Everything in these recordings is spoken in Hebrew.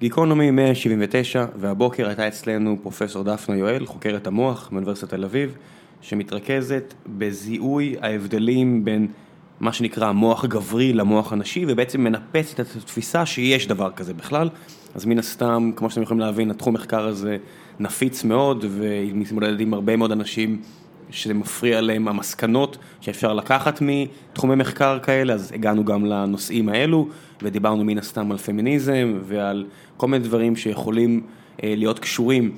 גיקונומי 179, והבוקר הייתה אצלנו פרופסור דפנה יואל, חוקרת המוח מאוניברסיטת תל אביב, שמתרכזת בזיהוי ההבדלים בין מה שנקרא מוח גברי למוח הנשי, ובעצם מנפצת את התפיסה שיש דבר כזה בכלל. אז מן הסתם, כמו שאתם יכולים להבין, התחום מחקר הזה נפיץ מאוד, ומתמודד עם הרבה מאוד אנשים שזה מפריע להם המסקנות שאפשר לקחת מתחומי מחקר כאלה, אז הגענו גם לנושאים האלו, ודיברנו מן הסתם על פמיניזם ועל כל מיני דברים שיכולים להיות קשורים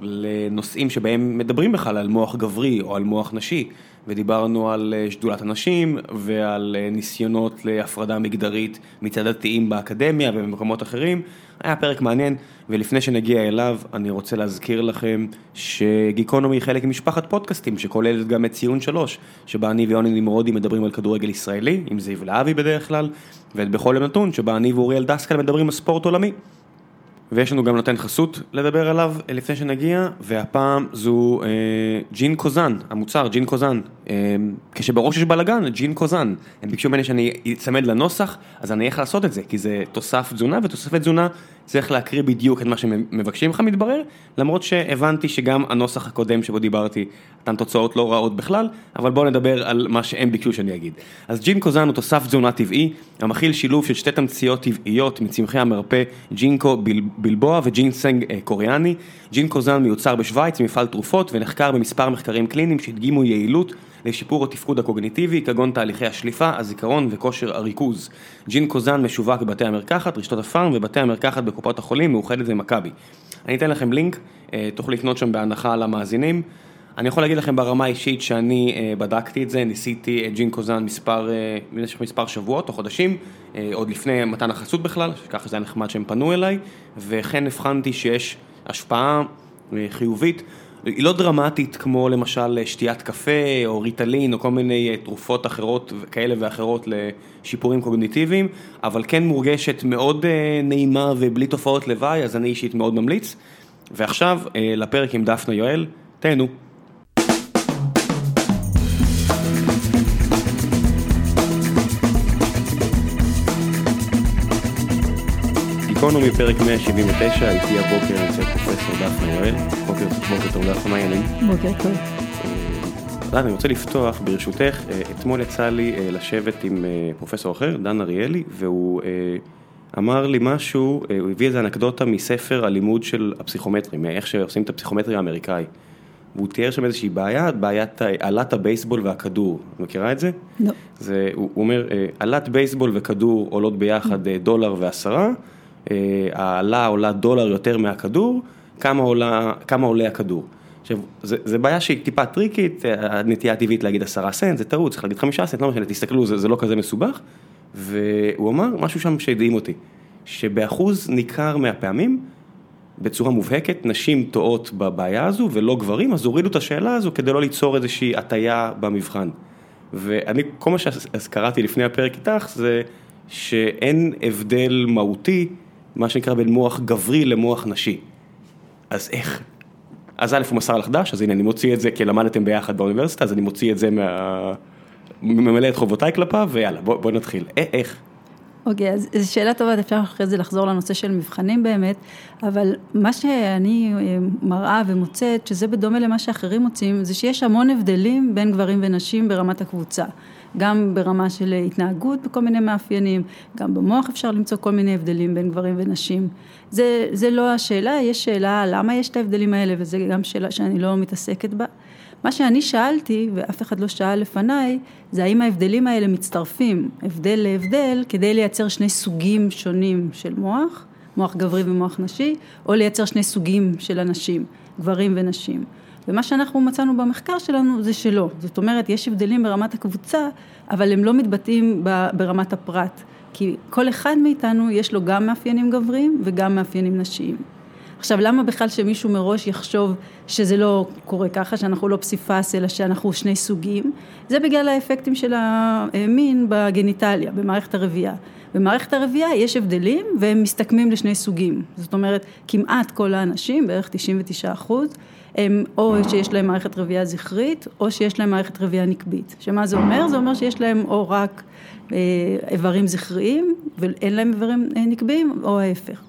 לנושאים שבהם מדברים בכלל על מוח גברי או על מוח נשי, ודיברנו על שדולת הנשים ועל ניסיונות להפרדה מגדרית מצד דתיים באקדמיה ובמקומות אחרים, היה פרק מעניין, ולפני שנגיע אליו אני רוצה להזכיר לכם שגיקונומי היא חלק ממשפחת פודקאסטים שכוללת גם את ציון שלוש, שבה אני ויוני נמרודי מדברים על כדורגל ישראלי, עם זיו להבי בדרך כלל, ואת בכל יום נתון שבה אני ואוריאל דסקל מדברים על ספורט עולמי. ויש לנו גם נותן חסות לדבר עליו לפני שנגיע, והפעם זו אה, ג'ין קוזן, המוצר ג'ין קוזן. אה, כשבראש יש בלאגן, ג'ין קוזן. הם ביקשו ממני שאני אצמד לנוסח, אז אני איך לעשות את זה, כי זה תוסף תזונה, ותוספי תזונה צריך להקריא בדיוק את מה שמבקשים לך מתברר, למרות שהבנתי שגם הנוסח הקודם שבו דיברתי, נתן תוצאות לא רעות בכלל, אבל בואו נדבר על מה שהם ביקשו שאני אגיד. אז ג'ין קוזן הוא תוסף תזונה טבעי, המכיל שילוב של שתי תמציות טבעיות מצמחי המרפא ג'ינקו בלבוע וג'ינסנג קוריאני. ג'ין קוזן מיוצר בשוויץ, מפעל תרופות, ונחקר במספר מחקרים קליניים שהדגימו יעילות לשיפור התפקוד הקוגניטיבי, כגון תהליכי השליפה, הזיכרון וכושר הריכוז. ג'ין קוזן משווק בבתי המרקחת, רשתות הפארם ובתי המרקחת בקופות החולים, מאוחדת ומכבי. אני אתן לכם לינק, תוכלו לקנות שם בהנחה למאזינים. אני יכול להגיד לכם ברמה האישית שאני בדקתי את זה, ניסיתי את ג'ין קוזן מספר, במשך מספר שבועות או חודשים, עוד לפני מתן החסות בכלל, ככה זה היה נחמד שהם פנו אליי, וכן הבחנתי שיש השפעה חיובית. היא לא דרמטית כמו למשל שתיית קפה או ריטלין או כל מיני תרופות אחרות כאלה ואחרות לשיפורים קוגניטיביים, אבל כן מורגשת מאוד נעימה ובלי תופעות לוואי, אז אני אישית מאוד ממליץ. ועכשיו לפרק עם דפנה יואל, תהנו. גיקונומי פרק 179, איתי הבוקר נמצאת פרופסור דפנה יואל, בוקר טוב דפנה, מה העניינים? בוקר טוב. אני רוצה לפתוח ברשותך, אתמול יצא לי לשבת עם פרופסור אחר, דן אריאלי, והוא אמר לי משהו, הוא הביא איזה אנקדוטה מספר הלימוד של הפסיכומטרים, איך שעושים את הפסיכומטרי האמריקאי. והוא תיאר שם איזושהי בעיה, בעיית עלת הבייסבול והכדור, מכירה את זה? לא. הוא אומר, עלת בייסבול וכדור עולות ביחד דולר ועשרה, העלה עולה דולר יותר מהכדור, כמה עולה הכדור. עכשיו, זו בעיה שהיא טיפה טריקית, הנטייה הטבעית להגיד עשרה סנט, זה טעות, צריך להגיד חמישה סנט, לא משנה, תסתכלו, זה לא כזה מסובך. והוא אמר משהו שם שהדהים אותי, שבאחוז ניכר מהפעמים, בצורה מובהקת, נשים טועות בבעיה הזו ולא גברים, אז הורידו את השאלה הזו כדי לא ליצור איזושהי הטיה במבחן. ואני, כל מה שקראתי לפני הפרק איתך, זה שאין הבדל מהותי, מה שנקרא בין מוח גברי למוח נשי. אז איך? אז א' הוא מסר לך דש, אז הנה אני מוציא את זה, כי למדתם ביחד באוניברסיטה, אז אני מוציא את זה מה... ממלא את חובותיי כלפיו, ויאללה, בוא נתחיל. איך? אוקיי, אז זו שאלה טובה, אפשר אחרי זה לחזור לנושא של מבחנים באמת, אבל מה שאני מראה ומוצאת, שזה בדומה למה שאחרים מוצאים, זה שיש המון הבדלים בין גברים ונשים ברמת הקבוצה. גם ברמה של התנהגות בכל מיני מאפיינים, גם במוח אפשר למצוא כל מיני הבדלים בין גברים ונשים. זה, זה לא השאלה, יש שאלה למה יש את ההבדלים האלה, וזו גם שאלה שאני לא מתעסקת בה. מה שאני שאלתי, ואף אחד לא שאל לפניי, זה האם ההבדלים האלה מצטרפים, הבדל להבדל, כדי לייצר שני סוגים שונים של מוח, מוח גברי ומוח נשי, או לייצר שני סוגים של אנשים, גברים ונשים. ומה שאנחנו מצאנו במחקר שלנו זה שלא, זאת אומרת יש הבדלים ברמת הקבוצה, אבל הם לא מתבטאים ברמת הפרט, כי כל אחד מאיתנו יש לו גם מאפיינים גבריים וגם מאפיינים נשיים. עכשיו למה בכלל שמישהו מראש יחשוב שזה לא קורה ככה, שאנחנו לא פסיפס אלא שאנחנו שני סוגים, זה בגלל האפקטים של המין בגניטליה, במערכת הרבייה. במערכת הרבייה יש הבדלים והם מסתכמים לשני סוגים, זאת אומרת כמעט כל האנשים, בערך 99 אחוז, הם או שיש להם מערכת רבייה זכרית או שיש להם מערכת רבייה נקבית. שמה זה אומר? זה אומר שיש להם או רק איברים זכריים ואין להם איברים נקביים או ההפך.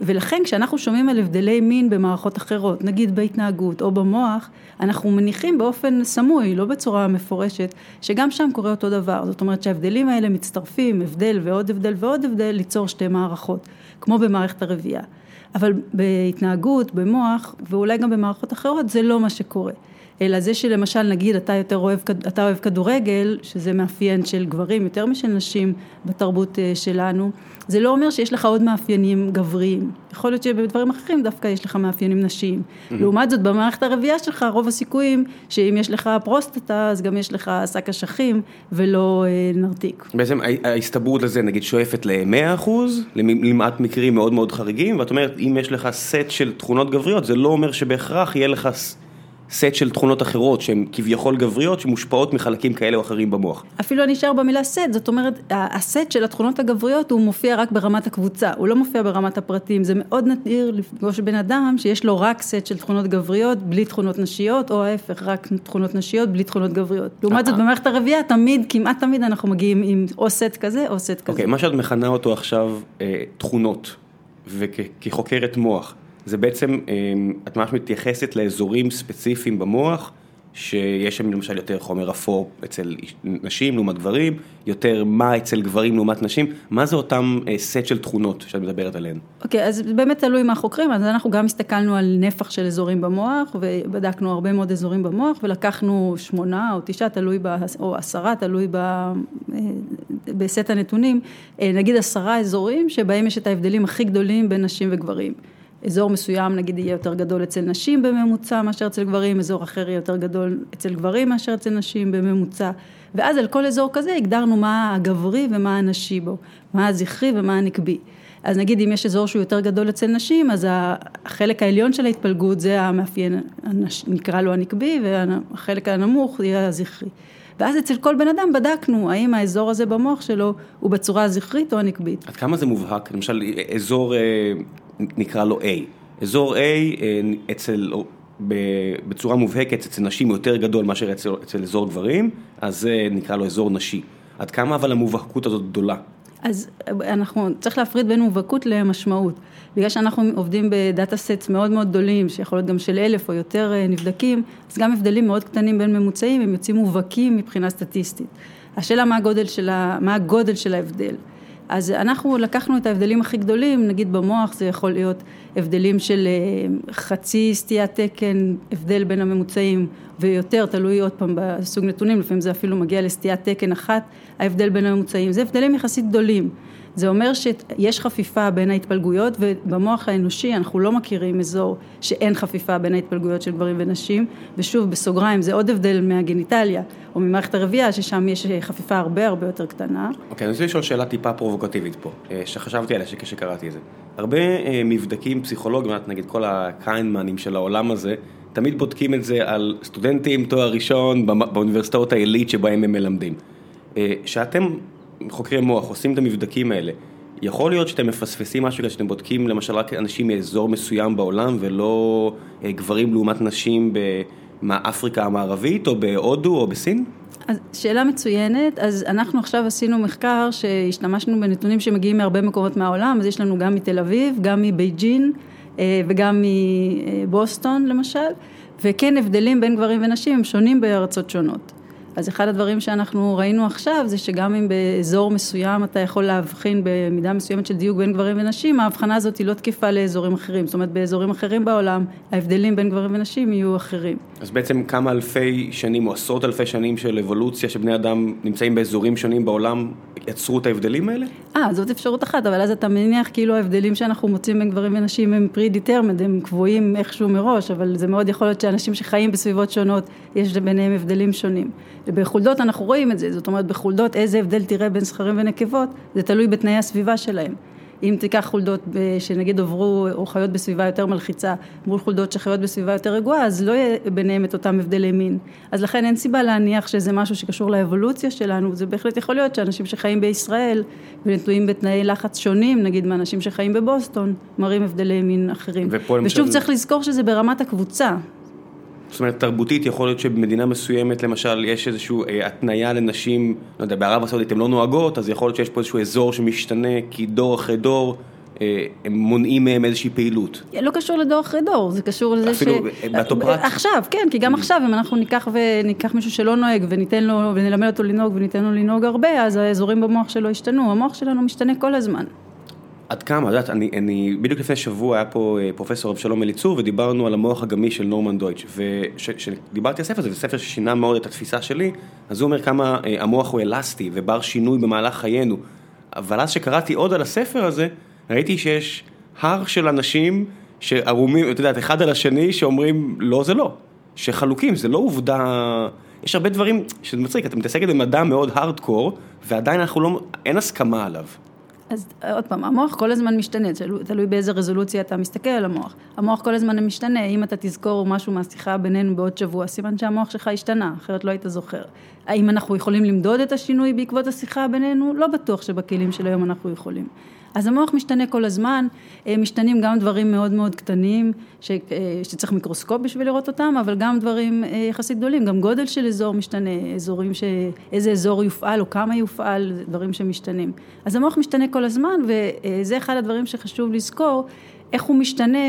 ולכן כשאנחנו שומעים על הבדלי מין במערכות אחרות, נגיד בהתנהגות או במוח, אנחנו מניחים באופן סמוי, לא בצורה מפורשת, שגם שם קורה אותו דבר. זאת אומרת שההבדלים האלה מצטרפים, הבדל ועוד הבדל ועוד הבדל, ליצור שתי מערכות, כמו במערכת הרבייה. אבל בהתנהגות, במוח, ואולי גם במערכות אחרות, זה לא מה שקורה. אלא זה שלמשל נגיד אתה יותר אוהב, אתה אוהב כדורגל, שזה מאפיין של גברים יותר משל נשים בתרבות אה, שלנו, זה לא אומר שיש לך עוד מאפיינים גבריים. יכול להיות שבדברים אחרים דווקא יש לך מאפיינים נשיים. Mm-hmm. לעומת זאת במערכת הרבייה שלך רוב הסיכויים שאם יש לך פרוסטטה אז גם יש לך שק אשכים ולא אה, נרתיק. בעצם ההסתברות לזה נגיד שואפת ל-100% למעט מקרים מאוד מאוד חריגים ואת אומרת אם יש לך סט של תכונות גבריות זה לא אומר שבהכרח יהיה לך סט של תכונות אחרות שהן כביכול גבריות שמושפעות מחלקים כאלה או אחרים במוח. אפילו אני אשאר במילה סט, זאת אומרת הסט של התכונות הגבריות הוא מופיע רק ברמת הקבוצה, הוא לא מופיע ברמת הפרטים, זה מאוד נדיר לפגוש בן אדם שיש לו רק סט של תכונות גבריות בלי תכונות נשיות או ההפך רק תכונות נשיות בלי תכונות גבריות. לעומת זאת במערכת הרבייה תמיד, כמעט תמיד אנחנו מגיעים עם או סט כזה או סט כזה. אוקיי, מה שאת מכנה אותו עכשיו אה, תכונות וכחוקרת מוח. זה בעצם, אמ, את ממש מתייחסת לאזורים ספציפיים במוח, שיש שם למשל יותר חומר אפור אצל נשים לעומת גברים, יותר מה אצל גברים לעומת נשים, מה זה אותם אה, סט של תכונות שאת מדברת עליהן? אוקיי, okay, אז באמת תלוי מה חוקרים, אז אנחנו גם הסתכלנו על נפח של אזורים במוח, ובדקנו הרבה מאוד אזורים במוח, ולקחנו שמונה או תשעה, תלוי, ב, או עשרה, תלוי ב, אה, בסט הנתונים, אה, נגיד עשרה אזורים שבהם יש את ההבדלים הכי גדולים בין נשים וגברים. אזור מסוים נגיד יהיה יותר גדול אצל נשים בממוצע מאשר אצל גברים, אזור אחר יהיה יותר גדול אצל גברים מאשר אצל נשים בממוצע. ואז על כל אזור כזה הגדרנו מה הגברי ומה הנשי בו, מה הזכרי ומה הנקבי. אז נגיד אם יש אזור שהוא יותר גדול אצל נשים, אז החלק העליון של ההתפלגות זה המאפיין, נקרא לו הנקבי, והחלק הנמוך יהיה הזכרי. ואז אצל כל בן אדם בדקנו האם האזור הזה במוח שלו הוא בצורה הזכרית או הנקבית. עד כמה זה מובהק? למשל אזור אה, נקרא לו A. אזור A אה, אצל, בצורה מובהקת אצל נשים יותר גדול מאשר אצל, אצל אזור גברים, אז זה נקרא לו אזור נשי. עד כמה אבל המובהקות הזאת גדולה? אז אנחנו, צריך להפריד בין מובהקות למשמעות. בגלל שאנחנו עובדים בדאטה סט מאוד מאוד גדולים, שיכול להיות גם של אלף או יותר אה, נבדקים, אז גם הבדלים מאוד קטנים בין ממוצעים, הם יוצאים מובהקים מבחינה סטטיסטית. השאלה מה הגודל של, ה, מה הגודל של ההבדל. אז אנחנו לקחנו את ההבדלים הכי גדולים, נגיד במוח זה יכול להיות הבדלים של אה, חצי סטיית תקן, הבדל בין הממוצעים ויותר, תלוי עוד פעם בסוג נתונים, לפעמים זה אפילו מגיע לסטיית תקן אחת, ההבדל בין הממוצעים, זה הבדלים יחסית גדולים. זה אומר שיש חפיפה בין ההתפלגויות ובמוח האנושי אנחנו לא מכירים אזור שאין חפיפה בין ההתפלגויות של גברים ונשים ושוב בסוגריים זה עוד הבדל מהגניטליה או ממערכת הרבייה ששם יש חפיפה הרבה הרבה יותר קטנה. אוקיי, אני רוצה לשאול שאלה טיפה פרובוקטיבית פה, אה, שחשבתי עליה כשקראתי את זה. הרבה אה, מבדקים פסיכולוגיים, נגיד כל הקיינמנים של העולם הזה, תמיד בודקים את זה על סטודנטים, תואר ראשון, באוניברסיטאות העילית שבהם הם מלמדים. אה, שאתם חוקרי מוח עושים את המבדקים האלה, יכול להיות שאתם מפספסים משהו כזה שאתם בודקים למשל רק אנשים מאזור מסוים בעולם ולא אה, גברים לעומת נשים באפריקה המערבית או בהודו או בסין? אז שאלה מצוינת, אז אנחנו עכשיו עשינו מחקר שהשתמשנו בנתונים שמגיעים מהרבה מקומות מהעולם, אז יש לנו גם מתל אביב, גם מבייג'ין אה, וגם מבוסטון למשל, וכן הבדלים בין גברים ונשים הם שונים בארצות שונות. אז אחד הדברים שאנחנו ראינו עכשיו זה שגם אם באזור מסוים אתה יכול להבחין במידה מסוימת של דיוק בין גברים ונשים, ההבחנה הזאת היא לא תקפה לאזורים אחרים, זאת אומרת באזורים אחרים בעולם ההבדלים בין גברים ונשים יהיו אחרים. אז בעצם כמה אלפי שנים או עשרות אלפי שנים של אבולוציה שבני אדם נמצאים באזורים שונים בעולם יצרו את ההבדלים האלה? אה, זאת אפשרות אחת, אבל אז אתה מניח כאילו ההבדלים שאנחנו מוצאים בין גברים ונשים הם פרי דיטרמד, הם קבועים איכשהו מראש, אבל זה מאוד יכול להיות שאנשים שחיים בסביבות שונות, יש ביניהם הבדלים שונים. ובחולדות אנחנו רואים את זה, זאת אומרת בחולדות איזה הבדל תראה בין זכרים ונקבות, זה תלוי בתנאי הסביבה שלהם. אם תיקח חולדות שנגיד עברו, או חיות בסביבה יותר מלחיצה, מול חולדות שחיות בסביבה יותר רגועה, אז לא יהיה ביניהם את אותם הבדלי מין. אז לכן אין סיבה להניח שזה משהו שקשור לאבולוציה שלנו, זה בהחלט יכול להיות שאנשים שחיים בישראל ונטועים בתנאי לחץ שונים, נגיד מאנשים שחיים בבוסטון, מראים הבדלי מין אחרים. ושוב צריך לזכור שזה ברמת הקבוצה. זאת אומרת, תרבותית יכול להיות שבמדינה מסוימת, למשל, יש איזושהי אה, התניה לנשים, לא יודע, בערב הסעודית הן לא נוהגות, אז יכול להיות שיש פה איזשהו אזור שמשתנה, כי דור אחרי דור הם מונעים מהם איזושהי פעילות. לא קשור לדור אחרי דור, זה קשור לזה ש... אפילו באותו פרט? עכשיו, כן, כי גם עכשיו אם אנחנו ניקח וניקח מישהו שלא נוהג וניתן לו, ונלמד אותו לנהוג וניתן לו לנהוג הרבה, אז האזורים במוח שלו ישתנו, המוח שלנו משתנה כל הזמן. עד כמה, את יודעת, אני, אני, בדיוק לפני שבוע היה פה פרופסור אבשלום אליצור ודיברנו על המוח הגמיש של נורמן דויטש וכשדיברתי על הספר הזה, זה ספר ששינה מאוד את התפיסה שלי, אז הוא אומר כמה המוח הוא אלסטי ובר שינוי במהלך חיינו, אבל אז שקראתי עוד על הספר הזה, ראיתי שיש הר של אנשים שערומים, את יודעת, אחד על השני שאומרים לא זה לא, שחלוקים, זה לא עובדה, יש הרבה דברים שזה מצחיק, אתה מתעסקת במדע מאוד הארדקור ועדיין אנחנו לא, אין הסכמה עליו. אז עוד פעם, המוח כל הזמן משתנה, תלוי באיזה רזולוציה אתה מסתכל על המוח. המוח כל הזמן משתנה, אם אתה תזכור משהו מהשיחה בינינו בעוד שבוע, סימן שהמוח שלך השתנה, אחרת לא היית זוכר. האם אנחנו יכולים למדוד את השינוי בעקבות השיחה בינינו? לא בטוח שבכלים של היום אנחנו יכולים. אז המוח משתנה כל הזמן, אה, משתנים גם דברים מאוד מאוד קטנים, ש, אה, שצריך מיקרוסקופ בשביל לראות אותם, אבל גם דברים אה, יחסית גדולים, גם גודל של אזור משתנה, אזורים ש... איזה אזור יופעל או כמה יופעל, דברים שמשתנים. אז המוח משתנה כל הזמן, וזה אחד הדברים שחשוב לזכור, איך הוא משתנה,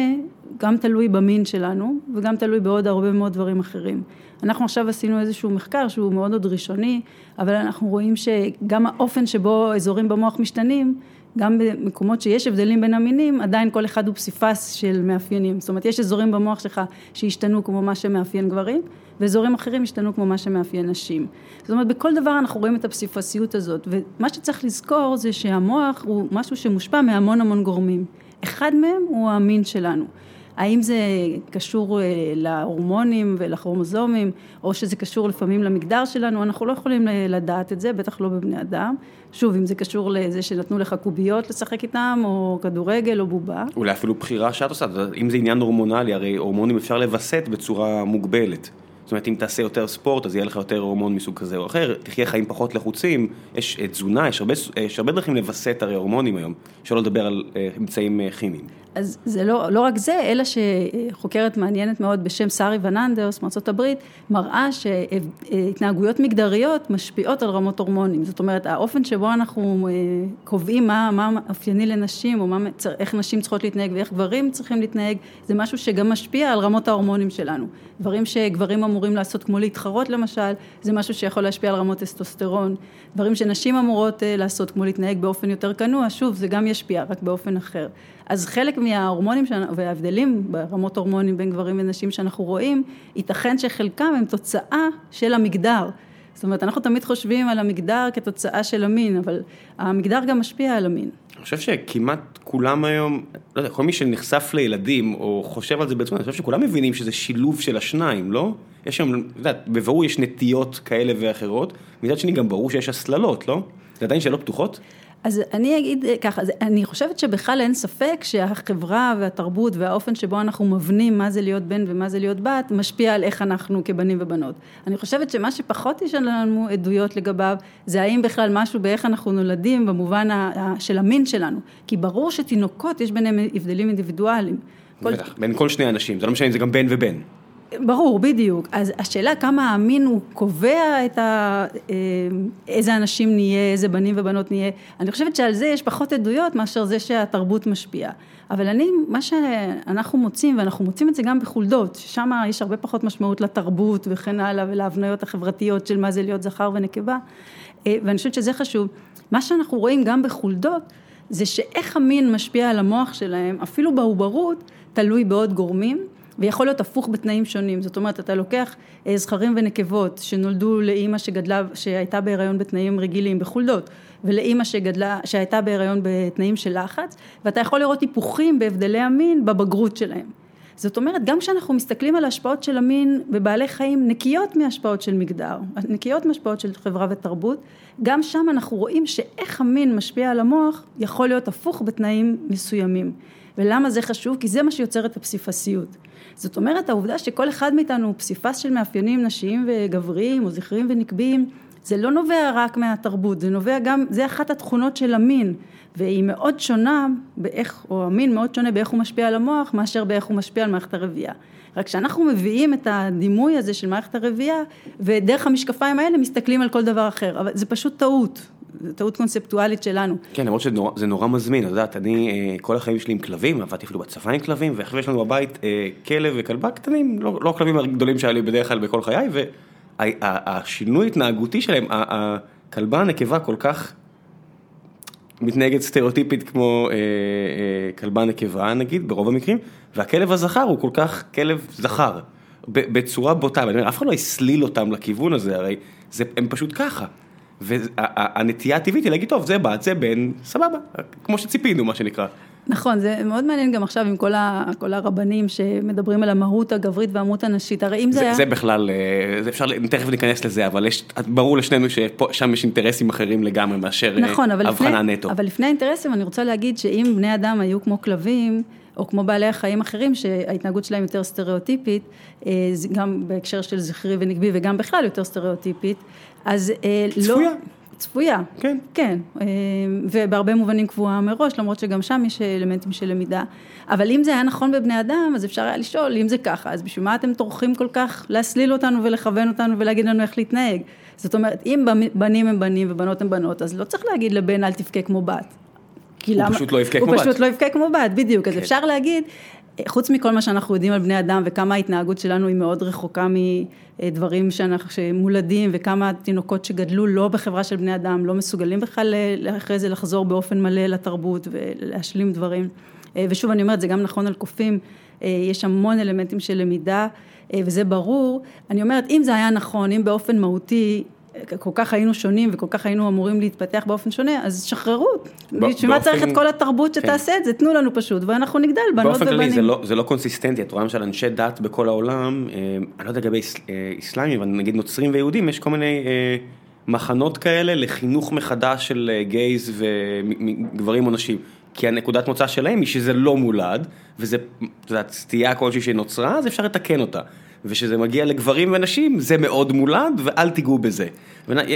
גם תלוי במין שלנו, וגם תלוי בעוד הרבה מאוד דברים אחרים. אנחנו עכשיו עשינו איזשהו מחקר שהוא מאוד עוד ראשוני, אבל אנחנו רואים שגם האופן שבו אזורים במוח משתנים, גם במקומות שיש הבדלים בין המינים, עדיין כל אחד הוא פסיפס של מאפיינים. זאת אומרת, יש אזורים במוח שלך שהשתנו כמו מה שמאפיין גברים, ואזורים אחרים השתנו כמו מה שמאפיין נשים. זאת אומרת, בכל דבר אנחנו רואים את הפסיפסיות הזאת, ומה שצריך לזכור זה שהמוח הוא משהו שמושפע מהמון המון גורמים. אחד מהם הוא המין שלנו. האם זה קשור אה, להורמונים ולכרומוזומים, או שזה קשור לפעמים למגדר שלנו, אנחנו לא יכולים לדעת את זה, בטח לא בבני אדם. שוב, אם זה קשור לזה שנתנו לך קוביות לשחק איתם, או כדורגל או בובה. אולי אפילו בחירה שאת עושה, אם זה עניין הורמונלי, הרי הורמונים אפשר לווסת בצורה מוגבלת. זאת אומרת, אם תעשה יותר ספורט, אז יהיה לך יותר הורמון מסוג כזה או אחר, תחיה חיים פחות לחוצים, יש אה, תזונה, יש הרבה, יש הרבה דרכים לווסת הרי הורמונים היום, שלא לדבר על אה, אמצעים כימיים. אז זה לא, לא רק זה, אלא שחוקרת מעניינת מאוד בשם שרי וננדרס מארצות הברית, מראה שהתנהגויות מגדריות משפיעות על רמות הורמונים. זאת אומרת, האופן שבו אנחנו אה, קובעים מה, מה אופייני לנשים, או מה, איך נשים צריכות להתנהג ואיך גברים צריכים להתנהג, זה משהו שגם משפיע על רמות ההורמונים שלנו. דברים שגברים אמורים לעשות, כמו להתחרות למשל, זה משהו שיכול להשפיע על רמות טסטוסטרון. דברים שנשים אמורות אה, לעשות, כמו להתנהג באופן יותר כנוע, שוב, זה גם ישפיע, רק באופן אחר. אז חלק מההורמונים וההבדלים ברמות הורמונים בין גברים ונשים שאנחנו רואים, ייתכן שחלקם הם תוצאה של המגדר. זאת אומרת, אנחנו תמיד חושבים על המגדר כתוצאה של המין, אבל המגדר גם משפיע על המין. אני חושב שכמעט כולם היום, לא יודע, כל מי שנחשף לילדים או חושב על זה בעצמו, אני חושב שכולם מבינים שזה שילוב של השניים, לא? יש שם, אתה יודע, בברור יש נטיות כאלה ואחרות, מצד שני גם ברור שיש הסללות, לא? זה עדיין שאלות פתוחות? אז אני אגיד ככה, אני חושבת שבכלל אין ספק שהחברה והתרבות והאופן שבו אנחנו מבנים מה זה להיות בן ומה זה להיות בת, משפיע על איך אנחנו כבנים ובנות. אני חושבת שמה שפחות יש לנו עדויות לגביו, זה האם בכלל משהו באיך אנחנו נולדים במובן של המין שלנו. כי ברור שתינוקות יש ביניהם הבדלים אינדיבידואליים. בטח, בין כל שני אנשים, זה לא משנה אם זה גם בן ובן. ברור, בדיוק. אז השאלה כמה המין הוא קובע את ה... אה, איזה אנשים נהיה, איזה בנים ובנות נהיה, אני חושבת שעל זה יש פחות עדויות מאשר זה שהתרבות משפיעה. אבל אני, מה שאנחנו מוצאים, ואנחנו מוצאים את זה גם בחולדות, ששם יש הרבה פחות משמעות לתרבות וכן הלאה, ולהבניות החברתיות של מה זה להיות זכר ונקבה, אה, ואני חושבת שזה חשוב. מה שאנחנו רואים גם בחולדות, זה שאיך המין משפיע על המוח שלהם, אפילו בעוברות, תלוי בעוד גורמים. ויכול להיות הפוך בתנאים שונים, זאת אומרת אתה לוקח אה, זכרים ונקבות שנולדו לאימא שגדלה, שהייתה בהיריון בתנאים רגילים, בחולדות, ולאימא שגדלה, שהייתה בהיריון בתנאים של לחץ, ואתה יכול לראות היפוכים בהבדלי המין בבגרות שלהם. זאת אומרת, גם כשאנחנו מסתכלים על ההשפעות של המין בבעלי חיים נקיות מהשפעות של מגדר, נקיות מהשפעות של חברה ותרבות, גם שם אנחנו רואים שאיך המין משפיע על המוח יכול להיות הפוך בתנאים מסוימים. ולמה זה חשוב? כי זה מה שיוצר את הפסיפסיות. זאת אומרת, העובדה שכל אחד מאיתנו הוא פסיפס של מאפיינים נשיים וגבריים, או זכריים ונקביים, זה לא נובע רק מהתרבות, זה נובע גם, זה אחת התכונות של המין, והיא מאוד שונה באיך, או המין מאוד שונה באיך הוא משפיע על המוח, מאשר באיך הוא משפיע על מערכת הרבייה. רק שאנחנו מביאים את הדימוי הזה של מערכת הרבייה, ודרך המשקפיים האלה מסתכלים על כל דבר אחר, אבל זה פשוט טעות. זו טעות קונספטואלית שלנו. כן, למרות שזה נורא מזמין, את יודעת, אני אה, כל החיים שלי עם כלבים, עבדתי אפילו בצבא עם כלבים, ועכשיו יש לנו בבית אה, כלב וכלבה קטנים, לא, לא הכלבים הגדולים שהיו לי בדרך כלל בכל חיי, והשינוי התנהגותי שלהם, הכלבה הנקבה כל כך מתנהגת סטריאוטיפית כמו אה, כלבה נקבה נגיד, ברוב המקרים, והכלב הזכר הוא כל כך כלב זכר, בצורה בוטה, ואני אומר, אף אחד לא הסליל אותם לכיוון הזה, הרי זה, הם פשוט ככה. והנטייה הטבעית היא להגיד, טוב, זה בת, זה בן, סבבה, כמו שציפינו, מה שנקרא. נכון, זה מאוד מעניין גם עכשיו עם כל, ה, כל הרבנים שמדברים על המהות הגברית והמהות הנשית, הרי אם זה, זה היה... זה בכלל, אה, זה אפשר, תכף ניכנס לזה, אבל יש, ברור לשנינו ששם יש אינטרסים אחרים לגמרי מאשר נכון, הבחנה נטו. אבל לפני האינטרסים אני רוצה להגיד שאם בני אדם היו כמו כלבים, או כמו בעלי החיים אחרים שההתנהגות שלהם יותר סטריאוטיפית, אה, גם בהקשר של זכרי ונגבי וגם בכלל יותר סטריאוטיפית, אז אה, לא... צפויה. צפויה, כן, כן, אה, ובהרבה מובנים קבועה מראש, למרות שגם שם יש אלמנטים של למידה, אבל אם זה היה נכון בבני אדם, אז אפשר היה לשאול, אם זה ככה, אז בשביל מה אתם טורחים כל כך להסליל אותנו ולכוון אותנו ולהגיד לנו איך להתנהג? זאת אומרת, אם בנים הם בנים ובנות הם בנות, אז לא צריך להגיד לבן אל תבכה כמו בת. הוא למה, פשוט לא יבכה כמו בת. הוא פשוט לא יבכה כמו בת, בדיוק. אז כן. אפשר להגיד, חוץ מכל מה שאנחנו יודעים על בני אדם וכמה ההתנהגות שלנו היא מאוד רחוקה מדברים שאנחנו, שמולדים וכמה תינוקות שגדלו לא בחברה של בני אדם לא מסוגלים בכלל אחרי זה לחזור באופן מלא לתרבות ולהשלים דברים. ושוב אני אומרת, זה גם נכון על קופים, יש המון אלמנטים של למידה וזה ברור. אני אומרת, אם זה היה נכון, אם באופן מהותי כל כך היינו שונים וכל כך היינו אמורים להתפתח באופן שונה, אז שחררו. בשביל מה צריך את כל התרבות שתעשה כן. את זה? תנו לנו פשוט, ואנחנו נגדל, בנות ובנים. באופן כללי זה לא, זה לא קונסיסטנטי, את רואה למשל אנשי דת בכל העולם, אה, אני לא יודע לגבי איסלאמים, אבל נגיד נוצרים ויהודים, יש כל מיני אה, מחנות כאלה לחינוך מחדש של אה, גייז וגברים או נשים. כי הנקודת מוצא שלהם היא שזה לא מולד, וזו סטייה כלשהי שנוצרה, אז אפשר לתקן אותה. ושזה מגיע לגברים ונשים, זה מאוד מולד, ואל תיגעו בזה.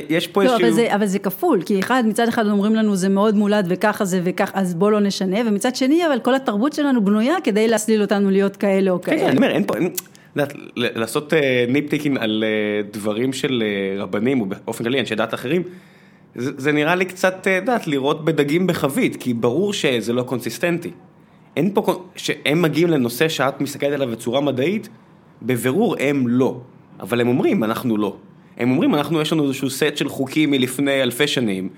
יש פה לא, איזשהו... אבל זה, אבל זה כפול, כי אחד, מצד אחד אומרים לנו זה מאוד מולד וככה זה וכך, אז בוא לא נשנה, ומצד שני, אבל כל התרבות שלנו בנויה כדי להסליל אותנו להיות כאלה או כאלה. כן, כן, אני אומר, אין פה, אין, יודעת, לעשות אה, על אה, דברים של אה, רבנים, או באופן כללי אנשי דת אחרים, זה, זה נראה לי קצת, יודעת, לראות בדגים בחבית, כי ברור שזה לא קונסיסטנטי. אין פה, שהם מגיעים לנושא שאת מסתכלת עליו בצורה מדעית, בבירור הם לא, אבל הם אומרים, אנחנו לא. הם אומרים, אנחנו, יש לנו איזשהו סט של חוקים מלפני אלפי שנים,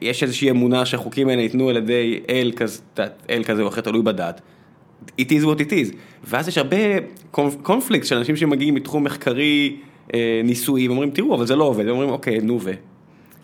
יש איזושהי אמונה שהחוקים האלה ניתנו על ידי אל כזה, אל כזה או אחר, תלוי בדת. It is what it is. ואז יש הרבה קונפליקט של אנשים שמגיעים מתחום מחקרי, אה, ניסויים, אומרים, תראו, אבל זה לא עובד, הם אומרים, אוקיי, נו ו...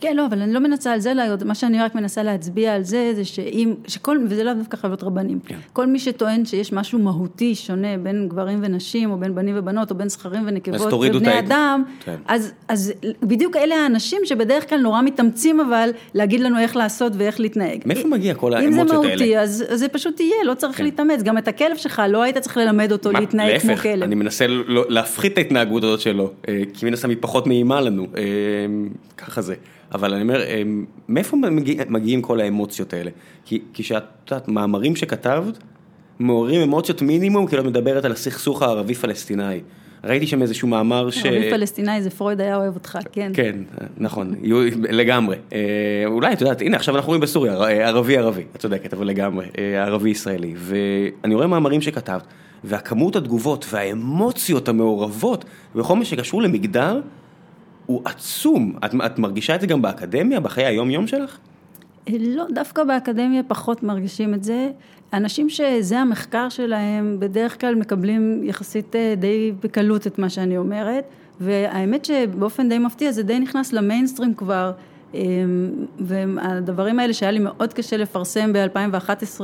כן, לא, אבל אני לא מנסה על זה, מה שאני רק מנסה להצביע על זה, זה שאם, שכל, וזה לאו דווקא חייבות רבנים, כן. כל מי שטוען שיש משהו מהותי שונה בין גברים ונשים, או בין בנים ובנות, או בין זכרים ונקבות ובני אדם, כן. אז, אז בדיוק אלה האנשים שבדרך כלל נורא מתאמצים אבל להגיד לנו איך לעשות ואיך להתנהג. מאיפה מגיע כל האמוציות האלה? אם זה מהותי, אז, אז זה פשוט יהיה, לא צריך כן. להתאמץ. גם את הכלב שלך, לא היית צריך ללמד אותו מה, להתנהג להפך, כמו כלב. אני מנסה לא, להפחית את ההתנהגות הזאת שלו, אה, כי מן הסתם היא פחות נעימה לנו, אה, ככה זה. אבל אני אומר, מאיפה מגיע, מגיעים כל האמוציות האלה? כי כשאת יודעת, מאמרים שכתבת, מעוררים אמוציות מינימום, כאילו את מדברת על הסכסוך הערבי-פלסטיני. ראיתי שם איזשהו מאמר ש... ערבי פלסטיני זה פרויד היה אוהב אותך, כן. כן, נכון, לגמרי. אה, אולי, את יודעת, הנה עכשיו אנחנו רואים בסוריה, אה, ערבי ערבי, את צודקת, אבל לגמרי, אה, ערבי ישראלי. ואני רואה מאמרים שכתבת, והכמות התגובות והאמוציות המעורבות, בכל מה שקשור למגדר, הוא עצום. את, את מרגישה את זה גם באקדמיה, בחיי היום-יום שלך? לא, דווקא באקדמיה פחות מרגישים את זה. אנשים שזה המחקר שלהם, בדרך כלל מקבלים יחסית אה, די בקלות את מה שאני אומרת, והאמת שבאופן די מפתיע זה די נכנס למיינסטרים כבר. אמ, והדברים האלה שהיה לי מאוד קשה לפרסם ב-2011,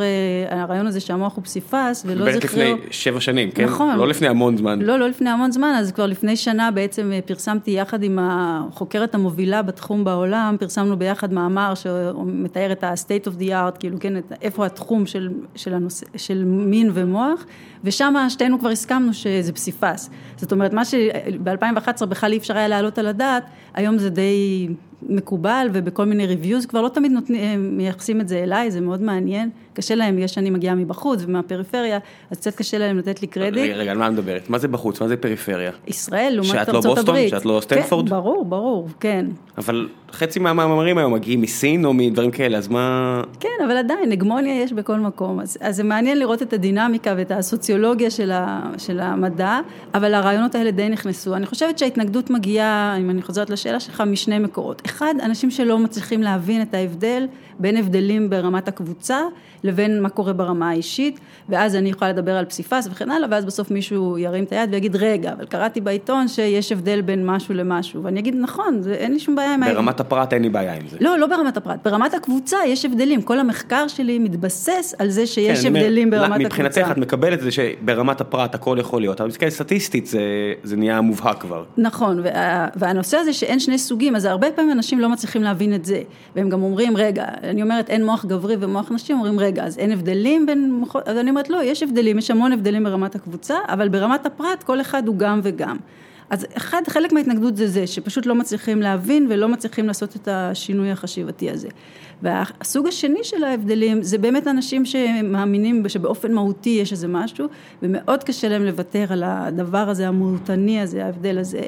הרעיון הזה שהמוח הוא פסיפס ולא זכרו... לפני שבע שנים, כן? נכון. לא לפני המון זמן. לא, לא לפני המון זמן, אז כבר לפני שנה בעצם אה, פרסמתי יחד עם החוקרת המובילה בתחום בעולם, פרסמנו ביחד מאמר שמתאר את ה-state of the art, כאילו כן, איפה התחום של, של, הנושא, של מין ומוח, ושם שתינו כבר הסכמנו שזה פסיפס. זאת אומרת, מה שב-2011 בכלל אי אפשר היה להעלות על הדעת, היום זה די... מקובל ובכל מיני ריוויוז, כבר לא תמיד נותנים, מייחסים את זה אליי, זה מאוד מעניין. קשה להם, בגלל שאני מגיעה מבחוץ ומהפריפריה, אז קצת קשה להם לתת לי קרדיט. רגע, על מה מדברת? מה זה בחוץ? מה זה פריפריה? ישראל, לעומת ארצות הברית. שאת לא בוסטון? שאת לא סטנפורד? כן, ברור, ברור, כן. אבל חצי מהמאמרים היום מגיעים מסין או מדברים כאלה, אז מה... כן, אבל עדיין, הגמוניה יש בכל מקום. אז, אז זה מעניין לראות את הדינמיקה ואת הסוציולוגיה של, ה, של המדע, אבל הרעיונות האלה די נכנסו. אני חושבת שההתנגדות מגיעה, אם אני חוזרת לשאלה שלך, משני מקורות. אחד, אנשים שלא מצליחים להבין את ההבדל בין הבדלים ברמת הקבוצה לבין מה קורה ברמה האישית, ואז אני יכולה לדבר על פסיפס וכן הלאה, ואז בסוף מישהו ירים את היד ויגיד, רגע, אבל קראתי בעיתון שיש הבדל בין משהו למשהו, ואני אגיד, נכון, זה, אין לי שום בעיה עם. ברמת הפרט אין לי בעיה עם זה. לא, לא ברמת הפרט, ברמת הקבוצה יש הבדלים, כל המחקר שלי מתבסס על זה שיש כן, הבדלים ברמת הקבוצה. מבחינתך את מקבלת את זה שברמת הפרט הכל יכול להיות, אבל מסתכלת סטטיסטית זה, זה נהיה מובהק כבר. נכון, וה, והנושא הזה שאין שני סוגים, אז הרבה פעמים אנשים לא מצליחים להבין את זה, והם גם אומרים, רגע, אני אומרת אין מוח גברי ומוח נשי, אומרים רגע, אז אין הבדלים בין אז אני אומרת לא, יש הבדלים, יש המון הבדלים ברמת הקבוצה, אבל ברמת הפרט כל אחד הוא גם וגם. אז אחד, חלק מההתנגדות זה זה, שפשוט לא מצליחים להבין ולא מצליחים לעשות את השינוי החשיבתי הזה. והסוג השני של ההבדלים זה באמת אנשים שמאמינים שבאופן מהותי יש איזה משהו, ומאוד קשה להם לוותר על הדבר הזה, המהותני הזה, ההבדל הזה.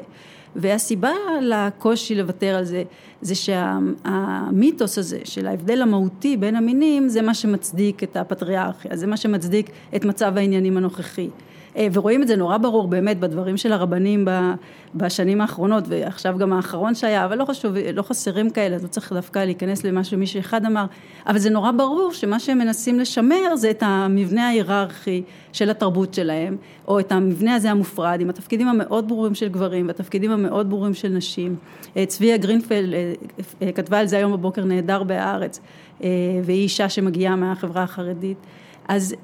והסיבה לקושי לוותר על זה, זה שהמיתוס הזה של ההבדל המהותי בין המינים, זה מה שמצדיק את הפטריארכיה, זה מה שמצדיק את מצב העניינים הנוכחי. ורואים את זה נורא ברור באמת בדברים של הרבנים בשנים האחרונות ועכשיו גם האחרון שהיה, אבל לא חשוב, לא חסרים כאלה, אז לא צריך דווקא להיכנס למה שמישהו אחד אמר, אבל זה נורא ברור שמה שהם מנסים לשמר זה את המבנה ההיררכי של התרבות שלהם, או את המבנה הזה המופרד עם התפקידים המאוד ברורים של גברים והתפקידים המאוד ברורים של נשים. צביה גרינפלד כתבה על זה היום בבוקר נהדר בהארץ, והיא אישה שמגיעה מהחברה החרדית, אז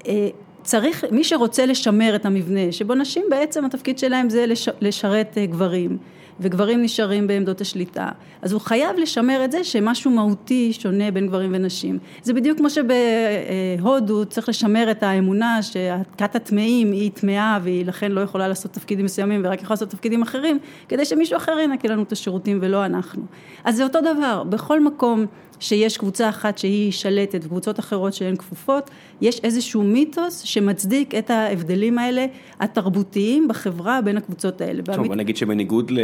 צריך, מי שרוצה לשמר את המבנה, שבו נשים בעצם התפקיד שלהם זה לשרת גברים, וגברים נשארים בעמדות השליטה, אז הוא חייב לשמר את זה שמשהו מהותי שונה בין גברים ונשים. זה בדיוק כמו שבהודו צריך לשמר את האמונה שהכת הטמאים היא טמאה והיא לכן לא יכולה לעשות תפקידים מסוימים ורק יכולה לעשות תפקידים אחרים, כדי שמישהו אחר ינקה לנו את השירותים ולא אנחנו. אז זה אותו דבר, בכל מקום שיש קבוצה אחת שהיא שלטת וקבוצות אחרות שהן כפופות, יש איזשהו מיתוס שמצדיק את ההבדלים האלה התרבותיים בחברה בין הקבוצות האלה. טוב, בוא נגיד שבניגוד ל...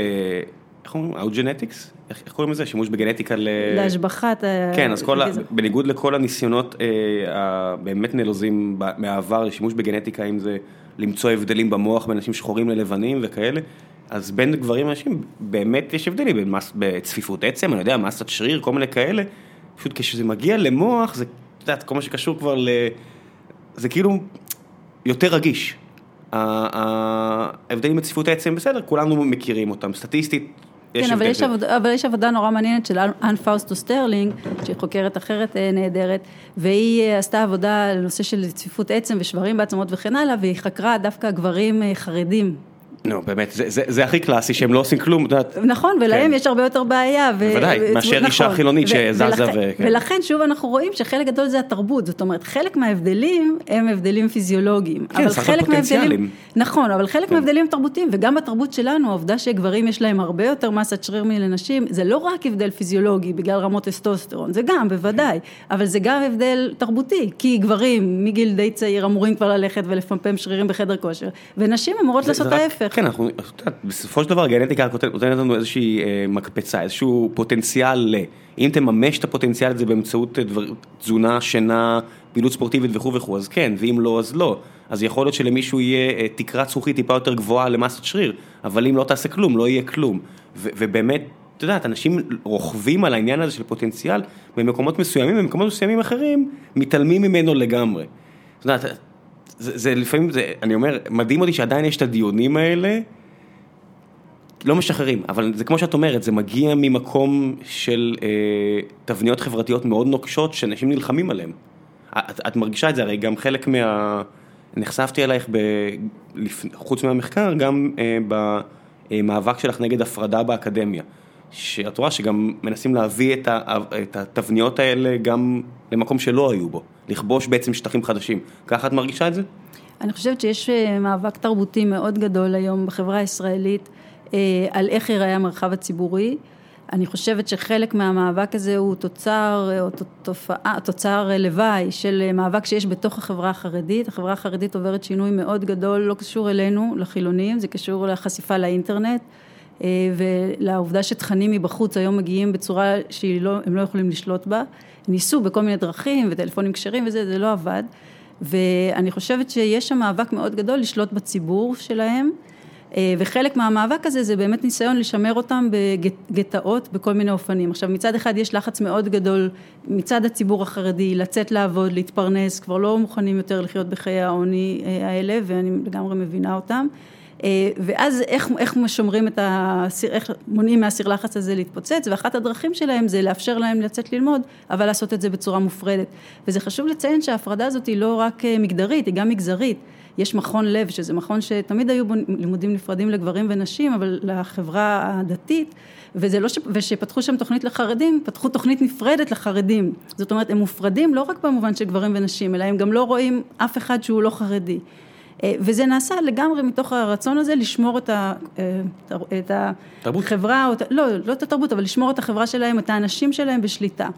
איך אומרים? eugenics? איך קוראים לזה? שימוש בגנטיקה ל... להשבחת... כן, אז כל ה... בניגוד לכל הניסיונות הבאמת נלוזים מהעבר לשימוש בגנטיקה, אם זה למצוא הבדלים במוח בין אנשים שחורים ללבנים וכאלה, אז בין גברים ונשים באמת יש הבדלים. בצפיפות עצם, אני יודע, מסת שריר, כל מיני כאלה. פשוט כשזה מגיע למוח, זה, את יודעת, כל מה שקשור כבר ל... זה כאילו יותר רגיש. ההבדלים בצפיפות העצם, בסדר, כולנו מכירים אותם, סטטיסטית. כן, אבל יש, עבודה, אבל יש עבודה נורא מעניינת של אן פאוסטו סטרלינג, שהיא חוקרת אחרת נהדרת, והיא עשתה עבודה לנושא של צפיפות עצם ושברים בעצמות וכן הלאה, והיא חקרה דווקא גברים חרדים. נו, באמת, זה הכי קלאסי, שהם לא עושים כלום, את יודעת. נכון, ולהם יש הרבה יותר בעיה. בוודאי, מאשר אישה חילונית שזזה ו... ולכן שוב אנחנו רואים שחלק גדול זה התרבות, זאת אומרת, חלק מההבדלים הם הבדלים פיזיולוגיים. כן, סך הכל פוטנציאלים. נכון, אבל חלק מההבדלים תרבותיים, וגם בתרבות שלנו, העובדה שגברים יש להם הרבה יותר מסת שריר מלנשים, זה לא רק הבדל פיזיולוגי בגלל רמות טסטוסטרון, זה גם, בוודאי, אבל זה גם הבדל תרבותי, כי גברים מגיל די צעיר אמורים כבר ללכת ולפמפם שרירים בחדר כושר, ונשים אמורות לעשות ההפך. כן, אנחנו, בסופו של דבר הגנטיקה נותנת לנו איזושהי מקפצה, איזשהו פוטנציאל ל... אם תממש את הפוטנציאל הזה באמצעות תזונה, שינה, פעילות ספורטיבית וכו' וכו', אז כן, ואם לא, אז לא. אז יכול להיות שלמישהו יהיה תקרת זכוכית טיפה יותר גבוהה למסת שריר, אבל אם לא תעשה כלום, לא יהיה כלום. ובאמת, את יודעת, אנשים רוכבים על העניין הזה של פוטנציאל במקומות מסוימים, במקומות מסוימים אחרים, מתעלמים ממנו לגמרי. את יודעת, זה, זה לפעמים, זה, אני אומר, מדהים אותי שעדיין יש את הדיונים האלה, לא משחררים, אבל זה כמו שאת אומרת, זה מגיע ממקום של אה, תבניות חברתיות מאוד נוקשות שאנשים נלחמים עליהן. את, את מרגישה את זה, הרי גם חלק מה... נחשפתי אלייך, ב, חוץ מהמחקר, גם אה, במאבק שלך נגד הפרדה באקדמיה. שאת רואה שגם מנסים להביא את, ה, את התבניות האלה גם למקום שלא היו בו, לכבוש בעצם שטחים חדשים. ככה את מרגישה את זה? אני חושבת שיש מאבק תרבותי מאוד גדול היום בחברה הישראלית על איך ייראה המרחב הציבורי. אני חושבת שחלק מהמאבק הזה הוא תוצר, או תופעה, תוצר לוואי של מאבק שיש בתוך החברה החרדית. החברה החרדית עוברת שינוי מאוד גדול, לא קשור אלינו, לחילונים, זה קשור לחשיפה לאינטרנט. אה, ולעובדה שתכנים מבחוץ היום מגיעים בצורה שהם לא, לא יכולים לשלוט בה. ניסו בכל מיני דרכים וטלפונים כשרים וזה, זה לא עבד. ואני חושבת שיש שם מאבק מאוד גדול לשלוט בציבור שלהם. אה, וחלק מהמאבק הזה זה באמת ניסיון לשמר אותם בגטאות בכל מיני אופנים. עכשיו מצד אחד יש לחץ מאוד גדול מצד הציבור החרדי לצאת לעבוד, להתפרנס, כבר לא מוכנים יותר לחיות בחיי העוני אה, האלה ואני לגמרי מבינה אותם. אה, ואז איך, איך משומרים את הסיר, איך מונעים מהסיר לחץ הזה להתפוצץ, ואחת הדרכים שלהם זה לאפשר להם לצאת ללמוד, אבל לעשות את זה בצורה מופרדת. וזה חשוב לציין שההפרדה הזאת היא לא רק מגדרית, היא גם מגזרית. יש מכון לב, שזה מכון שתמיד היו בו לימודים נפרדים לגברים ונשים, אבל לחברה הדתית, וזה לא ש... ושפתחו שם תוכנית לחרדים, פתחו תוכנית נפרדת לחרדים. זאת אומרת, הם מופרדים לא רק במובן של גברים ונשים, אלא הם גם לא רואים אף אחד שהוא לא חרדי. אה, וזה נעשה לגמרי מתוך הרצון הזה לשמור את, ה, אה, את החברה, או, לא, לא את התרבות, אבל לשמור את החברה שלהם, את האנשים שלהם בשליטה.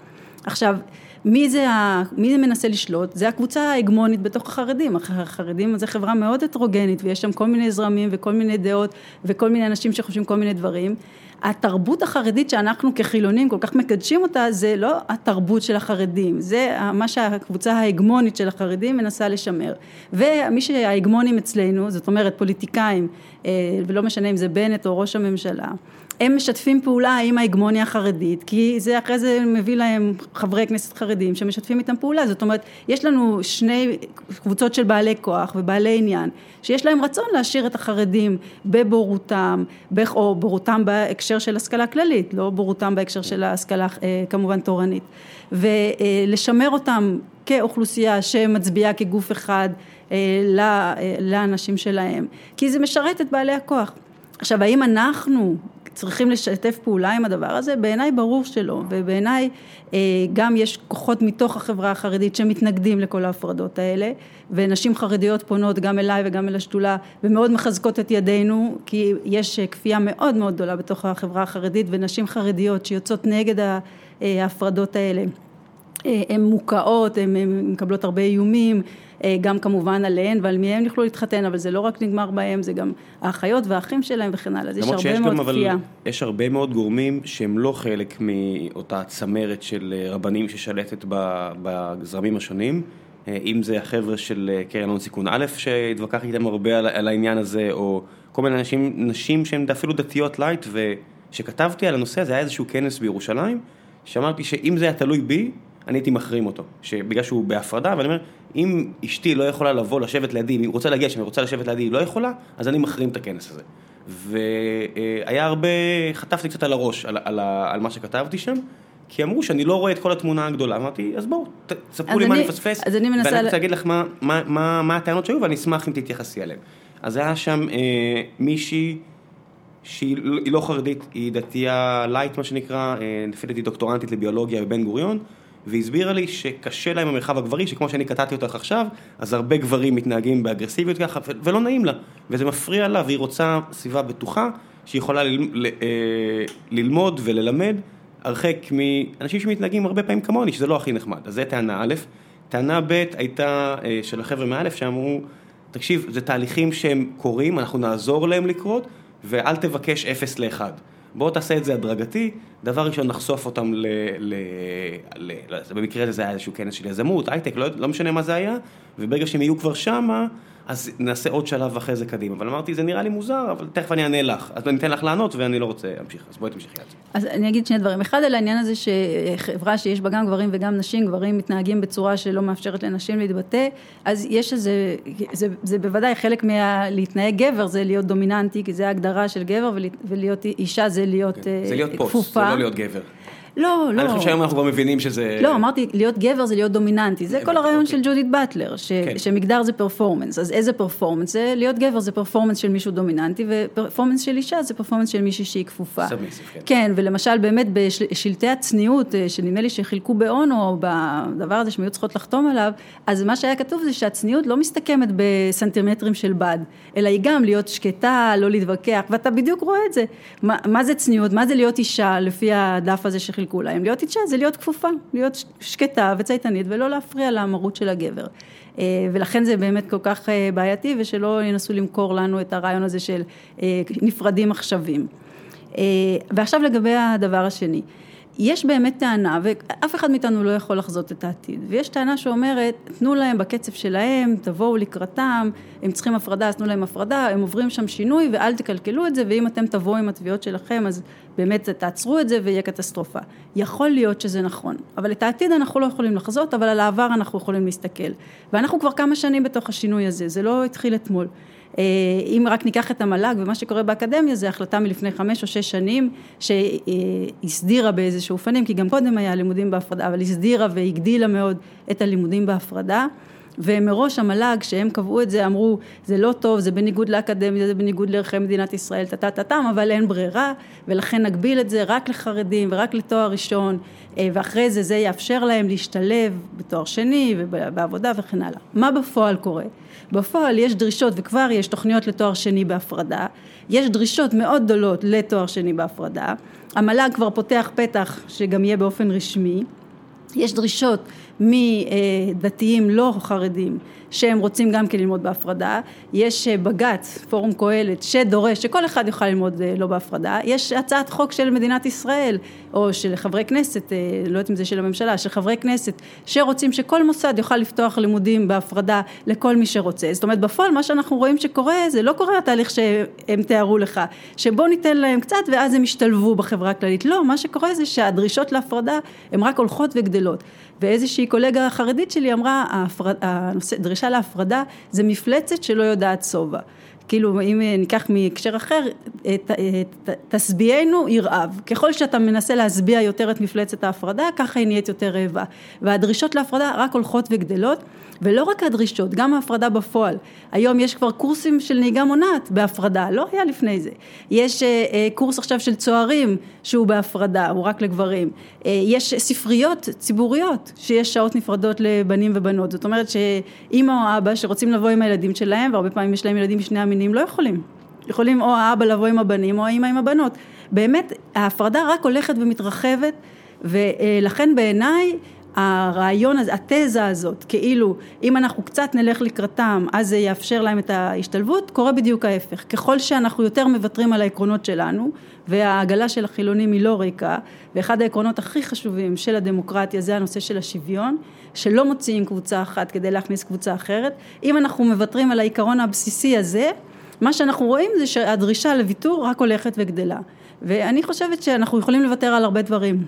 עכשיו, מי זה, ה, מי זה מנסה לשלוט? זה הקבוצה ההגמונית בתוך החרדים. החרדים זה חברה מאוד הטרוגנית ויש שם כל מיני זרמים וכל מיני דעות וכל מיני אנשים שחושבים כל מיני דברים. התרבות החרדית שאנחנו כחילונים כל כך מקדשים אותה זה לא התרבות של החרדים, זה מה שהקבוצה ההגמונית של החרדים מנסה לשמר. ומי שההגמונים אצלנו, זאת אומרת פוליטיקאים, אה, ולא משנה אם זה בנט או ראש הממשלה, הם משתפים פעולה עם ההגמוניה החרדית, כי זה אחרי זה מביא להם חברי כנסת חרדים שמשתפים איתם פעולה, זאת אומרת, יש לנו שני קבוצות של בעלי כוח ובעלי עניין, שיש להם רצון להשאיר את החרדים בבורותם, או בורותם בהקשר של השכלה כללית, לא בורותם בהקשר של ההשכלה אה, כמובן תורנית, ולשמר אותם כאוכלוסייה שמצביעה כגוף אחד אה, לאנשים שלהם, כי זה משרת את בעלי הכוח. עכשיו, האם אנחנו צריכים לשתף פעולה עם הדבר הזה? בעיניי ברור שלא, ובעיניי אה, גם יש כוחות מתוך החברה החרדית שמתנגדים לכל ההפרדות האלה, ונשים חרדיות פונות גם אליי וגם אל השדולה ומאוד מחזקות את ידינו, כי יש כפייה מאוד מאוד גדולה בתוך החברה החרדית, ונשים חרדיות שיוצאות נגד אה, ההפרדות האלה. אה, הן מוקעות, הן מקבלות הרבה איומים, אה, גם כמובן עליהן ועל מי הם יוכלו להתחתן, אבל זה לא רק נגמר בהם, זה גם האחיות והאחים שלהם וכן הלאה, אז יש הרבה מאוד כפייה. יש הרבה מאוד גורמים שהם לא חלק מאותה צמרת של אה, רבנים ששלטת בזרמים השונים, אם זה החבר'ה של קרן הון סיכון א', שהתווכח איתם הרבה על, על העניין הזה, או כל מיני אנשים, נשים שהן אפילו דתיות לייט, וכשכתבתי על הנושא הזה היה איזשהו כנס בירושלים, שאמרתי שאם זה היה תלוי בי, אני הייתי מחרים אותו, שבגלל שהוא בהפרדה, ואני אומר, אם אשתי לא יכולה לבוא לשבת לידי, אם היא רוצה להגיע שם, היא רוצה לשבת לידי, היא לא יכולה, אז אני מחרים את הכנס הזה. והיה הרבה, חטפתי קצת על הראש, על, על, על מה שכתבתי שם, כי אמרו שאני לא רואה את כל התמונה הגדולה, אמרתי, אז בואו, תספרו לי מה אני מפספס, ואני רוצה להגיד לך מה, מה, מה, מה הטענות שהיו, ואני אשמח אם תתייחסי אליהן. אז היה שם אה, מישהי שהיא לא חרדית, היא דתייה לייט מה שנקרא, אה, לפי דעתי דוקטורנטית לביולוגיה בבן גוריון, והסבירה לי שקשה להם במרחב הגברי, שכמו שאני קטעתי אותך עכשיו, אז הרבה גברים מתנהגים באגרסיביות ככה, ולא נעים לה, וזה מפריע לה, והיא רוצה סביבה בטוחה, שהיא יכולה אה, ללמוד וללמד, הרחק מאנשים שמתנהגים הרבה פעמים כמוני, שזה לא הכי נחמד. אז זו טענה א', טענה ב' הייתה אה, של החבר'ה מא', שאמרו, תקשיב, זה תהליכים שהם קורים, אנחנו נעזור להם לקרות, ואל תבקש אפס לאחד. בואו תעשה את זה הדרגתי, דבר ראשון נחשוף אותם ל... ל, ל, ל במקרה הזה זה היה איזשהו כנס של יזמות, הייטק, לא, לא משנה מה זה היה, וברגע שהם יהיו כבר שמה, אז נעשה עוד שלב אחרי זה קדימה. אבל אמרתי, זה נראה לי מוזר, אבל תכף אני אענה לך. אז אני אתן לך לענות ואני לא רוצה להמשיך, אז בואי תמשיכי על זה. אז אני אגיד שני דברים. אחד, על העניין הזה שחברה שיש בה גם גברים וגם נשים, גברים מתנהגים בצורה שלא מאפשרת לנשים להתבטא, אז יש איזה, זה, זה בוודאי חלק מה... גבר, זה להיות דומיננטי, כי זה ההגדרה של גבר, ולהיות אישה זה להיות כפופה. זה להיות פוסט, זה לא להיות גבר. לא, לא. אני חושב שהיום אנחנו כבר מבינים שזה... לא, אמרתי, להיות גבר זה להיות דומיננטי, זה כל הרעיון של ג'ודית באטלר, כן. שמגדר זה performance, אז איזה performance זה? להיות גבר זה performance של מישהו דומיננטי, ו performance של אישה זה performance של מישהי שהיא כפופה. כן. כן, ולמשל באמת בשלטי הצניעות, אה, שנדמה לי שחילקו באונו, בדבר הזה שהן היו צריכות לחתום עליו, אז מה שהיה כתוב זה שהצניעות לא מסתכמת בסנטימטרים של בד, אלא היא גם להיות שקטה, לא להתווכח, ואתה בדיוק רואה את זה. מה, מה זה צניעות? מה זה להיות אישה, לפי הדף הזה שחילקו להם? להיות אישה זה להיות כפופה, להיות שקטה וצייתנית ולא להפריע למרות של הגבר. אה, ולכן זה באמת כל כך אה, בעייתי, ושלא ינסו למכור לנו את הרעיון הזה של אה, נפרדים עכשווים. ועכשיו לגבי הדבר השני. יש באמת טענה, ואף אחד מאיתנו לא יכול לחזות את העתיד, ויש טענה שאומרת, תנו להם בקצב שלהם, תבואו לקראתם, הם צריכים הפרדה, אז תנו להם הפרדה, הם עוברים שם שינוי ואל תקלקלו את זה, ואם אתם תבואו עם התביעות שלכם, אז באמת תעצרו את זה ויהיה קטסטרופה. יכול להיות שזה נכון, אבל את העתיד אנחנו לא יכולים לחזות, אבל על העבר אנחנו יכולים להסתכל. ואנחנו כבר כמה שנים בתוך השינוי הזה, זה לא התחיל אתמול. אה, אם רק ניקח את המל"ג ומה שקורה באקדמיה זה החלטה מלפני חמש או שש שנים שהסדירה באיזשהו אופנים, כי גם קודם היה לימודים בהפרדה, אבל הסדירה והגדילה מאוד את הלימודים בהפרדה. ומראש המל"ג, שהם קבעו את זה, אמרו, זה לא טוב, זה בניגוד לאקדמיה, זה בניגוד לערכי מדינת ישראל, טה-טה-טם, אבל אין ברירה, ולכן נגביל את זה רק לחרדים ורק לתואר ראשון, אה, ואחרי זה זה יאפשר להם להשתלב בתואר שני ובעבודה וכן הלאה. מה בפועל קורה? בפועל יש דרישות, וכבר יש תוכניות לתואר שני בהפרדה, יש דרישות מאוד גדולות לתואר שני בהפרדה, המל"ג כבר פותח פתח שגם יהיה באופן רשמי, יש דרישות מדתיים לא חרדים שהם רוצים גם כן ללמוד בהפרדה, יש אה, בג"ץ, פורום קהלת, שדורש שכל אחד יוכל ללמוד אה, לא בהפרדה, יש הצעת חוק של מדינת ישראל, או של חברי כנסת, אה, לא יודעת אם זה של הממשלה, של חברי כנסת, שרוצים שכל מוסד יוכל לפתוח לימודים בהפרדה לכל מי שרוצה. זאת אומרת, בפועל מה שאנחנו רואים שקורה, זה לא קורה התהליך שהם תיארו לך, שבוא ניתן להם קצת ואז הם ישתלבו בחברה הכללית. לא, מה שקורה זה שהדרישות להפרדה הן רק הולכות וגדלות. ואיזושהי קולגה חרדית שלי אמרה, הנושא, דרישה להפרדה זה מפלצת שלא יודעת שובע. כאילו אם ניקח מהקשר אחר, תשביענו ירעב. ככל שאתה מנסה להשביע יותר את מפלצת ההפרדה, ככה היא נהיית יותר רעבה. והדרישות להפרדה רק הולכות וגדלות. ולא רק הדרישות, גם ההפרדה בפועל. היום יש כבר קורסים של נהיגה מונעת בהפרדה, לא היה לפני זה. יש אה, אה, קורס עכשיו של צוערים שהוא בהפרדה, הוא רק לגברים. אה, יש ספריות ציבוריות שיש שעות נפרדות לבנים ובנות. זאת אומרת שאימא או אבא שרוצים לבוא עם הילדים שלהם, והרבה פעמים יש להם ילדים משני המינים, לא יכולים. יכולים או האבא לבוא עם הבנים או האמא עם הבנות. באמת, ההפרדה רק הולכת ומתרחבת, ולכן בעיניי הרעיון הזה, התזה הזאת, כאילו אם אנחנו קצת נלך לקראתם אז זה יאפשר להם את ההשתלבות, קורה בדיוק ההפך. ככל שאנחנו יותר מוותרים על העקרונות שלנו, והעגלה של החילונים היא לא ריקה, ואחד העקרונות הכי חשובים של הדמוקרטיה זה הנושא של השוויון, שלא מוציאים קבוצה אחת כדי להכניס קבוצה אחרת. אם אנחנו מוותרים על העיקרון הבסיסי הזה, מה שאנחנו רואים זה שהדרישה לוויתור רק הולכת וגדלה. ואני חושבת שאנחנו יכולים לוותר על הרבה דברים.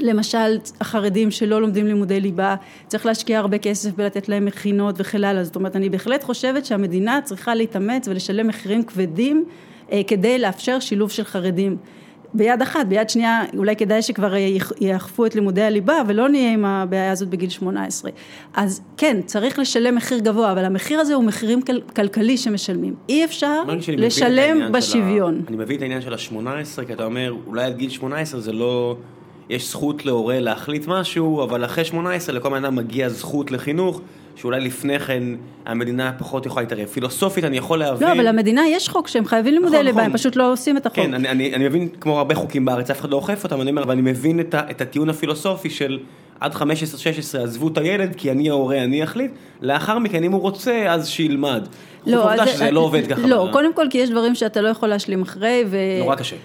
למשל החרדים שלא לומדים לימודי ליבה, צריך להשקיע הרבה כסף בלתת להם מכינות וכן הלאה, זאת אומרת אני בהחלט חושבת שהמדינה צריכה להתאמץ ולשלם מחירים כבדים אה, כדי לאפשר שילוב של חרדים. ביד אחת, ביד שנייה אולי כדאי שכבר יאכפו את לימודי הליבה ולא נהיה עם הבעיה הזאת בגיל 18. אז כן, צריך לשלם מחיר גבוה, אבל המחיר הזה הוא מחירים כל, כלכלי שמשלמים. אי אפשר לשלם בשוויון. ה... אני מבין את העניין של ה-18, כי אתה אומר, אולי עד גיל 18 זה לא... יש זכות להורה להחליט משהו, אבל אחרי 18 לכל בן אדם מגיע זכות לחינוך, שאולי לפני כן המדינה פחות יכולה להתערב. פילוסופית אני יכול להבין... לא, אבל למדינה יש חוק שהם חייבים לימודי ליבה, הם. פשוט לא עושים את החוק. כן, אני, אני, אני מבין, כמו הרבה חוקים בארץ, אף אחד לא אוכף אותם, אני אומר, אבל אני מבין את, ה, את הטיעון הפילוסופי של עד 15-16 עזבו את הילד, כי אני ההורה, אני אחליט, לאחר מכן, אם הוא רוצה, אז שילמד. לא, אז... שזה לא עובד ככה. לא, קודם כל כי יש דברים שאתה לא יכול להשלים אחרי, ו... נורא קשה.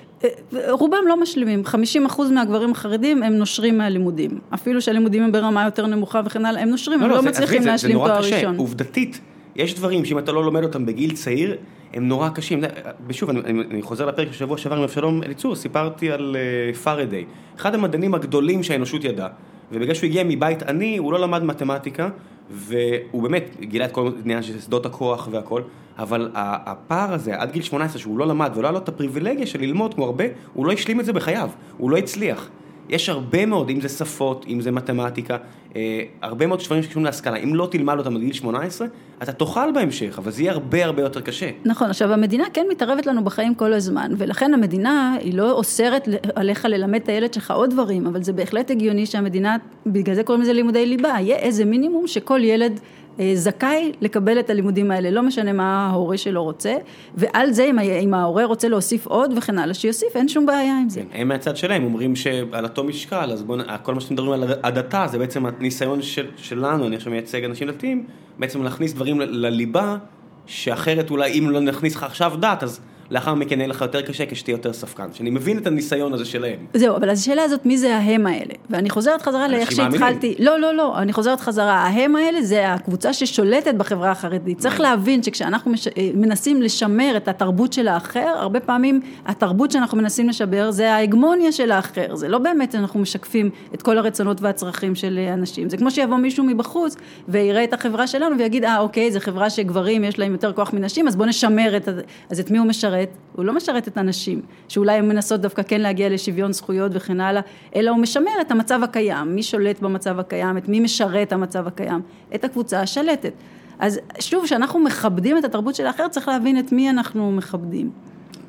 רובם לא משלימים, 50% מהגברים החרדים הם נושרים מהלימודים, אפילו שהלימודים הם ברמה יותר נמוכה וכן הלאה, הם נושרים, לא, הם לא, לא זה, מצליחים להשלים תואר ראשון. זה נורא קשה, עובדתית, יש דברים שאם אתה לא לומד אותם בגיל צעיר, הם נורא קשים. ושוב, אני, אני, אני חוזר לפרק של שבוע שעבר עם אבשלום אליצור, סיפרתי על uh, פארדיי, אחד המדענים הגדולים שהאנושות ידעה, ובגלל שהוא הגיע מבית עני, הוא לא למד מתמטיקה, והוא באמת גילה את כל העניין של שדות הכוח והכל, אבל הפער הזה עד גיל 18 שהוא לא למד ולא היה לו את הפריבילגיה של ללמוד כמו הרבה, הוא לא השלים את זה בחייו, הוא לא הצליח. יש הרבה מאוד, אם זה שפות, אם זה מתמטיקה, אה, הרבה מאוד דברים שקשורים להשכלה. אם לא תלמד אותם בגיל 18, אתה תאכל בהמשך, אבל זה יהיה הרבה הרבה יותר קשה. נכון, עכשיו המדינה כן מתערבת לנו בחיים כל הזמן, ולכן המדינה היא לא אוסרת עליך ללמד את הילד שלך עוד דברים, אבל זה בהחלט הגיוני שהמדינה, בגלל זה קוראים לזה לימודי ליבה, יהיה איזה מינימום שכל ילד... אה, זכאי לקבל את הלימודים האלה, לא משנה מה ההורה שלו רוצה, ועל זה אם, אם ההורה רוצה להוסיף עוד וכן הלאה, שיוסיף, אין שום בעיה עם זה. כן, הם מהצד שלהם אומרים שעל אותו משקל, אז בואו, כל מה שאתם מדברים על הדתה, זה בעצם הניסיון של, שלנו, אני עכשיו מייצג אנשים דתיים, בעצם להכניס דברים לליבה, שאחרת אולי אם לא נכניס לך עכשיו דת, אז לאחר מכן יהיה לך יותר קשה כשתהיה יותר ספקן, שאני מבין את הניסיון הזה שלהם. זהו, אבל השאלה הזאת, מי זה ההם האלה? ואני חוזרת חזרה לאיך שהתחלתי, לא, לא, לא, אני חוזרת חזרה, ההם האלה זה הקבוצה ששולטת בחברה החרדית. צריך להבין שכשאנחנו מש... אה, מנסים לשמר את התרבות של האחר, הרבה פעמים התרבות שאנחנו מנסים לשבר זה ההגמוניה של האחר, זה לא באמת אנחנו משקפים את כל הרצונות והצרכים של אנשים, זה כמו שיבוא מישהו מבחוץ ויראה את החברה שלנו ויגיד, אה, אוקיי, זו חברה שגברים יש להם יותר כוח מנשים, אז בוא נשמר את, אז את מי הוא משרת? משרת, הוא לא משרת את הנשים, שאולי הן מנסות דווקא כן להגיע לשוויון זכויות וכן הלאה, אלא הוא משמר את המצב הקיים, מי שולט במצב הקיים, את מי משרת המצב הקיים, את הקבוצה השלטת. אז שוב, כשאנחנו מכבדים את התרבות של האחר, צריך להבין את מי אנחנו מכבדים.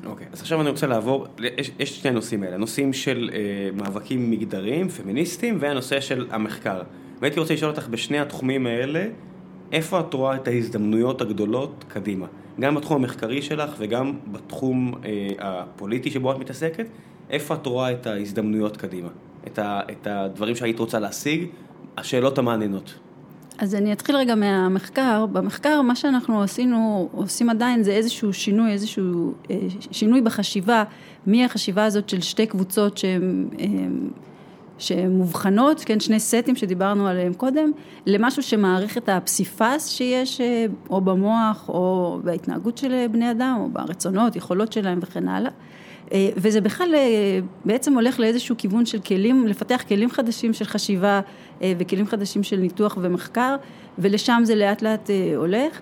אוקיי, okay, אז עכשיו אני רוצה לעבור, יש, יש שני נושאים האלה, נושאים של אה, מאבקים מגדריים, פמיניסטיים, והנושא של המחקר. והייתי רוצה לשאול אותך בשני התחומים האלה, איפה את רואה את ההזדמנויות הגדולות קדימה? גם בתחום המחקרי שלך וגם בתחום אה, הפוליטי שבו את מתעסקת, איפה את רואה את ההזדמנויות קדימה? את, ה, את הדברים שהיית רוצה להשיג, השאלות המעניינות. אז אני אתחיל רגע מהמחקר. במחקר מה שאנחנו עשינו, עושים עדיין זה איזשהו שינוי, איזשהו אה, שינוי בחשיבה, מהחשיבה הזאת של שתי קבוצות שהן... אה, שמובחנות, כן, שני סטים שדיברנו עליהם קודם, למשהו שמעריך את הפסיפס שיש אה, או במוח או בהתנהגות של בני אדם או ברצונות, יכולות שלהם וכן הלאה. אה, וזה בכלל אה, בעצם הולך לאיזשהו כיוון של כלים, לפתח כלים חדשים של חשיבה וכלים חדשים של ניתוח ומחקר, ולשם זה לאט לאט הולך.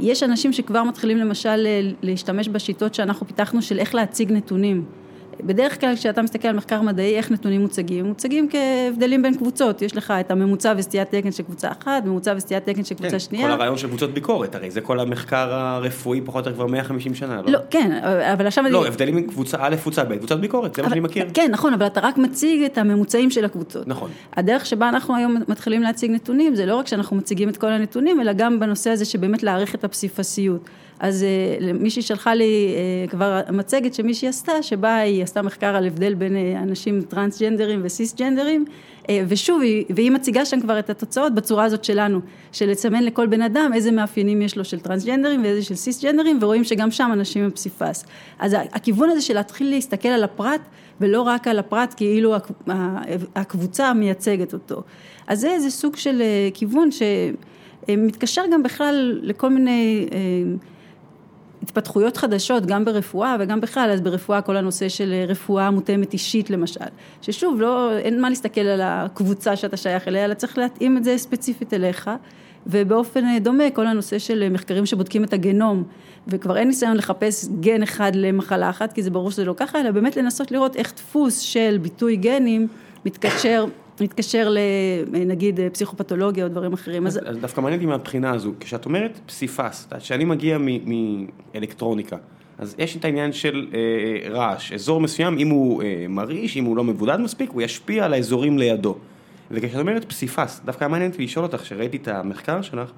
יש אנשים שכבר מתחילים למשל להשתמש בשיטות שאנחנו פיתחנו של איך להציג נתונים. בדרך כלל כשאתה מסתכל על מחקר מדעי, איך נתונים מוצגים? מוצגים כהבדלים בין קבוצות, יש לך את הממוצע וסטיית תקן של קבוצה אחת, ממוצע וסטיית תקן של קבוצה כן, שנייה. כל הרעיון של קבוצות ביקורת, הרי זה כל המחקר הרפואי פחות או יותר כבר 150 שנה, לא? לא, כן, אבל עכשיו... לא, אני... הבדלים בין קבוצה א', קבוצה ב', קבוצת ביקורת, זה אבל, מה שאני מכיר. כן, נכון, אבל אתה רק מציג את הממוצעים של הקבוצות. נכון. הדרך שבה אנחנו היום מתחילים להציג נתונים, זה לא רק שאנחנו מציגים את כל הנתונים, אלא גם בנושא הזה שבאמת להעריך את הפסיפסיות. אז אה, מישהי שלחה לי אה, כבר מצגת שמישהי עשתה, שבה היא עשתה מחקר על הבדל בין אה, אנשים טרנסג'נדרים וסיסג'נדרים, ושוב, והיא מציגה שם כבר את התוצאות בצורה הזאת שלנו, של לסמן לכל בן אדם איזה מאפיינים יש לו של טרנסג'נדרים ואיזה של סיסג'נדרים, ורואים שגם שם אנשים הם פסיפס. אז הכיוון הזה של להתחיל להסתכל על הפרט, ולא רק על הפרט כאילו הקבוצה מייצגת אותו. אז זה איזה סוג של כיוון שמתקשר גם בכלל לכל מיני התפתחויות חדשות גם ברפואה וגם בכלל, אז ברפואה כל הנושא של רפואה מותאמת אישית למשל, ששוב לא, אין מה להסתכל על הקבוצה שאתה שייך אליה, אלא צריך להתאים את זה ספציפית אליך ובאופן דומה כל הנושא של מחקרים שבודקים את הגנום וכבר אין ניסיון לחפש גן אחד למחלה אחת כי זה ברור שזה לא ככה, אלא באמת לנסות לראות איך דפוס של ביטוי גנים מתקשר מתקשר לנגיד פסיכופתולוגיה או דברים אחרים. אז, אז דווקא מעניין אותי מהבחינה הזו, כשאת אומרת פסיפס, כשאני מגיע מאלקטרוניקה, אז יש את העניין של אה, רעש, אזור מסוים, אם הוא אה, מרעיש, אם הוא לא מבודד מספיק, הוא ישפיע על האזורים לידו. וכשאת אומרת פסיפס, דווקא מעניין אותי לשאול אותך, כשראיתי את המחקר שלך,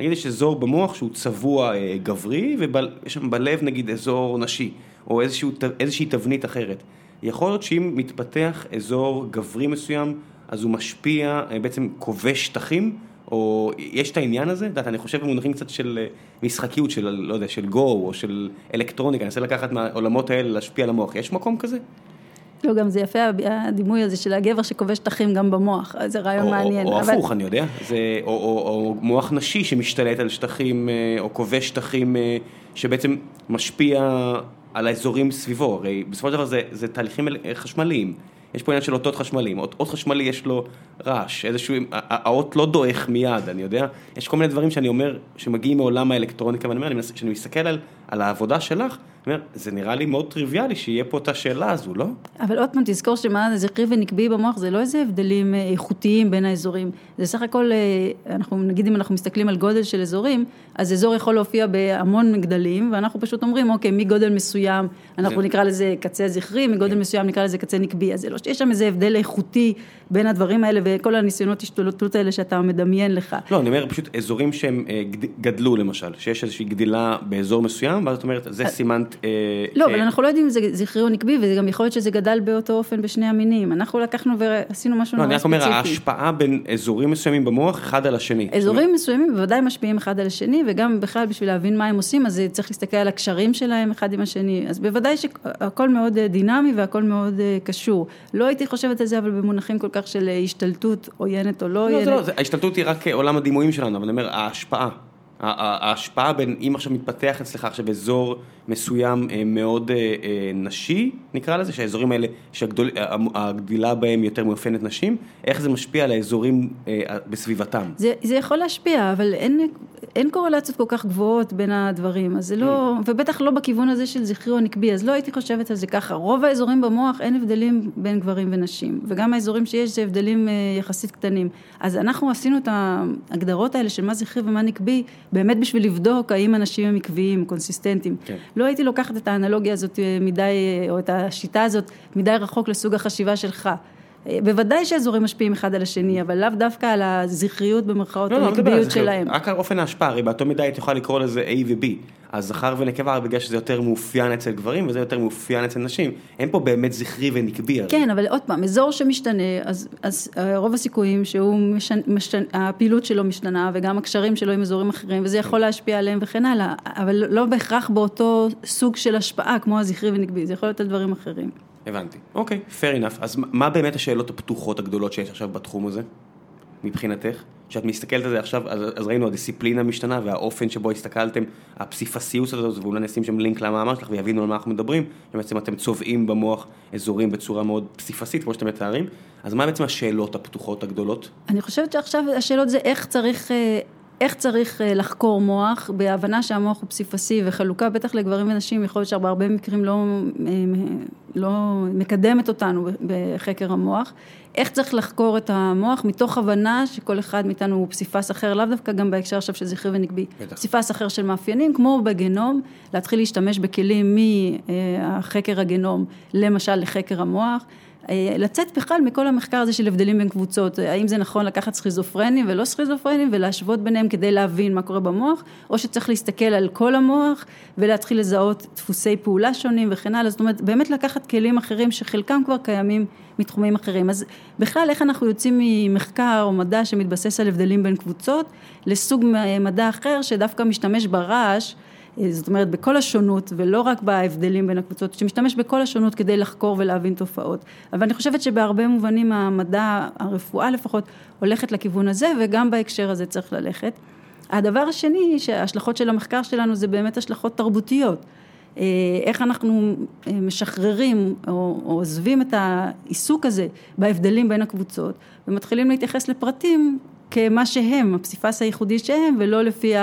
נגיד יש אזור במוח שהוא צבוע אה, גברי, ויש שם בלב נגיד אזור נשי, או איזשהו, איזושהי תבנית אחרת. יכול להיות שאם מתפתח אזור גברי מסוים, אז הוא משפיע, אה, בעצם כובש שטחים, או יש את העניין הזה? את יודעת, אני חושב במונחים קצת של אה, משחקיות, של, לא יודע, של גו, או של אלקטרוניקה, אני אנסה לקחת מהעולמות האלה, להשפיע על המוח. יש מקום כזה? לא, גם זה יפה הדימוי הזה של הגבר שכובש שטחים גם במוח, זה רעיון או, מעניין. או אבל... הפוך, אני יודע, זה, או, או, או מוח נשי שמשתלט על שטחים, אה, או כובש שטחים שבעצם משפיע על האזורים סביבו, הרי בסופו של דבר זה, זה תהליכים חשמליים. יש פה עניין של אותות חשמליים, אות חשמלי יש לו רעש, איזשהו, האות לא דועך מיד, אני יודע, יש כל מיני דברים שאני אומר, שמגיעים מעולם האלקטרוניקה, ואני אומר, כשאני מסתכל על, על העבודה שלך, זה נראה לי מאוד טריוויאלי שיהיה פה את השאלה הזו, לא? אבל עוד פעם, תזכור שמה זה זכרי ונקבי במוח, זה לא איזה הבדלים אה, איכותיים בין האזורים. זה סך הכל, אה, אנחנו, נגיד אם אנחנו מסתכלים על גודל של אזורים, אז אזור יכול להופיע בהמון מגדלים, ואנחנו פשוט אומרים, אוקיי, מגודל מסוים, אנחנו זה... נקרא לזה קצה זכרי, מגודל כן. מסוים נקרא לזה קצה נקבי. אז זה לא שיש שם איזה הבדל איכותי בין הדברים האלה וכל הניסיונות השתולטות האלה שאתה מדמיין לך. לא, אני אומר פשוט אזורים שהם אה, גדלו למשל, שיש איזושהי גדילה באזור מסוים, ואז את אומרת, זה סימנת... לא, אבל אנחנו לא יודעים אם זה זכרי או נקבי, וגם יכול להיות שזה גדל באותו אופן בשני המינים. אנחנו לקחנו ועשינו משהו נורא ספציפי. לא, אני רק אומר, ההשפעה בין אזורים מסוימים במוח, אחד על השני. אזורים מסוימים בוודאי משפיעים אחד על השני, וגם בכלל בשביל להבין מה הם עושים, אז צריך להסתכל על הקשרים שלהם אחד עם השני. אז בוודאי שהכל מאוד דינמי והכל מאוד קשור. לא הייתי חושבת על זה, אבל במונחים כל כך של השתלטות עוינת או לא עוינת. לא, זה לא, ההשתלטות היא רק עולם הדימויים שלנו, אבל אני אומר, ההשפעה. ההשפעה בין, אם עכשיו מתפתח אצלך עכשיו אזור מסוים אה, מאוד אה, אה, נשי, נקרא לזה, שהאזורים האלה, שהגדילה בהם יותר מאופיינת נשים, איך זה משפיע על האזורים בסביבתם? זה, זה יכול להשפיע, אבל אין, אין קורלציות כל כך גבוהות בין הדברים, אז זה לא, mm. ובטח לא בכיוון הזה של זכרי או נקבי, אז לא הייתי חושבת על זה ככה. רוב האזורים במוח אין הבדלים בין גברים ונשים, וגם האזורים שיש זה הבדלים יחסית קטנים. אז אנחנו עשינו את ההגדרות האלה של מה זכרי ומה נקבי, באמת בשביל לבדוק האם אנשים הם עקביים, קונסיסטנטיים. כן. לא הייתי לוקחת את האנלוגיה הזאת מדי, או את השיטה הזאת מדי רחוק לסוג החשיבה שלך. בוודאי שאזורים משפיעים אחד על השני, אבל לאו דווקא על הזכריות במרכאות, לא, לא הנקביות שלהם. רק על אופן ההשפעה, הרי באותו מידה היית יכולה לקרוא לזה A ו-B. אז זכר ונקבה, בגלל שזה יותר מאופיין אצל גברים וזה יותר מאופיין אצל נשים. אין פה באמת זכרי ונקבי. כן, אבל עוד פעם, אזור שמשתנה, אז, אז אה, רוב הסיכויים שהוא, משנ, משנ, הפעילות שלו משתנה וגם הקשרים שלו עם אזורים אחרים, וזה יכול להשפיע עליהם וכן הלאה, אבל לא בהכרח באותו סוג של השפעה כמו הזכרי ונקבי, זה יכול להיות על דברים אחרים. הבנתי, אוקיי, fair enough. אז מה באמת השאלות הפתוחות הגדולות שיש עכשיו בתחום הזה, מבחינתך? כשאת מסתכלת על זה עכשיו, אז, אז ראינו הדיסציפלינה משתנה והאופן שבו הסתכלתם, הפסיפסיות הזאת, ואולי נשים שם לינק למאמר שלך ויבינו על מה אנחנו מדברים, שבעצם אתם צובעים במוח אזורים בצורה מאוד פסיפסית, כמו שאתם מתארים, אז מה בעצם השאלות הפתוחות הגדולות? אני חושבת שעכשיו השאלות זה איך צריך... אה, איך צריך אה, לחקור מוח, בהבנה שהמוח הוא פסיפסי וחלוקה בטח לגברים ונשים, יכול להיות שבהרבה מקרים לא, אה, לא מקדמת אותנו בחקר המוח. איך צריך לחקור את המוח מתוך הבנה שכל אחד מאיתנו הוא פסיפס אחר, לאו דווקא גם בהקשר עכשיו של זכרי ונקבי, פסיפס אחר של מאפיינים, כמו בגנום, להתחיל להשתמש בכלים מהחקר הגנום, למשל לחקר המוח. אה, לצאת בכלל מכל המחקר הזה של הבדלים בין קבוצות, האם זה נכון לקחת סכיזופרנים ולא סכיזופרנים ולהשוות ביניהם כדי להבין מה קורה במוח, או שצריך להסתכל על כל המוח ולהתחיל לזהות דפוסי פעולה שונים וכן הלאה, זאת אומרת באמת לקחת כלים אחרים שחלקם כבר קיימים מתחומים אחרים. אז בכלל איך אנחנו יוצאים ממחקר או מדע שמתבסס על הבדלים בין קבוצות לסוג מדע אחר שדווקא משתמש ברעש זאת אומרת בכל השונות ולא רק בהבדלים בין הקבוצות, שמשתמש בכל השונות כדי לחקור ולהבין תופעות. אבל אני חושבת שבהרבה מובנים המדע, הרפואה לפחות, הולכת לכיוון הזה וגם בהקשר הזה צריך ללכת. הדבר השני, שההשלכות של המחקר שלנו זה באמת השלכות תרבותיות. אה, איך אנחנו אה, משחררים או עוזבים את העיסוק הזה בהבדלים בין הקבוצות ומתחילים להתייחס לפרטים כמה שהם, הפסיפס הייחודי שהם, ולא לפי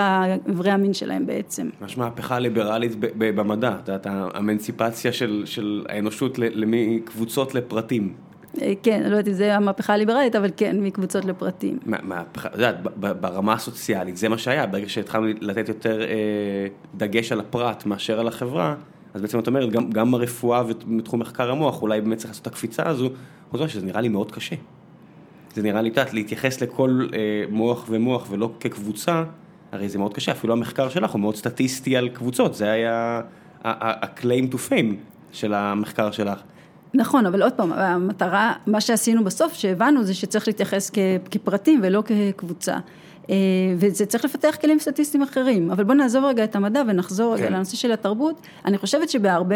אברי המין שלהם בעצם. ממש מהפכה ליברלית במדע, את יודעת, האמנציפציה של, של האנושות מקבוצות לפרטים. אה, כן, לא יודעת אם זה המהפכה הליברלית, אבל כן, מקבוצות לפרטים. מהפכה, את יודעת, ברמה הסוציאלית, זה מה שהיה, ברגע שהתחלנו לתת יותר אה, דגש על הפרט מאשר על החברה, אז בעצם את אומרת, גם, גם הרפואה ותחום מחקר המוח, אולי באמת צריך לעשות את הקפיצה הזו, שזה נראה לי מאוד קשה. זה נראה לי, יודעת, להתייחס לכל אה, מוח ומוח ולא כקבוצה, הרי זה מאוד קשה, אפילו המחקר שלך הוא מאוד סטטיסטי על קבוצות, זה היה ה-claim to fame של המחקר שלך. נכון, אבל עוד פעם, המטרה, מה שעשינו בסוף, שהבנו זה שצריך להתייחס כפרטים ולא כקבוצה. אה, וזה צריך לפתח כלים סטטיסטיים אחרים, אבל בואו נעזוב רגע את המדע ונחזור רגע כן. לנושא של התרבות. אני חושבת שבהרבה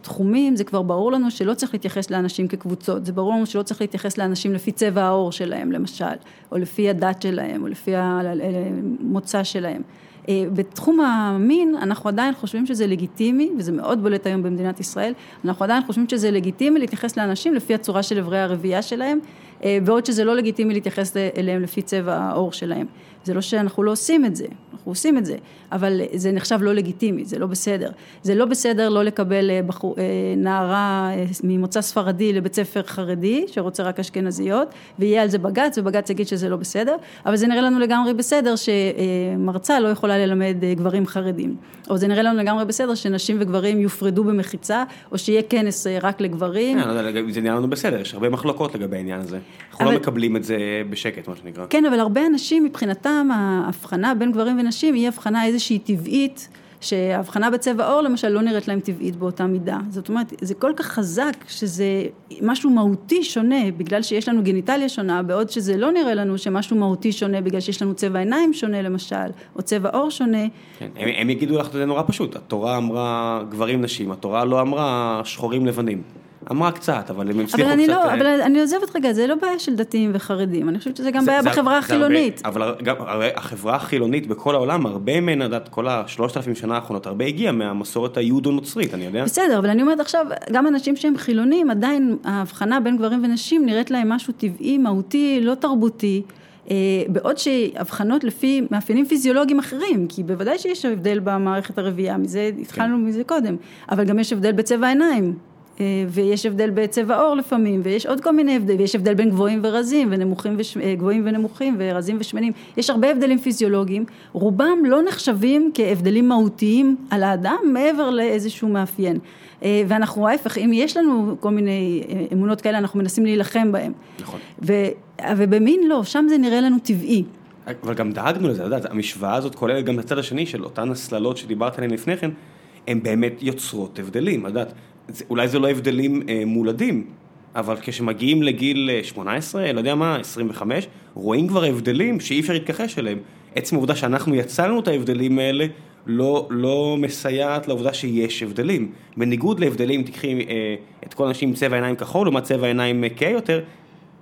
תחומים זה כבר ברור לנו שלא צריך להתייחס לאנשים כקבוצות, זה ברור לנו שלא צריך להתייחס לאנשים לפי צבע העור שלהם למשל, או לפי הדת שלהם, או לפי המוצא שלהם. אה, בתחום המין אנחנו עדיין חושבים שזה לגיטימי, וזה מאוד בולט היום במדינת ישראל, אנחנו עדיין חושבים שזה לגיטימי להתייחס לאנשים לפי הצורה של אברי הרבייה שלהם, אה, בעוד שזה לא לגיטימי להתייחס אליהם לפי צבע העור שלהם. זה לא שאנחנו לא עושים את זה, אנחנו עושים את זה, אבל זה נחשב לא לגיטימי, זה לא בסדר. זה לא בסדר לא לקבל אה, בחור, אה, נערה אה, ממוצא ספרדי לבית ספר חרדי, שרוצה רק אשכנזיות, ויהיה על זה בג"ץ, ובג"ץ יגיד שזה לא בסדר, אבל זה נראה לנו לגמרי בסדר שמרצה לא יכולה ללמד גברים חרדים. או זה נראה לנו לגמרי בסדר שנשים וגברים יופרדו במחיצה, או שיהיה כנס רק לגברים. כן, זה נראה לנו בסדר, יש הרבה מחלוקות לגבי העניין הזה. אנחנו לא מקבלים את זה בשקט, מה שנקרא. כן, אבל הרבה אנשים מבחינתם, ההבחנה בין גברים ונשים היא הבחנה איזושהי טבעית, שהבחנה בצבע עור למשל לא נראית להם טבעית באותה מידה. זאת אומרת, זה כל כך חזק שזה משהו מהותי שונה, בגלל שיש לנו גניטליה שונה, בעוד שזה לא נראה לנו שמשהו מהותי שונה, בגלל שיש לנו צבע עיניים שונה למשל, או צבע עור שונה. כן, הם, הם יגידו לך, זה נורא פשוט, התורה אמרה גברים נשים, התורה לא אמרה שחורים לבנים. אמרה קצת, אבל הם הצליחו קצת... לא, אבל אני עוזבת רגע, זה לא בעיה של דתיים וחרדים, אני חושבת שזה גם בעיה בחברה החילונית. אבל גם החברה החילונית בכל העולם, הרבה ממנה, יודעת, כל השלושת אלפים שנה האחרונות, הרבה הגיע מהמסורת היהודו-נוצרית, אני יודע. בסדר, אבל אני אומרת עכשיו, גם אנשים שהם חילונים, עדיין ההבחנה בין גברים ונשים נראית להם משהו טבעי, מהותי, לא תרבותי. אה, בעוד שהבחנות לפי מאפיינים פיזיולוגיים אחרים, כי בוודאי שיש הבדל במערכת הרבייה, מזה התחלנו כן. מזה קודם, אבל גם יש הבדל בצבע העיניים, אה, ויש הבדל בצבע עור לפעמים, ויש עוד כל מיני הבדלים, ויש הבדל בין גבוהים ורזים, ונמוכים וש... אה, גבוהים ונמוכים, ורזים ושמנים, יש הרבה הבדלים פיזיולוגיים, רובם לא נחשבים כהבדלים מהותיים על האדם מעבר לאיזשהו מאפיין. אה, ואנחנו ההפך, אם יש לנו כל מיני אמונות כאלה, אנחנו מנסים להילחם בהם. נכון. ו... ובמין לא, שם זה נראה לנו טבעי. אבל גם דאגנו לזה, אתה יודע, המשוואה הזאת כוללת גם לצד השני של אותן הסללות שדיברת עליהן לפני כן, הן באמת יוצרות הבדלים, את יודעת. אולי זה לא הבדלים אה, מולדים, אבל כשמגיעים לגיל 18, אה, לא יודע מה, 25, רואים כבר הבדלים שאי אפשר להתכחש אליהם. עצם העובדה שאנחנו יצרנו את ההבדלים האלה, לא, לא מסייעת לעובדה שיש הבדלים. בניגוד להבדלים, תקחי אה, את כל האנשים עם צבע עיניים כחול לעומת צבע עיניים כהה יותר,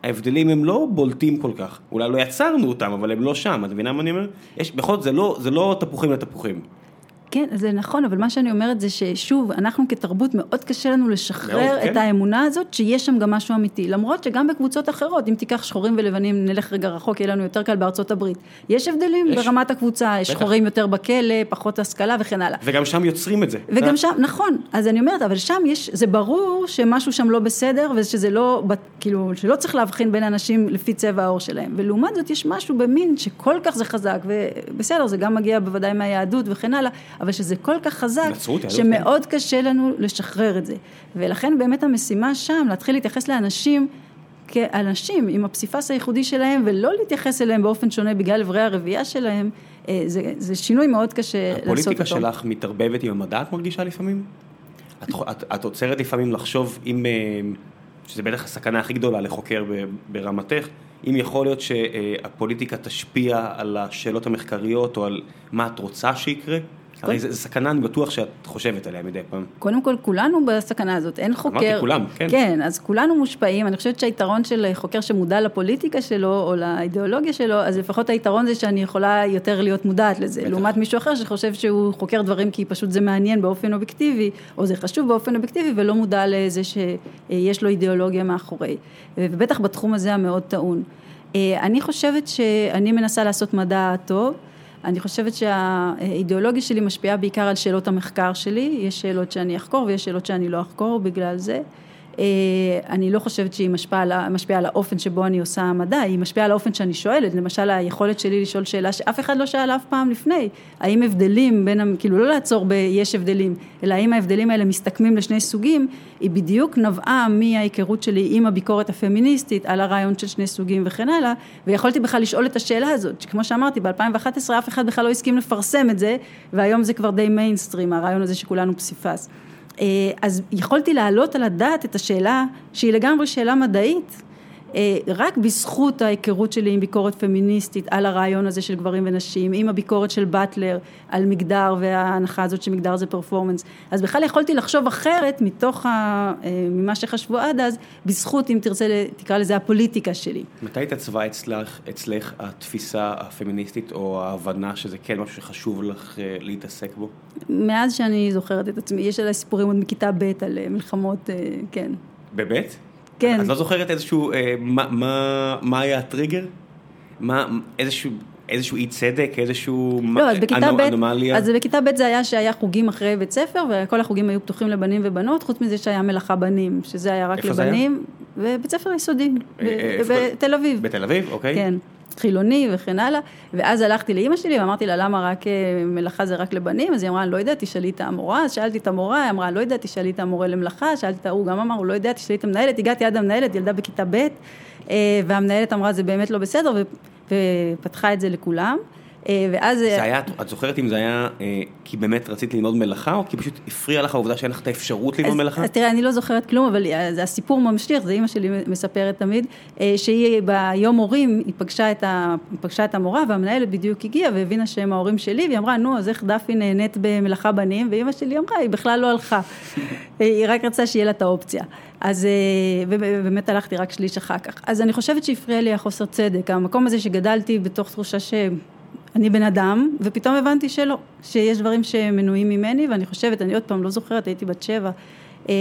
ההבדלים הם לא בולטים כל כך. אולי לא יצרנו אותם, אבל הם לא שם, את מבינה מה אני אומר? יש, בכל זאת, זה לא, זה לא תפוחים לתפוחים. כן, זה נכון, אבל מה שאני אומרת זה ששוב, אנחנו כתרבות מאוד קשה לנו לשחרר מאוד, את כן. האמונה הזאת שיש שם גם משהו אמיתי. למרות שגם בקבוצות אחרות, אם תיקח שחורים ולבנים, נלך רגע רחוק, יהיה לנו יותר קל בארצות הברית. יש הבדלים יש. ברמת הקבוצה, יש. שחורים יותר בכלא, פחות השכלה וכן הלאה. וגם שם יוצרים את זה. וגם שם, נכון, אז אני אומרת, אבל שם יש, זה ברור שמשהו שם לא בסדר, ושזה לא, כאילו, שלא צריך להבחין בין אנשים לפי צבע העור שלהם. ולעומת זאת יש משהו במין שכל כך זה חזק, ובסדר, זה גם מגיע בוודאי מהיהדות וכן הלאה. אבל שזה כל כך חזק, שמאוד קשה לנו לשחרר את זה. ולכן באמת המשימה שם, להתחיל להתייחס לאנשים כאנשים עם הפסיפס הייחודי שלהם, ולא להתייחס אליהם באופן שונה בגלל אברי הרבייה שלהם, אה, זה, זה שינוי מאוד קשה לעשות אותו. הפוליטיקה שלך מתערבבת עם המדע, את מרגישה לפעמים? את, את, את עוצרת לפעמים לחשוב אם, אה, שזה בטח הסכנה הכי גדולה לחוקר ברמתך, אם יכול להיות שהפוליטיקה תשפיע על השאלות המחקריות או על מה את רוצה שיקרה? הרי זו סכנה, אני בטוח שאת חושבת עליה מדי פעם. קודם כל, כולנו בסכנה הזאת, אין חוקר... אמרתי כולם, כן. כן, אז כולנו מושפעים, אני חושבת שהיתרון של חוקר שמודע לפוליטיקה שלו, או לאידיאולוגיה שלו, אז לפחות היתרון זה שאני יכולה יותר להיות מודעת לזה, בטח. לעומת מישהו אחר שחושב שהוא חוקר דברים כי פשוט זה מעניין באופן אובייקטיבי, או זה חשוב באופן אובייקטיבי, ולא מודע לזה שיש לו אידיאולוגיה מאחורי. ובטח בתחום הזה המאוד טעון. אה, אני חושבת שאני מנסה לעשות מדע טוב. אני חושבת שהאידיאולוגיה שלי משפיעה בעיקר על שאלות המחקר שלי, יש שאלות שאני אחקור ויש שאלות שאני לא אחקור בגלל זה. אה, אני לא חושבת שהיא משפיעה על, משפיעה על האופן שבו אני עושה מדע, היא משפיעה על האופן שאני שואלת, למשל היכולת שלי לשאול שאלה שאף אחד לא שאל אף פעם לפני, האם הבדלים בין, כאילו לא לעצור ביש הבדלים, אלא האם ההבדלים האלה מסתכמים לשני סוגים, היא בדיוק נבעה מההיכרות שלי עם הביקורת הפמיניסטית על הרעיון של שני סוגים וכן הלאה, ויכולתי בכלל לשאול את השאלה הזאת, שכמו שאמרתי ב-2011 אף אחד בכלל לא הסכים לפרסם את זה, והיום זה כבר די מיינסטרים, הרעיון הזה שכולנו פסיפס. אה, אז יכולתי להעלות על הדעת את השאלה שהיא לגמרי שאלה מדעית, רק בזכות ההיכרות שלי עם ביקורת פמיניסטית על הרעיון הזה של גברים ונשים, עם הביקורת של באטלר על מגדר וההנחה הזאת שמגדר זה פרפורמנס, אז בכלל יכולתי לחשוב אחרת מתוך, ה, אה, ממה שחשבו עד אז, בזכות אם תרצה, תקרא לזה הפוליטיקה שלי. מתי התעצבה אצלך, אצלך התפיסה הפמיניסטית או ההבנה שזה כן משהו שחשוב לך אה, להתעסק בו? מאז שאני זוכרת את עצמי, יש עליי סיפורים עוד מכיתה ב' על מלחמות, כן. באמת? כן. את לא זוכרת איזשהו, אה, מה, מה, מה היה הטריגר? מה, איזשהו, איזשהו אי צדק, איזשהו לא, אז בכיתה ב', אנומליה? אז בכיתה ב' זה היה שהיה חוגים אחרי בית ספר, וכל החוגים היו פתוחים לבנים ובנות, חוץ מזה שהיה מלאכה בנים, שזה היה רק איפה זה היה? לבנים, בבית ספר יסודי, אה, אה? בתל אביב. בתל אביב, אוקיי. כן, חילוני וכן הלאה, ואז הלכתי לאימא שלי ואמרתי לה, למה רק אה, מלאכה זה רק לבנים? אז היא אמרה, אני לא יודעת, תשאלי את המורה, אז שאלתי את המורה, היא אמרה, לא יודעת, תשאלי את המורה למלאכה, שאלתי את ההוא, גם אמר, הוא לא יודע, תשאלי את המנהלת, הגעתי עד המנהלת, ילדה בכיתה ב', אה, והמנהלת אמרה, זה באמת לא בסדר, ופתחה את זה לכולם, ואז... זה היה, את זוכרת אם זה היה אה, כי באמת רצית ללמוד מלאכה, או כי פשוט הפריע לך העובדה שאין לך את האפשרות ללמוד אז, מלאכה? אז תראה, אני לא זוכרת כלום, אבל זה הסיפור ממשיך, זה אימא שלי מספרת תמיד, אה, שהיא ביום הורים, היא פגשה את, ה, פגשה את המורה, והמנהלת בדיוק הגיעה והבינה שהם ההורים שלי, והיא אמרה, נו, אז איך דפי נהנית במלאכה בנים? ואימא שלי אמרה, היא בכלל לא הלכה, היא רק רצתה שיהיה לה את האופציה. אז אה, ובאמת הלכתי רק שליש אחר כך. אז אני חושבת שהפריע לי החוסר צדק, המקום הזה שגדלתי בתוך תחושה ש... אני בן אדם, ופתאום הבנתי שלא, שיש דברים שמנועים ממני, ואני חושבת, אני עוד פעם לא זוכרת, הייתי בת שבע, אה,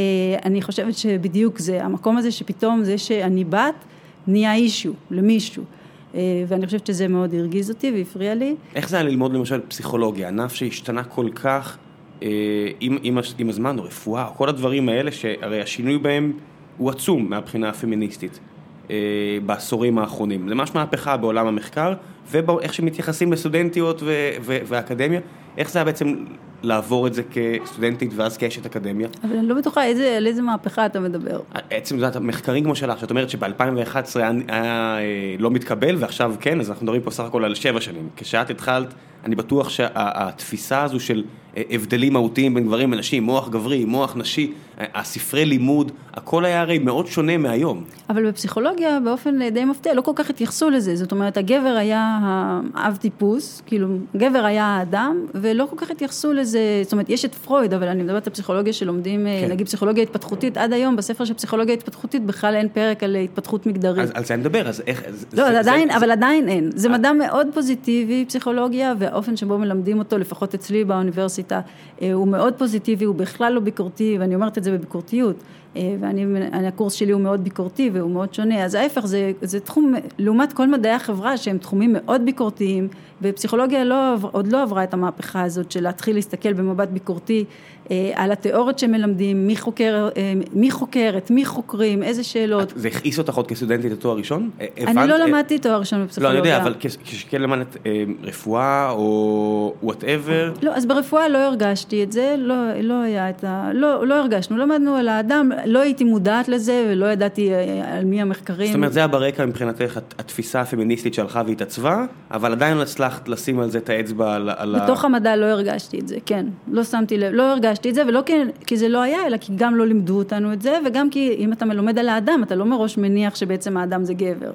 אני חושבת שבדיוק זה, המקום הזה שפתאום זה שאני בת, נהיה אישו למישהו, אה, ואני חושבת שזה מאוד הרגיז אותי והפריע לי. איך זה היה ללמוד למשל פסיכולוגיה, ענף שהשתנה כל כך אה, עם, עם, עם הזמן, או רפואה, או כל הדברים האלה, שהרי השינוי בהם הוא עצום מהבחינה הפמיניסטית בעשורים האחרונים. זה ממש מהפכה בעולם המחקר, ואיך שמתייחסים לסטודנטיות ו, ו, ואקדמיה, איך זה היה בעצם לעבור את זה כסטודנטית ואז כאשת אקדמיה? אבל אני לא בטוחה איזה, על איזה מהפכה אתה מדבר. עצם, את יודעת, מחקרים כמו שלך, שאת אומרת שב-2011 היה, היה אה, לא מתקבל ועכשיו כן, אז אנחנו מדברים פה סך הכל על שבע שנים. כשאת התחלת, אני בטוח שהתפיסה הזו של אה, הבדלים מהותיים בין גברים ונשים, מוח גברי, מוח נשי, אה, הספרי לימוד, הכל היה הרי מאוד שונה מהיום. אבל בפסיכולוגיה באופן די מפתיע לא כל כך התייחסו לזה, זאת אומרת הגבר היה האב טיפוס, כאילו גבר היה האדם ולא כל כך התייחסו לזה, זאת אומרת יש את פרויד אבל אני מדברת על פסיכולוגיה שלומדים, כן. נגיד פסיכולוגיה התפתחותית, עד היום בספר של פסיכולוגיה התפתחותית בכלל אין פרק על התפתחות מגדרית. אז על זה אני מדבר, אז איך... זה- לא, זה- זה עדיין, זה- אבל עדיין אין. זה אה. מדע מאוד פוזיטיבי, פסיכולוגיה, והאופן שבו מלמדים אותו, לפחות אצלי באוניברסיטה, אה, הוא מאוד פוזיטיבי, הוא בכלל לא ביקורתי, ואני אומרת את זה בביקורתיות. אה, ואני, אני- הקורס שלי הוא מאוד ביקורתי והוא מאוד שונה, אז ההפך, זה, זה תחום, לעומת כל מדעי החברה שהם תחומים מאוד ביקורתיים, ופסיכולוגיה לא, עוד לא עברה את המהפכה הזאת של להתחיל להסתכל במבט ביקורתי אה, על התיאוריות שמלמדים, מי חוקר, אה, מי חוקרת, מי חוקרים, איזה שאלות. זה הכעיס אותך עוד כסטודנטית לתואר ראשון? אני הבנת- לא למדתי תואר ראשון לא, בפסיכולוגיה. אני יודע, אבל כש- כשכן למדת אה, רפואה או whatever, לא, אז ברפואה לא הרגשתי את זה, לא, לא היה את ה... לא, לא הרגשנו, למדנו על האדם, לא הייתי מודעת לזה ולא ידעתי אה, על מי המחקרים. זאת אומרת, זה היה ברקע מבחינתך, הת- התפיסה הפמיניסטית שהלכה והתעצבה, אבל עדיין לא הצלחת לשים על זה את האצבע על ה... בתוך המדע לא הרגשתי את זה, כן. לא שמתי לב, לא הרגשתי את זה, ולא כי, כי זה לא היה, אלא כי גם לא לימדו אותנו את זה, וגם כי אם אתה לומד על האדם, אתה לא מראש מניח שבעצם האדם זה גבר.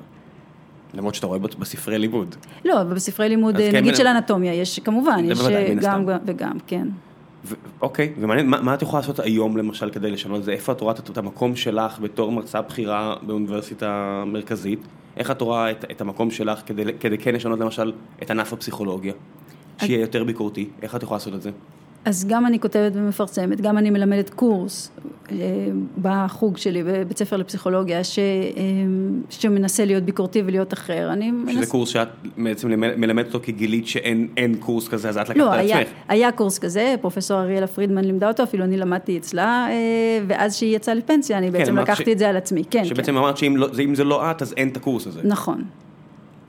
למרות שאתה רואה בספרי לימוד. לא, אבל בספרי לימוד, אה, כן, נגיד מן- של אנטומיה, יש כמובן, יש אה, גם. וגם, כן. ו- אוקיי, ומעניין, מה, מה את יכולה לעשות היום למשל כדי לשנות את זה? איפה את רואה את את המקום שלך בתור מרצה בכירה באוניברסיטה מרכזית? איך את רואה את, את המקום שלך כדי, כדי כן לשנות למשל את ענף הפסיכולוגיה? שיהיה יותר ביקורתי, איך את יכולה לעשות את זה? אז גם אני כותבת ומפרסמת, גם אני מלמדת קורס אה, בחוג שלי, בבית ספר לפסיכולוגיה, ש, אה, שמנסה להיות ביקורתי ולהיות אחר. אני שזה מנס... קורס שאת בעצם למד- מלמדת אותו כי גילית שאין אין קורס כזה, אז את לקחת לא, על היה, עצמך. היה קורס כזה, פרופסור אריאלה פרידמן לימדה אותו, אפילו אני למדתי אצלה, אה, ואז שהיא יצאה לפנסיה, אני בעצם אמרת לקחתי ש- את זה על עצמי. כן, שבעצם אמרת שאם לא, זה- לא את, אז אין את הקורס הזה. כן. נכון.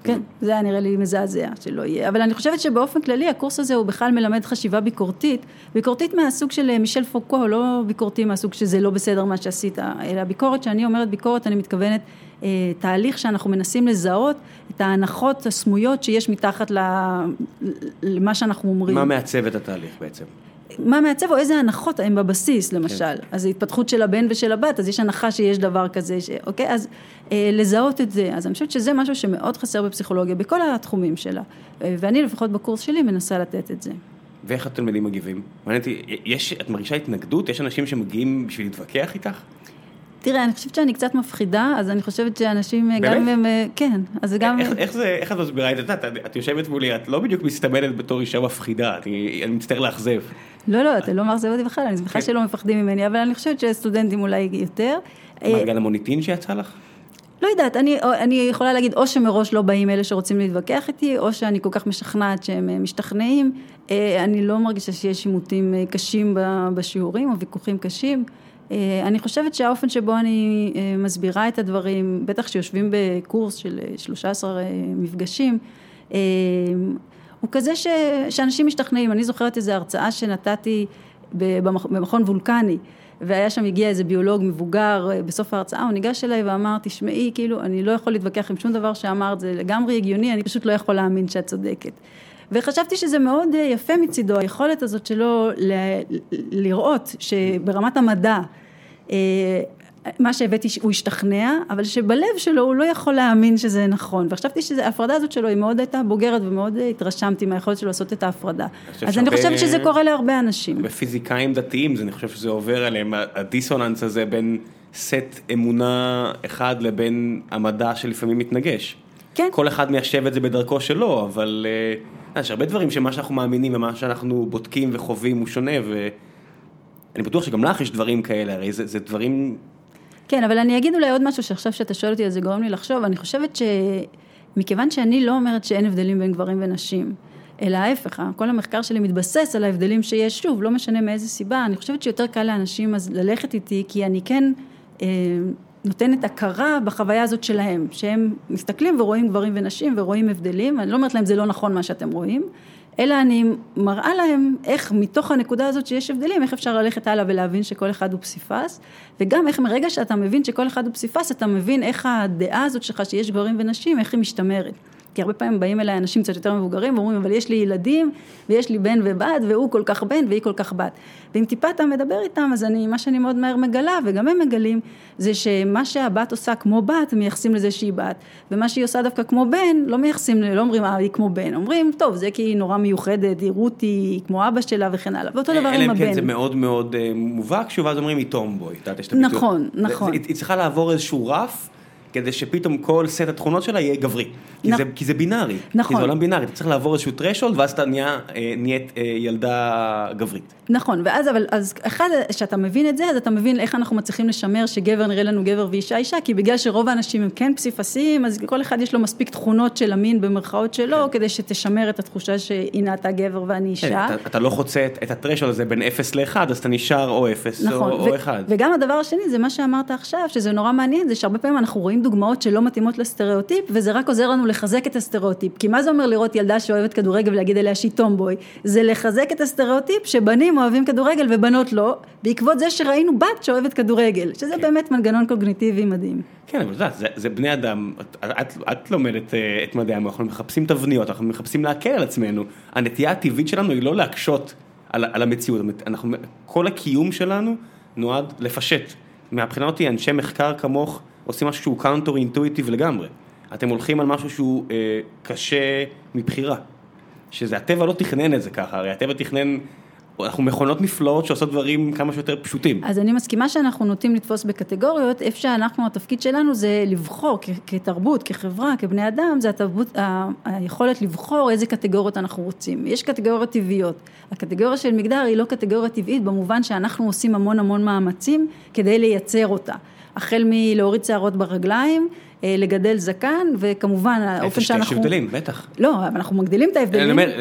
כן, זה היה נראה לי מזעזע שלא יהיה, אבל אני חושבת שבאופן כללי הקורס הזה הוא בכלל מלמד חשיבה ביקורתית, ביקורתית מהסוג של אה, מישל פוקו, לא ביקורתי מהסוג שזה לא בסדר מה שעשית, אלא ביקורת, שאני אומרת ביקורת, אני מתכוונת אה, תהליך שאנחנו מנסים לזהות את ההנחות הסמויות שיש מתחת למה שאנחנו אומרים. מה מעצב את התהליך בעצם? מה מעצב או איזה הנחות הם בבסיס למשל, כן. אז ההתפתחות של הבן ושל הבת, אז יש הנחה שיש דבר כזה, ש... אוקיי, אז אה, לזהות את זה, אז אני חושבת שזה משהו שמאוד חסר בפסיכולוגיה, בכל התחומים שלה, אה, ואני לפחות בקורס שלי מנסה לתת את זה. ואיך התלמידים מגיבים? מעניין אותי, יש, את מרגישה התנגדות? יש אנשים שמגיעים בשביל להתווכח איתך? תראה, אני חושבת שאני קצת מפחידה, אז אני חושבת שאנשים, אה, גם באמת? אם הם, אה, כן, אז גם, איך, איך זה, איך את מסבירה את זה? את, יושבת מולי, את לא בדיוק מסתמנת בתור אישה מפחידה, אני, אני מצטער לאכזב. לא, לא, אתה לא מאכזב אותי בכלל, אני שמחה כן. שלא מפחדים ממני, אבל אני חושבת שסטודנטים אולי יותר. מה, אה, המוניטין שיצא לך? לא יודעת, אני, אני יכולה להגיד או שמראש לא באים אלה שרוצים להתווכח איתי, או שאני כל כך משכנעת שהם משתכנעים. אני לא מרגישה שיש עימותים קשים בשיעורים או ויכוחים קשים. אני חושבת שהאופן שבו אני מסבירה את הדברים, בטח שיושבים בקורס של 13 מפגשים, הוא כזה ש, שאנשים משתכנעים. אני זוכרת איזו הרצאה שנתתי במכון וולקני. והיה שם, הגיע איזה ביולוג מבוגר אה, בסוף ההרצאה, הוא ניגש אליי ואמר, תשמעי, כאילו, אני לא יכול להתווכח עם שום דבר שאמרת, זה לגמרי הגיוני, אני פשוט לא יכול להאמין שאת צודקת. וחשבתי שזה מאוד אה, יפה מצידו, היכולת הזאת שלו ל- לראות שברמת המדע אה, מה שהבאתי הוא השתכנע, אבל שבלב שלו הוא לא יכול להאמין שזה נכון. וחשבתי שההפרדה הזאת שלו היא מאוד הייתה בוגרת ומאוד התרשמתי מהיכולת שלו לעשות את ההפרדה. אז אני חושבת שזה קורה להרבה אנשים. בפיזיקאים דתיים, אני חושב שזה עובר עליהם, הדיסוננס הזה בין סט אמונה אחד לבין המדע שלפעמים מתנגש. כן. כל אחד מיישב את זה בדרכו שלו, אבל אה, יש הרבה דברים שמה שאנחנו מאמינים ומה שאנחנו בודקים וחווים הוא שונה, ואני בטוח שגם לך יש דברים כאלה, הרי זה, זה דברים כן, אבל אני אגיד אולי עוד משהו שעכשיו שאתה שואל אותי, אז זה גורם לי לחשוב, אני חושבת שמכיוון שאני לא אומרת שאין הבדלים בין גברים ונשים, אלא ההפך, כל המחקר שלי מתבסס על ההבדלים שיש, שוב, לא משנה מאיזה סיבה, אני חושבת שיותר קל לאנשים אז ללכת איתי, כי אני כן אה, נותנת הכרה בחוויה הזאת שלהם, שהם מסתכלים ורואים גברים ונשים ורואים הבדלים, אני לא אומרת להם זה לא נכון מה שאתם רואים, אלא אני מראה להם איך מתוך הנקודה הזאת שיש הבדלים, איך אפשר ללכת הלאה ולהבין שכל אחד הוא פסיפס, וגם איך מרגע שאתה מבין שכל אחד הוא פסיפס, אתה מבין איך הדעה הזאת שלך שיש גברים ונשים, איך היא משתמרת. כי הרבה פעמים באים אליי אנשים קצת יותר מבוגרים ואומרים, אבל יש לי ילדים, ויש לי בן ובת, והוא כל כך בן והיא כל כך בת. ואם טיפה אתה מדבר איתם, אז אני, מה שאני מאוד מהר מגלה, וגם הם מגלים, זה שמה שהבת עושה כמו בת, מייחסים לזה שהיא בת, ומה שהיא עושה דווקא כמו בן, לא מייחסים, לא אומרים, אה, היא כמו בן, אומרים, טוב, זה כי היא נורא מיוחדת, היא רותי, היא כמו אבא שלה וכן הלאה, ואותו דבר עם הבן. אלא אם כן זה מאוד מאוד אה, מובהק, שוב, אז אומרים, היא טומבוי, נכון, נכון. היא צריכה לעבור איזשהו רף. כדי שפתאום כל סט התכונות שלה יהיה גברי. כי, נכ... זה, כי זה בינארי. נכון. כי זה עולם בינארי, אתה צריך לעבור איזשהו threshold ואז אתה נהיה, אה, נהיית אה, ילדה גברית. נכון, ואז אבל, אז אחד, כשאתה מבין את זה, אז אתה מבין איך אנחנו מצליחים לשמר שגבר נראה לנו גבר ואישה אישה, כי בגלל שרוב האנשים הם כן פסיפסים, אז כל אחד יש לו מספיק תכונות של המין במרכאות שלו, כן. כדי שתשמר את התחושה שהנה אתה גבר ואני אישה. כן, אתה, אתה לא חוצה את ה threshold הזה בין 0 ל-1, אז אתה נשאר או 0 נכון, או, או 1. וגם הדבר השני זה מה שאמרת עכשיו, שזה נורא מעניין, זה שהרבה פעמים אנחנו רואים דוגמאות שלא מתאימות לסטריאוטיפ, וזה רק עוזר לנו לחזק את הסטריאוטיפ. כי מה זה אומר לראות ילדה שאוהבת כדורגל ולהגיד עליה שהיא tomboy? זה לחזק את הסטריאוטיפ שבנים אוהבים כדורגל ובנות לא, בעקבות זה שראינו בת שאוהבת כדורגל, שזה כן. באמת מנגנון קוגניטיבי מדהים. כן, אבל זה, זה, זה בני אדם, את, את, את לומדת אה, את מדעי המוח, אנחנו מחפשים תבניות, אנחנו מחפשים להקל על עצמנו. הנטייה הטבעית שלנו היא לא להקשות על, על המציאות, אנחנו, כל הקיום שלנו נועד לפשט. מבחינתי, אנשי מחקר כמוך עושים משהו שהוא counter intuitive לגמרי. אתם הולכים על משהו שהוא אה, קשה מבחירה. שזה הטבע לא תכנן את זה ככה, הרי הטבע תכנן אנחנו מכונות נפלאות שעושות דברים כמה שיותר פשוטים. אז אני מסכימה שאנחנו נוטים לתפוס בקטגוריות, איפה שאנחנו, התפקיד שלנו זה לבחור כתרבות, כחברה, כבני אדם, זה התרבות, היכולת לבחור איזה קטגוריות אנחנו רוצים. יש קטגוריות טבעיות. הקטגוריה של מגדר היא לא קטגוריה טבעית במובן שאנחנו עושים המון המון מאמצים כדי לייצר אותה. החל מלהוריד שערות ברגליים, לגדל זקן, וכמובן האופן שאנחנו... יש הבדלים, בטח. לא, אבל אנחנו מגדילים את ההבדלים. אני אומר,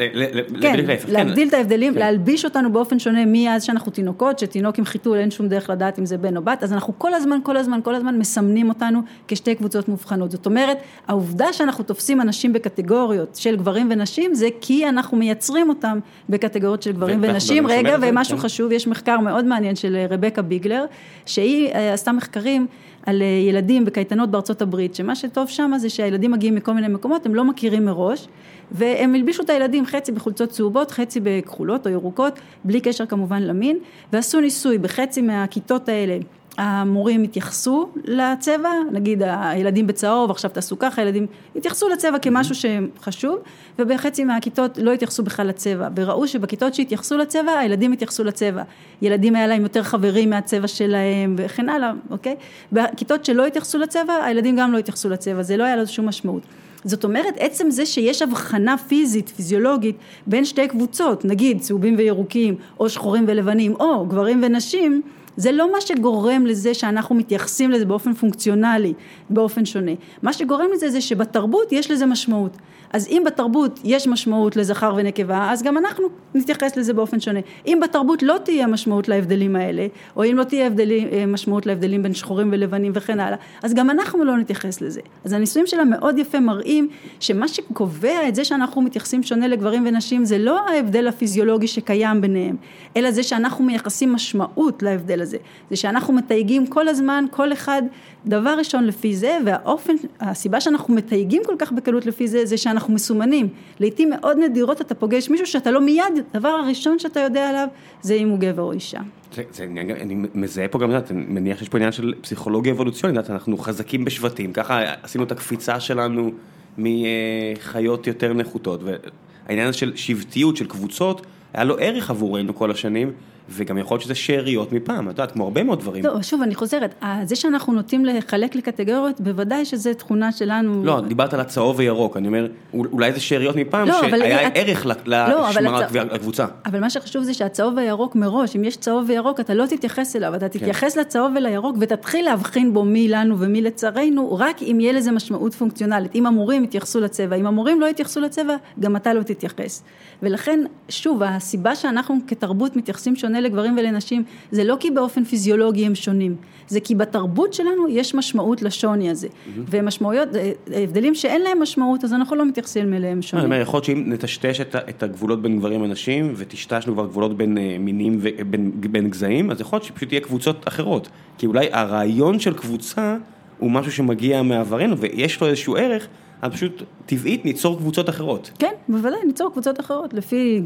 כן, כן, להגדיל את ההבדלים, כן. להלביש אותנו באופן שונה מאז שאנחנו תינוקות, שתינוק עם חיתול אין שום דרך לדעת אם זה בן או בת, אז אנחנו כל הזמן, כל הזמן, כל הזמן מסמנים אותנו כשתי קבוצות מובחנות. זאת אומרת, העובדה שאנחנו תופסים אנשים בקטגוריות של גברים ונשים, זה כי אנחנו מייצרים אותם בקטגוריות של גברים ונשים. רגע, ומשהו חשוב, יש מחקר מאוד מעניין של אה, רבקה ביגלר, שהיא אה, עשתה מחקרים על אה, ילדים בקייטנות בארצות הברית, שמה שטוב שם זה שהילדים מגיעים מכל מיני מקומות, הם לא מכירים מראש, והם הלבישו את הילדים חצי בחולצות צהובות, חצי בכחולות או ירוקות, בלי קשר כמובן למין, ועשו ניסוי בחצי מהכיתות האלה. המורים התייחסו לצבע, נגיד הילדים בצהוב, עכשיו תעשו ככה, הילדים התייחסו לצבע כמשהו שחשוב, ובחצי מהכיתות לא התייחסו בכלל לצבע, וראו שבכיתות שהתייחסו לצבע, הילדים התייחסו לצבע. ילדים היה להם יותר חברים מהצבע שלהם, וכן הלאה, אוקיי? בכיתות שלא התייחסו לצבע, הילדים גם לא התייחסו לצבע, זה לא היה לזה שום משמעות. זאת אומרת, עצם זה שיש הבחנה פיזית, פיזיולוגית, בין שתי קבוצות, נגיד צהובים וירוקים, או שחורים ולבנים, או גברים ונשים, זה לא מה שגורם לזה שאנחנו מתייחסים לזה באופן פונקציונלי, באופן שונה. מה שגורם לזה זה שבתרבות יש לזה משמעות. אז אם בתרבות יש משמעות לזכר ונקבה, אז גם אנחנו נתייחס לזה באופן שונה. אם בתרבות לא תהיה משמעות להבדלים האלה, או אם לא תהיה הבדלים, אה, משמעות להבדלים בין שחורים ולבנים וכן הלאה, אז גם אנחנו לא נתייחס לזה. אז הניסויים שלה מאוד יפה מראים שמה שקובע את זה שאנחנו מתייחסים שונה לגברים ונשים זה לא ההבדל הפיזיולוגי שקיים ביניהם, אלא זה שאנחנו מייחסים משמעות להבדל הזה. זה שאנחנו מתייגים כל הזמן, כל אחד דבר ראשון לפי זה, והאופן, הסיבה שאנחנו מתייגים כל כך בקלות לפי זה, זה שאנחנו מסומנים. לעיתים מאוד נדירות אתה פוגש מישהו שאתה לא מיד, הדבר הראשון שאתה יודע עליו, זה אם הוא גבר או אישה. זה, זה, אני, אני מזהה פה גם, אני מניח שיש פה עניין של פסיכולוגיה אבולוציונית, אנחנו חזקים בשבטים, ככה עשינו את הקפיצה שלנו מחיות יותר נחותות, והעניין הזה של שבטיות, של קבוצות, היה לו ערך עבורנו כל השנים. וגם יכול להיות שזה שאריות מפעם, את יודעת, כמו הרבה מאוד דברים. לא, שוב, אני חוזרת, זה שאנחנו נוטים לחלק לקטגוריות, בוודאי שזו תכונה שלנו. לא, דיברת על הצהוב וירוק, אני אומר, אולי זה שאריות מפעם, לא, שהיה את... ערך לא, לשמרת הצ... הקבוצה. אבל מה שחשוב זה שהצהוב והירוק מראש, אם יש צהוב וירוק, אתה לא תתייחס אליו, אתה כן. תתייחס כן. לצהוב ולירוק, ותתחיל להבחין בו מי לנו ומי לצרינו, רק אם יהיה לזה משמעות פונקציונלית. אם המורים יתייחסו לצבע, אם המורים לא יתייחסו לצבע, גם אתה לא תתייחס. ולכן, שוב, הסיבה שאנחנו כתרבות מתייחסים שונה לגברים ולנשים, זה לא כי באופן פיזיולוגי הם שונים, זה כי בתרבות שלנו יש משמעות לשוני הזה. Mm-hmm. ומשמעויות, אה, הבדלים שאין להם משמעות, אז אנחנו לא מתייחסים אליהם שונים. אני אומר, יכול להיות שאם נטשטש את הגבולות בין גברים ונשים, וטשטשנו כבר גבולות בין אה, מינים ובין גזעים, אז יכול להיות שפשוט יהיה קבוצות אחרות. כי אולי הרעיון של קבוצה הוא משהו שמגיע מעברנו, ויש לו איזשהו ערך. אז פשוט טבעית ניצור קבוצות אחרות. כן, בוודאי, ניצור קבוצות אחרות, לפי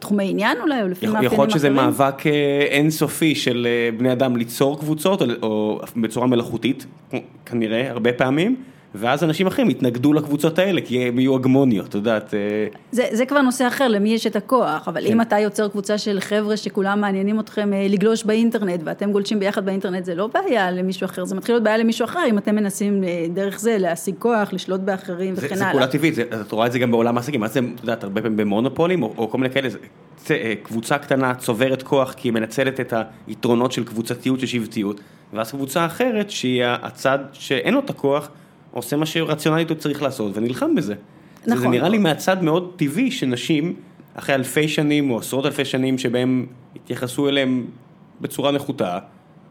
תחומי עניין אולי, או לפי מאפיינים אחרים. יכול להיות שזה מאבק אה, אינסופי של אה, בני אדם ליצור קבוצות, או בצורה מלאכותית, כנראה, הרבה פעמים. ואז אנשים אחרים יתנגדו לקבוצות האלה, כי הם יהיו הגמוניות, את יודעת. אה. זה, זה כבר נושא אחר, למי יש את הכוח, אבל כן. אם אתה יוצר קבוצה של חבר'ה שכולם מעניינים אתכם אה, לגלוש באינטרנט, ואתם גולשים ביחד באינטרנט, זה לא בעיה למישהו אחר, זה מתחיל להיות בעיה למישהו אחר, אם אתם מנסים אה, דרך זה להשיג כוח, לשלוט באחרים וכן הלאה. זה פעולה טבעית, את רואה את זה גם בעולם העסקים, את יודעת, הרבה פעמים במונופולים, או, או כל מיני כאלה, זה, קבוצה קטנה צוברת כוח, כי היא מנצלת את היתרונות של קבוצתיות, של שבטיות, ואז קבוצה אחרת, שהיא הצד שאין לו את הכוח, עושה מה שרציונלית הוא צריך לעשות ונלחם בזה. נכון. זה נראה לי מהצד מאוד טבעי שנשים, אחרי אלפי שנים או עשרות אלפי שנים שבהם התייחסו אליהם בצורה נחותה,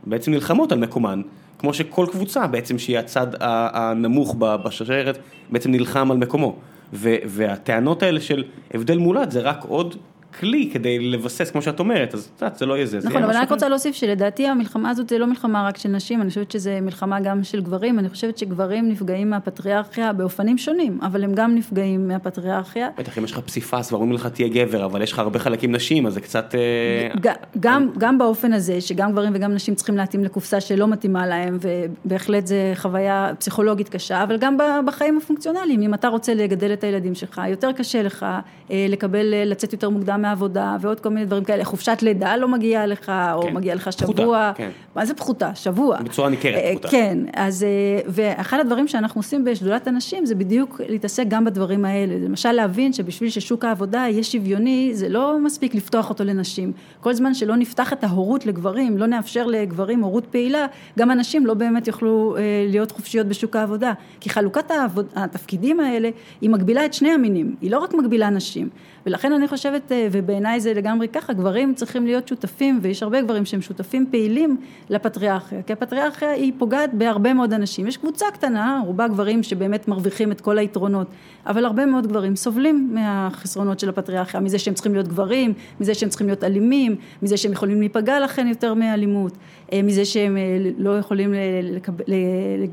בעצם נלחמות על מקומן. כמו שכל קבוצה בעצם שהיא הצד הנמוך בשרשרת בעצם נלחם על מקומו. והטענות האלה של הבדל מולד זה רק עוד כלי כדי לבסס, כמו שאת אומרת, אז את יודעת, זה לא יהיה זה. נכון, אבל אני רק רוצה להוסיף שלדעתי המלחמה הזאת זה לא מלחמה רק של נשים, אני חושבת שזה מלחמה גם של גברים, אני חושבת שגברים נפגעים מהפטריארכיה באופנים שונים, אבל הם גם נפגעים מהפטריארכיה. בטח, אם יש לך פסיפס ואומרים לך תהיה גבר, אבל יש לך הרבה חלקים נשים, אז זה קצת... אה, גם, גם באופן הזה, שגם גברים וגם נשים צריכים להתאים לקופסה שלא מתאימה להם, ובהחלט זה חוויה פסיכולוגית קשה, אבל גם בחיים הפונקציונליים, אם אתה רוצה לגדל את הילדים שלך, יותר קשה לך אה, לקבל, אה, לצאת יותר מוקדם מעבודה ועוד כל מיני דברים כאלה, חופשת לידה לא מגיעה לך, כן. או מגיע לך שבוע, פחותה, כן. מה זה פחותה? שבוע. בצורה ניכרת אה, פחותה. כן, אז, אה, ואחד הדברים שאנחנו עושים בשדולת הנשים זה בדיוק להתעסק גם בדברים האלה, למשל להבין שבשביל ששוק העבודה יהיה שוויוני, זה לא מספיק לפתוח אותו לנשים, כל זמן שלא נפתח את ההורות לגברים, לא נאפשר לגברים הורות פעילה, גם הנשים לא באמת יוכלו אה, להיות חופשיות בשוק העבודה, כי חלוקת העבוד, התפקידים האלה היא מגבילה את שני המינים, היא לא רק מגבילה נשים, ולכן אני חושבת, ובעיניי זה לגמרי ככה, גברים צריכים להיות שותפים, ויש הרבה גברים שהם שותפים פעילים לפטריארכיה, כי הפטריארכיה היא פוגעת בהרבה מאוד אנשים. יש קבוצה קטנה, רובה גברים שבאמת מרוויחים את כל היתרונות, אבל הרבה מאוד גברים סובלים מהחסרונות של הפטריארכיה, מזה שהם צריכים להיות גברים, מזה שהם צריכים להיות אלימים, מזה שהם יכולים להיפגע לכן יותר מאלימות, אה, מזה שהם אה, לא יכולים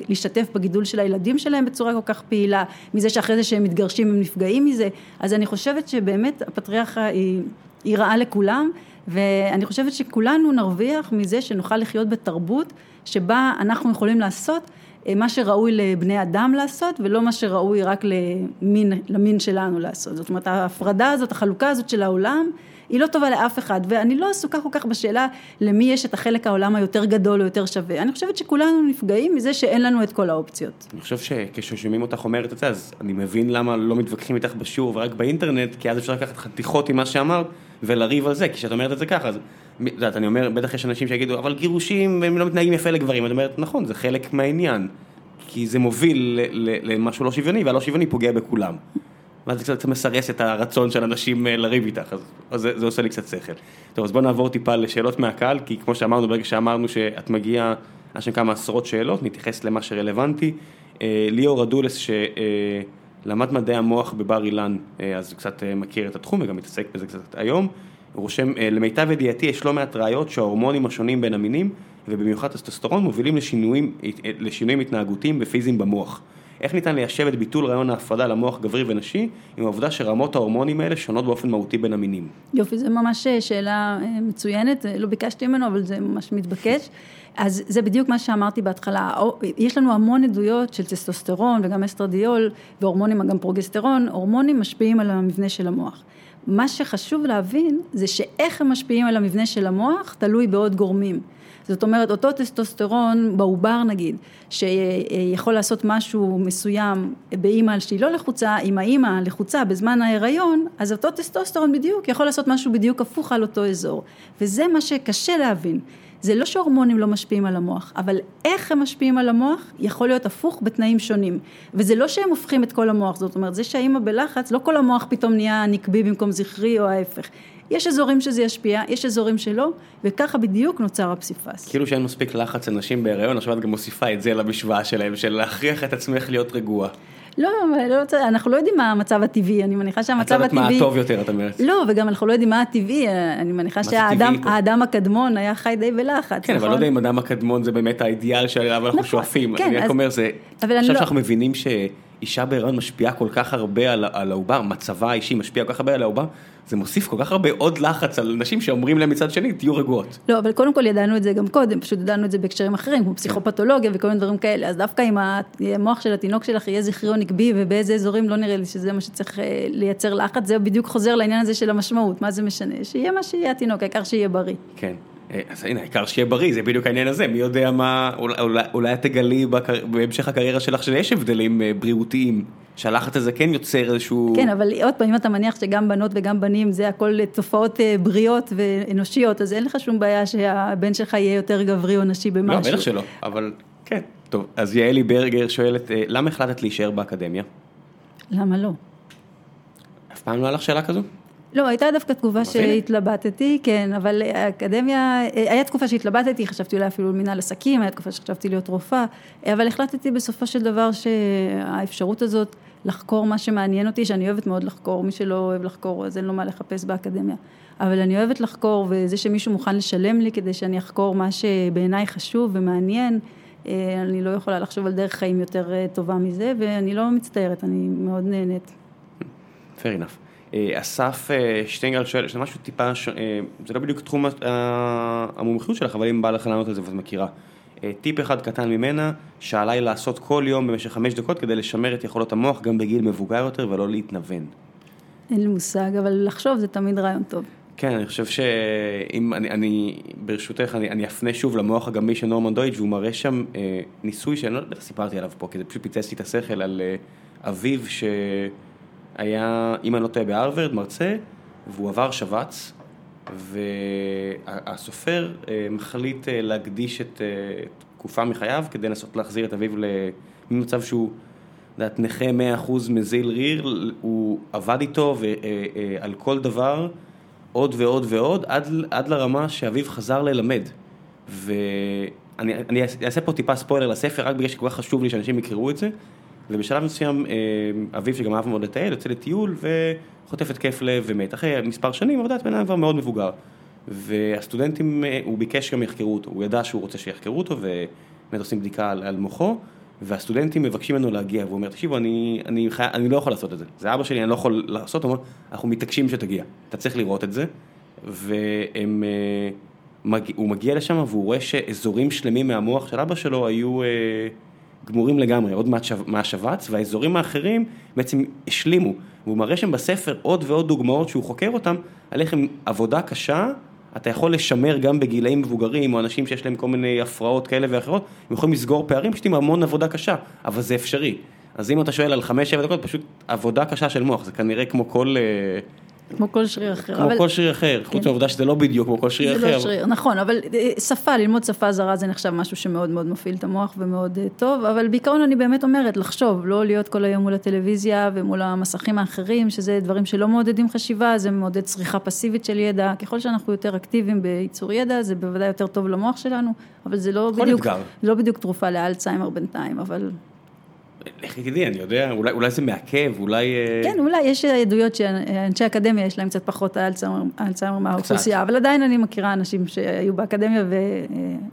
להשתתף בגידול של הילדים שלהם בצורה כל כך פעילה, מזה שאחרי זה שהם מתגרשים הם נפגעים מזה, אז אני חושבת שבאמת הפטריארכיה היא, היא רעה לכולם, ואני חושבת שכולנו נרוויח מזה שנוכל לחיות בתרבות שבה אנחנו יכולים לעשות אה, מה שראוי לבני אדם לעשות ולא מה שראוי רק למין, למין שלנו לעשות. זאת אומרת ההפרדה הזאת, החלוקה הזאת של העולם היא לא טובה לאף אחד, ואני לא עסוקה כל כך בשאלה למי יש את החלק העולם היותר גדול או יותר שווה, אני חושבת שכולנו נפגעים מזה שאין לנו את כל האופציות. אני חושב שכששומעים אותך אומרת את זה, אז אני מבין למה לא מתווכחים איתך בשיעור ורק באינטרנט, כי אז אפשר לקחת חתיכות עם מה שאמרת ולריב על זה, כי כשאת אומרת את זה ככה, אז, את יודעת, אני אומר, בטח יש אנשים שיגידו, אבל גירושים, הם לא מתנהגים יפה לגברים, את אומרת, נכון, זה חלק מהעניין. כי זה מוביל למשהו לא שוויוני, והלא שוויוני פוגע בכולם. ואז זה קצת מסרס את הרצון של אנשים אה, לריב איתך, אז, אז זה, זה עושה לי קצת שכל. טוב, אז בוא נעבור טיפה לשאלות מהקהל, כי כמו שאמרנו, ברגע שאמרנו שאת מגיעה, יש שם כמה עשרות שאלות, נתייחס למה שרלוונטי. אה, ליאור אדולס, שלמד מדעי המוח בבר אילן, אה, אז קצת מכיר את התחום וגם מתעסק בזה קצת היום. הוא רושם, למיטב ידיעתי יש לא מעט ראיות שההורמונים השונים בין המינים ובמיוחד טסטוסטרון מובילים לשינויים, לשינויים התנהגותיים ופיזיים במוח. איך ניתן ליישב את ביטול רעיון ההפרדה למוח גברי ונשי עם העובדה שרמות ההורמונים האלה שונות באופן מהותי בין המינים? יופי, זו ממש אה, שאלה אה, מצוינת, לא ביקשתי ממנו אבל זה ממש מתבקש. אז זה בדיוק מה שאמרתי בהתחלה, יש לנו המון עדויות של טסטוסטרון וגם אסטרדיול והורמונים, גם פרוגסטרון, הורמונים משפיעים על המבנה של המוח. מה שחשוב להבין זה שאיך הם משפיעים על המבנה של המוח תלוי בעוד גורמים. זאת אומרת, אותו טסטוסטרון בעובר נגיד, שיכול לעשות משהו מסוים באימא שהיא לא לחוצה, אם האימא לחוצה בזמן ההיריון, אז אותו טסטוסטרון בדיוק יכול לעשות משהו בדיוק הפוך על אותו אזור. וזה מה שקשה להבין. זה לא שהורמונים לא משפיעים על המוח, אבל איך הם משפיעים על המוח יכול להיות הפוך בתנאים שונים. וזה לא שהם הופכים את כל המוח, זאת אומרת, זה שהאימא בלחץ, לא כל המוח פתאום נהיה נקבי במקום זכרי או ההפך. יש אזורים שזה ישפיע, יש אזורים שלא, וככה בדיוק נוצר הפסיפס. כאילו שאין מספיק לחץ לנשים בהיריון, עכשיו את גם מוסיפה את זה למשוואה שלהם, של להכריח את עצמך להיות רגועה. לא, לא, אנחנו לא יודעים מה המצב הטבעי, אני מניחה שהמצב הטבעי... את יודעת מה הטוב יותר, את אומרת. לא, וגם אנחנו לא יודעים מה הטבעי, אני מניחה שהאדם הקדמון היה חי די בלחץ, כן, אבל לא נכון? יודע אם אדם הקדמון זה באמת האידיאל שעליו אנחנו נכון, שואפים. כן, אני רק אומר, זה... עכשיו לא- שאנחנו מבינים שאישה בהיריון משפיעה כל כך הרבה על העובר, מצבה האישי משפיע כל כך הרבה על העובר, זה מוסיף כל כך הרבה עוד לחץ על אנשים שאומרים להם מצד שני, תהיו רגועות. לא, אבל קודם כל ידענו את זה גם קודם, פשוט ידענו את זה בהקשרים אחרים, כמו פסיכופתולוגיה וכל מיני דברים כאלה, אז דווקא אם המוח של התינוק שלך יהיה זכרי או נקבי ובאיזה אזורים, לא נראה לי שזה מה שצריך אה, לייצר לחץ, זה בדיוק חוזר לעניין הזה של המשמעות, מה זה משנה, שיהיה מה שיהיה התינוק, העיקר שיהיה בריא. כן. אה, אז הנה, העיקר שיהיה בריא, זה בדיוק העניין הזה, מי יודע מה, אולי, אולי את תגלי בהמשך הקריירה שלך שיש הבדלים אה, בריאותיים, שהלחץ הזה כן יוצר איזשהו... כן, אבל עוד פעם, אם אתה מניח שגם בנות וגם בנים זה הכל תופעות אה, בריאות ואנושיות, אז אין לך שום בעיה שהבן שלך יהיה יותר גברי או נשי במשהו. לא, בטח שלא, אבל כן. טוב, אז יעלי ברגר שואלת, למה החלטת להישאר באקדמיה? למה לא? אף פעם לא היה לך שאלה כזו? לא, הייתה דווקא תקופה שהתלבטתי, כן, אבל האקדמיה, היה תקופה שהתלבטתי, חשבתי אולי אפילו מנהל עסקים, היה תקופה שחשבתי להיות רופאה, אבל החלטתי בסופו של דבר שהאפשרות הזאת לחקור מה שמעניין אותי, שאני אוהבת מאוד לחקור, מי שלא אוהב לחקור אז אין לו מה לחפש באקדמיה, אבל אני אוהבת לחקור, וזה שמישהו מוכן לשלם לי כדי שאני אחקור מה שבעיניי חשוב ומעניין, אה, אני לא יכולה לחשוב על דרך חיים יותר אה, טובה מזה, ואני לא מצטערת, אני מאוד נהנית. Fair enough. אה, אסף אה, שטיינגל שואל, זה משהו טיפה, אה, זה לא בדיוק תחום המומחיות שלך, אבל אם בא לך לענות על זה ואת מכירה. טיפ אחד קטן ממנה, שעליי לעשות כל יום במשך חמש דקות כדי לשמר את יכולות המוח גם בגיל מבוגר יותר ולא להתנוון. אין לי מושג, אבל לחשוב זה תמיד רעיון טוב. כן, אני חושב שאם אני, אני ברשותך, אני, אני אפנה שוב למוח הגמיש של נורמן דויץ' והוא מראה שם אה, ניסוי שאני לא יודע, סיפרתי עליו פה, כי זה פשוט פיצץ לי את השכל על אה, אביו ש... היה, אם אני לא טועה, בהרווארד, מרצה, והוא עבר שבץ, והסופר אה, מחליט אה, להקדיש את אה, תקופה מחייו כדי לנסות להחזיר את אביו למצב שהוא, יודעת, נכה 100% מזיל ריר, הוא עבד איתו ועל כל דבר, עוד ועוד ועוד, עד, עד לרמה שאביו חזר ללמד. ואני אעשה פה טיפה ספוילר לספר, רק בגלל שכל כך חשוב לי שאנשים יכירו את זה. ובשלב מסוים אה, אביו שגם אהב מאוד לטייל, יוצא לטיול וחוטף התקף לב ומת. אחרי מספר שנים עבודת בן אדם כבר מאוד מבוגר. והסטודנטים, אה, הוא ביקש שגם יחקרו אותו, הוא ידע שהוא רוצה שיחקרו אותו ובאמת עושים בדיקה על, על מוחו. והסטודנטים מבקשים ממנו להגיע, והוא אומר, תקשיבו, אני, אני, חי... אני לא יכול לעשות את זה. זה אבא שלי, אני לא יכול לעשות, הוא אומר, אנחנו מתעקשים שתגיע. אתה צריך לראות את זה. והם, אה, מגיע לשם והוא רואה שאזורים שלמים מהמוח של אבא שלו היו גמורים לגמרי, עוד מהשבץ, והאזורים האחרים בעצם השלימו. והוא מראה שם בספר עוד ועוד דוגמאות שהוא חוקר אותם, על איך עם עבודה קשה, אתה יכול לשמר גם בגילאים מבוגרים, או אנשים שיש להם כל מיני הפרעות כאלה ואחרות, הם יכולים לסגור פערים פשוט עם המון עבודה קשה, אבל זה אפשרי. אז אם אתה שואל על 5-7 דקות, פשוט עבודה קשה של מוח, זה כנראה כמו כל... כמו כל שריר אחר. כמו אבל... כל שריר אחר, כן. חוץ מהעובדה שזה לא בדיוק כמו כל שריר זה אחר. זה לא שריר, נכון, אבל אה, שפה, ללמוד שפה זרה זה נחשב משהו שמאוד מאוד מפעיל את המוח ומאוד אה, טוב, אבל בעיקרון אני באמת אומרת, לחשוב, לא להיות כל היום מול הטלוויזיה ומול המסכים האחרים, שזה דברים שלא מעודדים חשיבה, זה מעודד צריכה פסיבית של ידע, ככל שאנחנו יותר אקטיביים בייצור ידע, זה בוודאי יותר טוב למוח שלנו, אבל זה לא בדיוק, לא בדיוק תרופה לאלצהיימר בינתיים, אבל... לכי תדעי, אני יודע, אולי, אולי זה מעכב, אולי... אה, כן, אולי יש עדויות שאנשי אקדמיה יש להם קצת פחות אלצהיימר מהאוכלוסייה, אבל עדיין אני מכירה אנשים שהיו באקדמיה ו...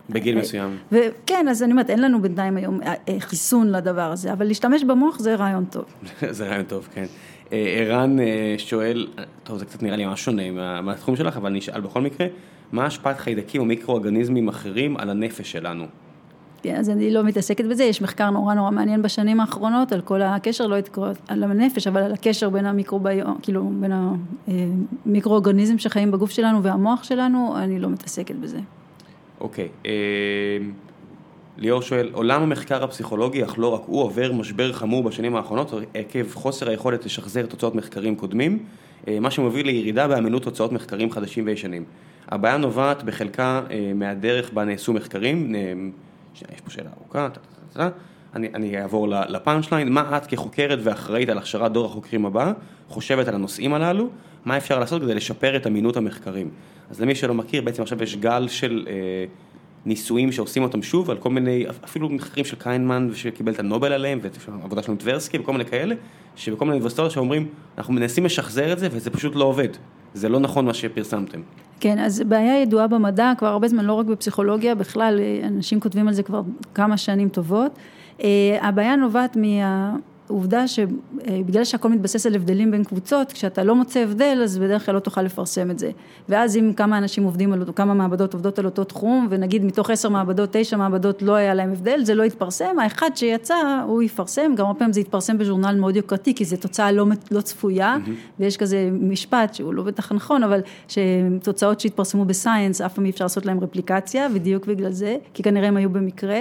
בגיל מסוים. וכן, אז אני אומרת, אין לנו בינתיים היום אה, אה, חיסון לדבר הזה, אבל להשתמש במוח זה רעיון טוב. זה רעיון טוב, כן. ערן שואל, טוב, זה קצת נראה לי ממש שונה מהתחום שלך, אבל אני אשאל בכל מקרה, מה השפעת חיידקים או מיקרוארגניזמים אחרים על הנפש שלנו? כן, אז אני לא מתעסקת בזה, יש מחקר נורא נורא מעניין בשנים האחרונות על כל הקשר, לא על הנפש, אבל על הקשר בין המיקרוביום, כאילו בין המיקרואורגניזם שחיים בגוף שלנו והמוח שלנו, אני לא מתעסקת בזה. אוקיי, אה, ליאור שואל, עולם המחקר הפסיכולוגי, אך לא רק הוא, עובר משבר חמור בשנים האחרונות עקב חוסר היכולת לשחזר תוצאות מחקרים קודמים, אה, מה שמוביל לירידה באמינות תוצאות מחקרים חדשים וישנים. הבעיה נובעת בחלקה אה, מהדרך בה נעשו מחקרים, יש פה שאלה ארוכה, אני, אני אעבור לפאנצ' ליין, מה את כחוקרת ואחראית על הכשרת דור החוקרים הבא, חושבת על הנושאים הללו, מה אפשר לעשות כדי לשפר את אמינות המחקרים. אז למי שלא מכיר, בעצם עכשיו יש גל של אה, ניסויים שעושים אותם שוב, על כל מיני, אפילו מחקרים של קיינמן, שקיבל את הנובל עליהם, ועבודה של טברסקי וכל מיני כאלה, שבכל מיני אוניברסיטאות שאומרים, אנחנו מנסים לשחזר את זה וזה פשוט לא עובד. זה לא נכון מה שפרסמתם. כן, אז בעיה ידועה במדע כבר הרבה זמן, לא רק בפסיכולוגיה, בכלל אנשים כותבים על זה כבר כמה שנים טובות. אה, הבעיה נובעת מה... עובדה שבגלל שהכל מתבסס על הבדלים בין קבוצות, כשאתה לא מוצא הבדל אז בדרך כלל לא תוכל לפרסם את זה. ואז אם כמה אנשים עובדים על אותו, כמה מעבדות עובדות על אותו תחום, ונגיד מתוך עשר מעבדות, תשע מעבדות לא היה להם הבדל, זה לא יתפרסם, האחד שיצא הוא יפרסם, גם הרבה פעמים זה יתפרסם בז'ורנל מאוד יוקרתי, כי זו תוצאה לא, לא צפויה, mm-hmm. ויש כזה משפט שהוא לא בטח נכון, אבל שתוצאות שהתפרסמו בסייאנס, אף פעם אי אפשר לעשות להם רפליקציה, בדיוק בגלל זה, כי כנראה הם היו במקרה.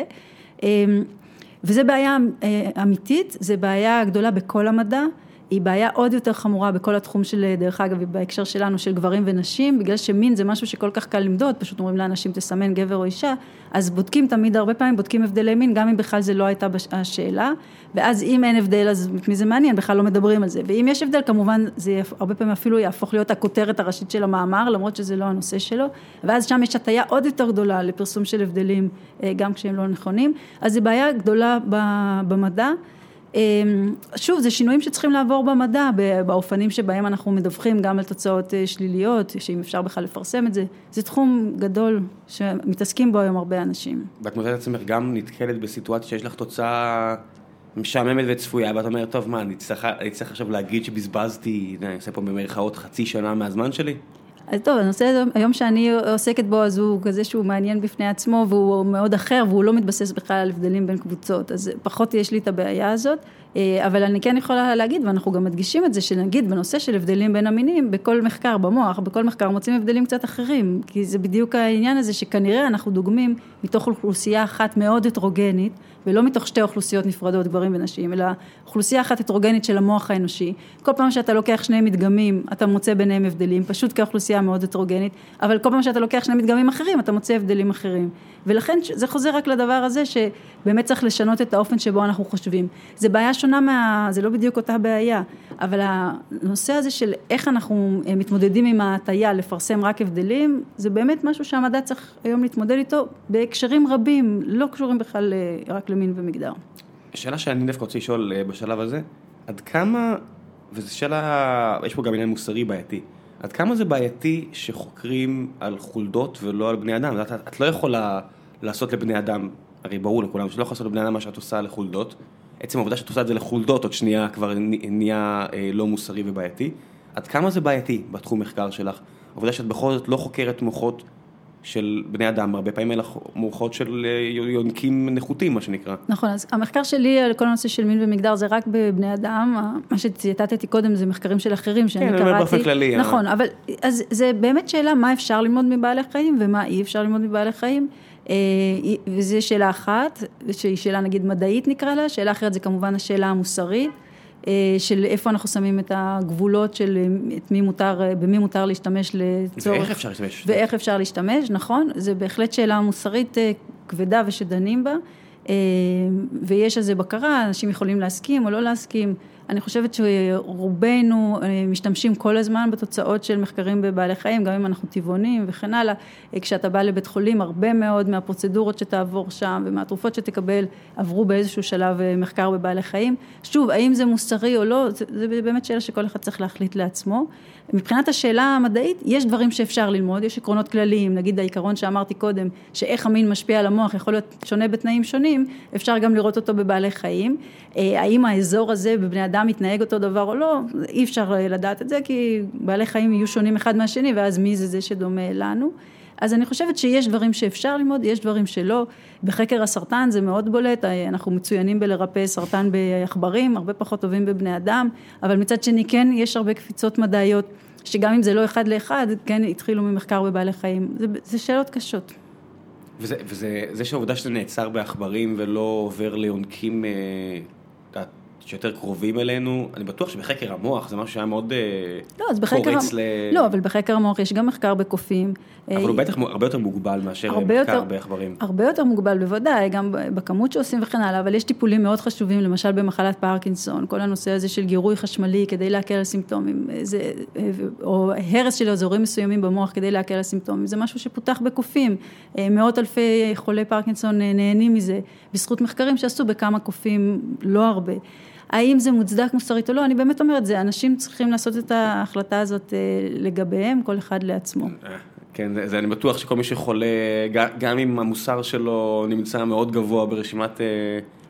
וזה בעיה אה, אמיתית, זה בעיה גדולה בכל המדע, היא בעיה עוד יותר חמורה בכל התחום של, דרך אגב, בהקשר שלנו, של גברים ונשים, בגלל שמין זה משהו שכל כך קל למדוד, פשוט אומרים לאנשים תסמן גבר או אישה, אז בודקים תמיד, הרבה פעמים בודקים הבדלי מין, גם אם בכלל זה לא הייתה השאלה, ואז אם אין הבדל, אז את מי זה מעניין, בכלל לא מדברים על זה, ואם יש הבדל, כמובן, זה הרבה פעמים אפילו יהפוך להיות הכותרת הראשית של המאמר, למרות שזה לא הנושא שלו, ואז שם יש הטיה עוד יותר גדולה לפרסום של הבדלים, אה, גם כשהם לא נכונים, אז זו בעיה גדולה במדע. אמ, שוב, זה שינויים שצריכים לעבור במדע, באופנים שבהם אנחנו מדווחים גם על תוצאות אה, שליליות, שאם אפשר בכלל לפרסם את זה. זה תחום גדול שמתעסקים בו היום הרבה אנשים. ואת מוצאת את עצמך גם נתקלת בסיטואציה שיש לך תוצאה משעממת וצפויה, ואת אומרת, טוב, מה, אני צריך עכשיו להגיד שבזבזתי, אני עושה פה במרכאות חצי שנה מהזמן שלי? אז טוב, הנושא היום שאני עוסקת בו, אז הוא כזה שהוא מעניין בפני עצמו, והוא מאוד אחר, והוא לא מתבסס בכלל על הבדלים בין קבוצות, אז פחות יש לי את הבעיה הזאת, אה, אבל אני כן יכולה להגיד, ואנחנו גם מדגישים את זה, שנגיד בנושא של הבדלים בין המינים, בכל מחקר במוח, בכל מחקר מוצאים הבדלים קצת אחרים, כי זה בדיוק העניין הזה, שכנראה אנחנו דוגמים מתוך אוכלוסייה אחת מאוד הטרוגנית, ולא מתוך שתי אוכלוסיות נפרדות, גברים ונשים, אלא אוכלוסייה אחת הטרוגנית של המוח האנושי. כל פעם שאתה לוקח שני מדגמים, אתה מוצא ביניהם הבדלים, פשוט כאוכלוסייה מאוד הטרוגנית, אבל כל פעם שאתה לוקח שני מדגמים אחרים, אתה מוצא הבדלים אחרים. ולכן זה חוזר רק לדבר הזה, שבאמת צריך לשנות את האופן שבו אנחנו חושבים. זה בעיה שונה מה... זה לא בדיוק אותה בעיה, אבל הנושא הזה של איך אנחנו מתמודדים עם ההטייה לפרסם רק הבדלים, זה באמת משהו שהמדע צריך היום להתמודד איתו בהקשרים רבים, לא קשורים בכלל אה, רק למין ומגדר. שאלה שאני דווקא רוצה לשאול אה, בשלב הזה, עד כמה, וזו שאלה, יש פה גם עניין מוסרי בעייתי, עד כמה זה בעייתי שחוקרים על חולדות ולא על בני אדם? את, את לא יכולה לעשות לבני אדם, הרי ברור לכולם שאת לא יכולה לעשות לבני אדם מה שאת עושה לחולדות, עצם העובדה שאת עושה את זה לחולדות עוד שנייה כבר נהיה אה, לא מוסרי ובעייתי, עד כמה זה בעייתי בתחום מחקר שלך? העובדה שאת בכל זאת לא חוקרת מוחות של בני אדם, הרבה פעמים אלה מוחות של יונקים נחותים, מה שנקרא. נכון, אז המחקר שלי על כל הנושא של מין ומגדר זה רק בבני אדם, מה שציטטתי קודם זה מחקרים של אחרים שאני קראתי. כן, אני אומר באופן כללי. נכון, אבל אז זה באמת שאלה מה אפשר ללמוד מבעלי חיים ומה אי אפשר ללמוד מבעלי חיים. וזו שאלה אחת, שהיא שאלה נגיד מדעית נקרא לה, שאלה אחרת זה כמובן השאלה המוסרית. של איפה אנחנו שמים את הגבולות של את מי מותר, במי מותר להשתמש לצורך. ואיך אפשר להשתמש. ואיך אפשר להשתמש, נכון, זה בהחלט שאלה מוסרית כבדה ושדנים בה, ויש על זה בקרה, אנשים יכולים להסכים או לא להסכים. אני חושבת שרובנו משתמשים כל הזמן בתוצאות של מחקרים בבעלי חיים, גם אם אנחנו טבעונים וכן הלאה. כשאתה בא לבית חולים, הרבה מאוד מהפרוצדורות שתעבור שם ומהתרופות שתקבל, עברו באיזשהו שלב מחקר בבעלי חיים. שוב, האם זה מוסרי או לא, זה באמת שאלה שכל אחד צריך להחליט לעצמו. מבחינת השאלה המדעית, יש דברים שאפשר ללמוד, יש עקרונות כלליים, נגיד העיקרון שאמרתי קודם, שאיך המין משפיע על המוח יכול להיות שונה בתנאים שונים, אפשר גם לראות אותו בבעלי חיים. האם האזור הזה בבני אדם מתנהג אותו דבר או לא, אי אפשר לדעת את זה, כי בעלי חיים יהיו שונים אחד מהשני, ואז מי זה זה שדומה לנו. אז אני חושבת שיש דברים שאפשר ללמוד, יש דברים שלא. בחקר הסרטן זה מאוד בולט, אנחנו מצוינים בלרפא סרטן בעכברים, הרבה פחות טובים בבני אדם, אבל מצד שני כן יש הרבה קפיצות מדעיות, שגם אם זה לא אחד לאחד, כן התחילו ממחקר בבעלי חיים, זה, זה שאלות קשות. וזה, וזה, זה שהעובדה שזה נעצר בעכברים ולא עובר ליונקים, שיותר קרובים אלינו, אני בטוח שבחקר המוח זה משהו שהיה מאוד לא, אז בחקר, פורץ ל... לא, אבל בחקר המוח יש גם מחקר בקופים. אבל הוא בטח הרבה יותר מוגבל מאשר מחקר בעכברים. הרבה יותר מוגבל בוודאי, גם בכמות שעושים וכן הלאה, אבל יש טיפולים מאוד חשובים, למשל במחלת פרקינסון, כל הנושא הזה של גירוי חשמלי כדי להקל על סימפטומים, זה, או הרס של אזורים מסוימים במוח כדי להקל על סימפטומים, זה משהו שפותח בקופים, מאות אלפי חולי פרקינסון נהנים מזה, בזכות מחקרים שעשו בכמה קופים, לא הרבה. האם זה מוצדק מוסרית או לא, אני באמת אומרת, זה אנשים צריכים לעשות את ההחלטה הזאת לגביהם, כל אחד לעצמו. כן, זה אני בטוח שכל מי שחולה, גם אם המוסר שלו נמצא מאוד גבוה ברשימת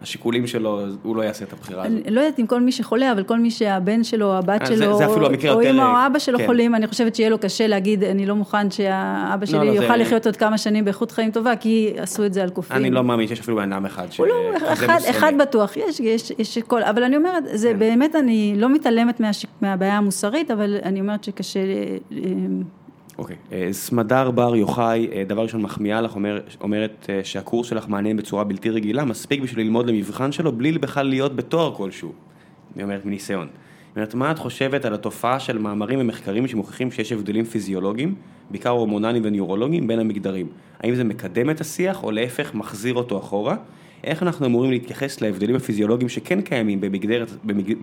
השיקולים שלו, הוא לא יעשה את הבחירה הזאת. אני לא יודעת אם כל מי שחולה, אבל כל מי שהבן שלו, הבת שלו, זה המקרה או. אמא או אבא שלו חולים, אני חושבת שיהיה לו קשה להגיד, אני לא מוכן שהאבא שלי יוכל לחיות עוד כמה שנים באיכות חיים טובה, כי עשו את זה על קופים. אני לא מאמין שיש אפילו בן אדם אחד שזה מוסרי. אחד בטוח, יש כל, אבל אני אומרת, זה באמת, אני לא מתעלמת מהבעיה המוסרית, אבל אני אומרת שקשה... אוקיי, סמדר בר יוחאי, דבר ראשון מחמיאה לך, אומרת שהקורס שלך מעניין בצורה בלתי רגילה, מספיק בשביל ללמוד למבחן שלו, בלי בכלל להיות בתואר כלשהו, היא אומרת מניסיון. היא אומרת, מה את חושבת על התופעה של מאמרים ומחקרים שמוכיחים שיש הבדלים פיזיולוגיים, בעיקר הורמונליים וניורולוגיים, בין המגדרים? האם זה מקדם את השיח, או להפך מחזיר אותו אחורה? איך אנחנו אמורים להתייחס להבדלים הפיזיולוגיים שכן קיימים במגדרת,